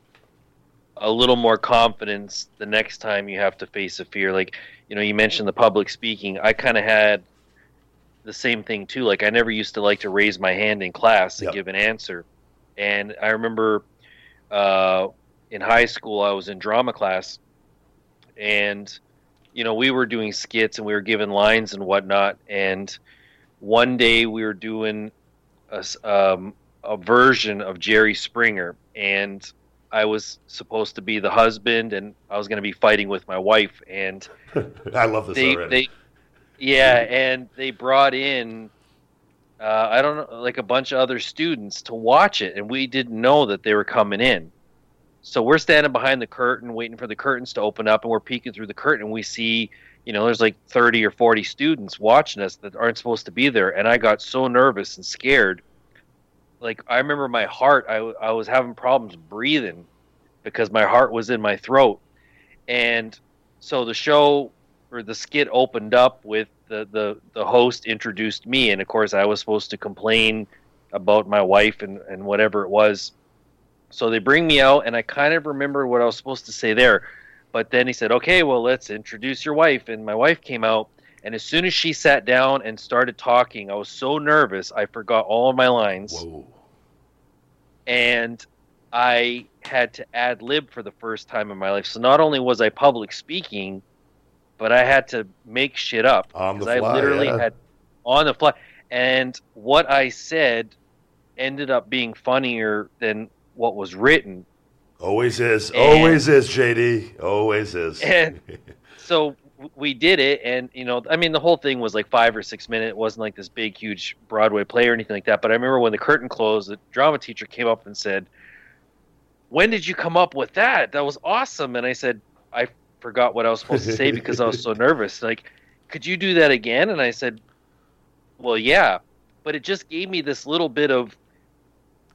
C: a little more confidence the next time you have to face a fear. Like, you know, you mentioned the public speaking. I kind of had the same thing too. Like, I never used to like to raise my hand in class and
B: Yep.
C: give an answer. And I remember uh, in high school, I was in drama class, and you know, we were doing skits and we were given lines and whatnot. And one day we were doing a, um, a version of Jerry Springer, and I was supposed to be the husband, and I was going to be fighting with my wife, and <laughs>
B: I love this
C: they,
B: already.
C: they, yeah, and they brought in, uh, I don't know, like a bunch of other students to watch it, and we didn't know that they were coming in. So we're standing behind the curtain, waiting for the curtains to open up, and we're peeking through the curtain, and we see, you know, there's like 30 or 40 students watching us that aren't supposed to be there, and I got so nervous and scared. Like I remember my heart, I, I was having problems breathing because my heart was in my throat, and so the show or the skit opened up with the, the, the host introduced me. And of course i was supposed to complain about my wife and, and whatever it was. So they bring me out and i kind of remember what i was supposed to say there. But then he said okay well let's introduce your wife. And my wife came out and as soon as she sat down and started talking i was so nervous i forgot all of my lines.
B: Whoa.
C: and I had to ad lib for the first time in my life. So not only was I public speaking, but I had to make shit up because I literally
B: yeah.
C: had on the fly. And what I said ended up being funnier than what was written.
B: Always is.
C: And-
B: Always is, JD. Always is.
C: And- <laughs> So we did it, and you know, I mean, the whole thing was like five or six minutes. It wasn't like this big, huge Broadway play or anything like that. But I remember when the curtain closed, the drama teacher came up and said, "When did you come up with that? That was awesome." And I said, "I forgot what I was supposed to say because I was so <laughs> nervous. Like, could you do that again?" And I said, "Well, yeah." But it just gave me this little bit of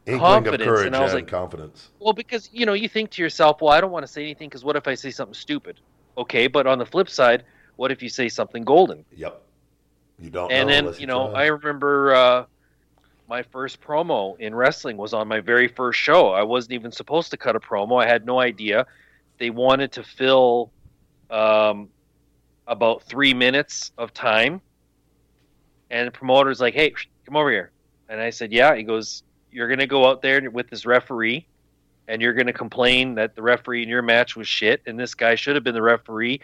B: Inkling of
C: confidence,
B: courage
C: and I was like-
B: confidence.
C: well, because you know, you think to yourself, "Well, I don't want to say anything because what if I say something stupid?" Okay, but on the flip side, what if you say something golden?
B: Yep. You don't
C: and then you know,
B: try.
C: I remember uh, my first promo in wrestling was on my very first show. I wasn't even supposed to cut a promo. I had no idea. They wanted to fill um, about three minutes of time, and the promoter's like, "Hey, come over here," and I said, "Yeah." He goes, "You're gonna go out there with this referee." And you're going to complain that the referee in your match was shit, and this guy should have been the referee,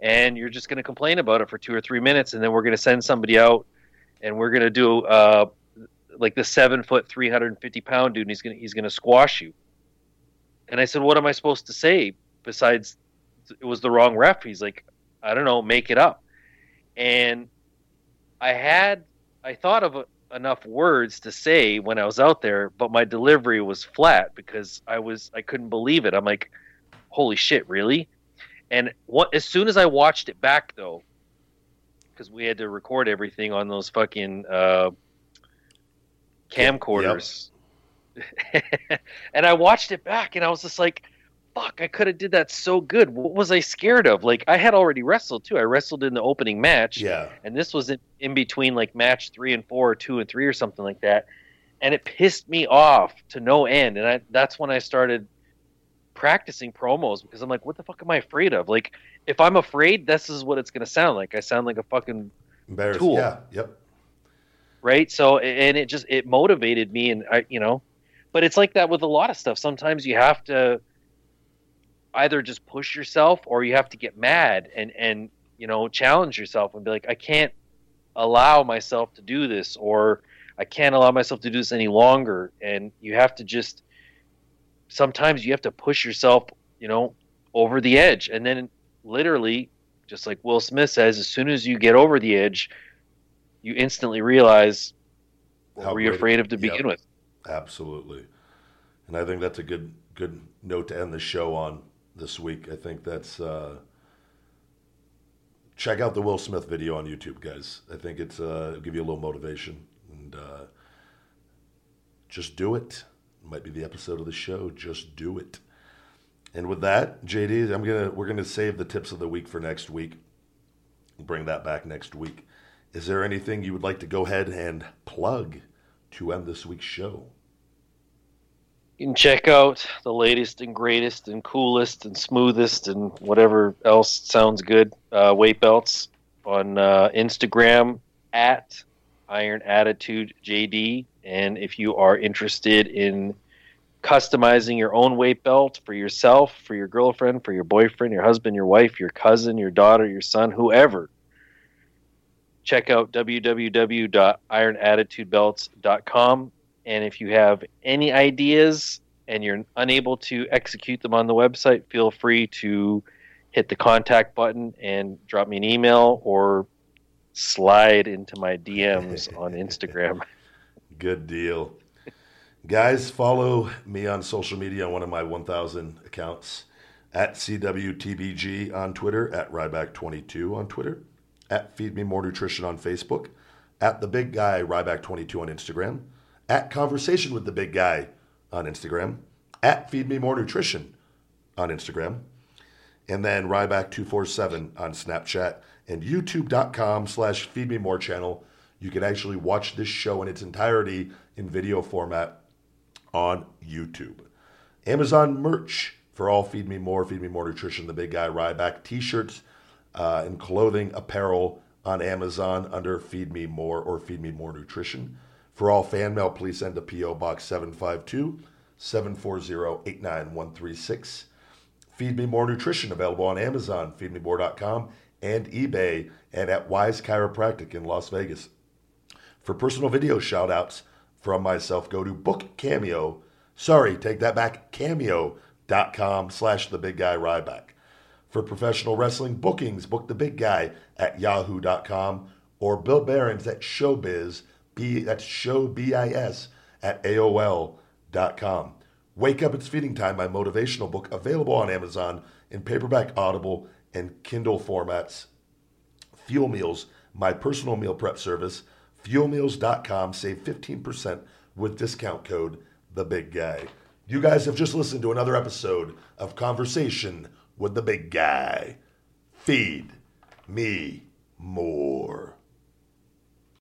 C: and you're just going to complain about it for two or three minutes, and then we're going to send somebody out, and we're going to do uh, like the seven foot, three hundred and fifty pound dude, and he's going to he's going to squash you. And I said, what am I supposed to say besides it was the wrong ref? He's like, I don't know, make it up. And I had I thought of enough words to say when I was out there, but my delivery was flat because I was I couldn't believe it. I'm like, holy shit, really? And what as soon as I watched it back though, because we had to record everything on those fucking uh, camcorders, <laughs> and I watched it back, and I was just like, "Fuck! I could have did that so good. What was I scared of? Like I had already wrestled too. I wrestled in the opening match,
B: Yeah.
C: and this was in, in between like match three and four, or two and three, or something like that. And it pissed me off to no end. And I, that's when I started practicing promos because I'm like, what the fuck am I afraid of? Like, if I'm afraid, this is what it's going to sound like. I sound like a fucking. Tool.
B: Yeah. Yep.
C: right. So, and it just it motivated me, and I, you know, but it's like that with a lot of stuff. Sometimes you have to either just push yourself or you have to get mad and and you know challenge yourself and be like, I can't allow myself to do this, or I can't allow myself to do this any longer. And you have to just sometimes you have to push yourself, you know, over the edge, and then literally, just like Will Smith says, as soon as you get over the edge, you instantly realize what
B: How
C: were you afraid of to
B: yep.
C: begin with.
B: Absolutely. And I think that's a good good note to end the show on this week. I think that's uh check out the Will Smith video on YouTube, guys. I think it's uh it'll give you a little motivation and uh just do it. Might be the episode of the show. Just do it. And with that, JD, I'm gonna we're gonna save the tips of the week for next week. Bring that back next week. Is there anything you would like to go ahead and plug to end this week's show?
C: You can check out the latest and greatest and coolest and smoothest and whatever else sounds good uh, weight belts on uh, Instagram at Iron Attitude JD. And if you are interested in customizing your own weight belt for yourself, for your girlfriend, for your boyfriend, your husband, your wife, your cousin, your daughter, your son, whoever, check out www.ironattitudebelts.com. And if you have any ideas and you're unable to execute them on the website, feel free to hit the contact button and drop me an email or slide into my DMs on <laughs> Instagram.
B: Good deal. Guys, follow me on social media on one of my 1,000 accounts at CWTBG on Twitter, at Ryback22 on Twitter, at Feed Me More Nutrition on Facebook, at The Big Guy Ryback22 on Instagram, at Conversation with the Big Guy on Instagram, at Feed Me More Nutrition on Instagram, and then Ryback247 on Snapchat and youtube.com slash Feed Me More channel. You can actually watch this show in its entirety in video format on YouTube. Amazon merch for all Feed Me More, Feed Me More Nutrition, The Big Guy Ryback, t shirts uh, and clothing apparel on Amazon under Feed Me More or Feed Me More Nutrition. For all fan mail, please send to P.O. Box 752 740 89136. Feed Me More Nutrition available on Amazon, feedmemore.com, and eBay, and at Wise Chiropractic in Las Vegas. For personal video shout outs from myself, go to Book Cameo. Sorry, take that back, cameo.com slash the big guy Ryback. For professional wrestling bookings, book the big guy at yahoo.com or Bill Behrens at Showbiz, B, that's show BIS at AOL.com. Wake Up It's Feeding Time, my motivational book, available on Amazon in paperback, Audible, and Kindle formats. Fuel Meals, my personal meal prep service, fuelmeals.com. Save 15% with discount code The Big Guy. You guys have just listened to another episode of Conversation with the Big Guy. Feed me more.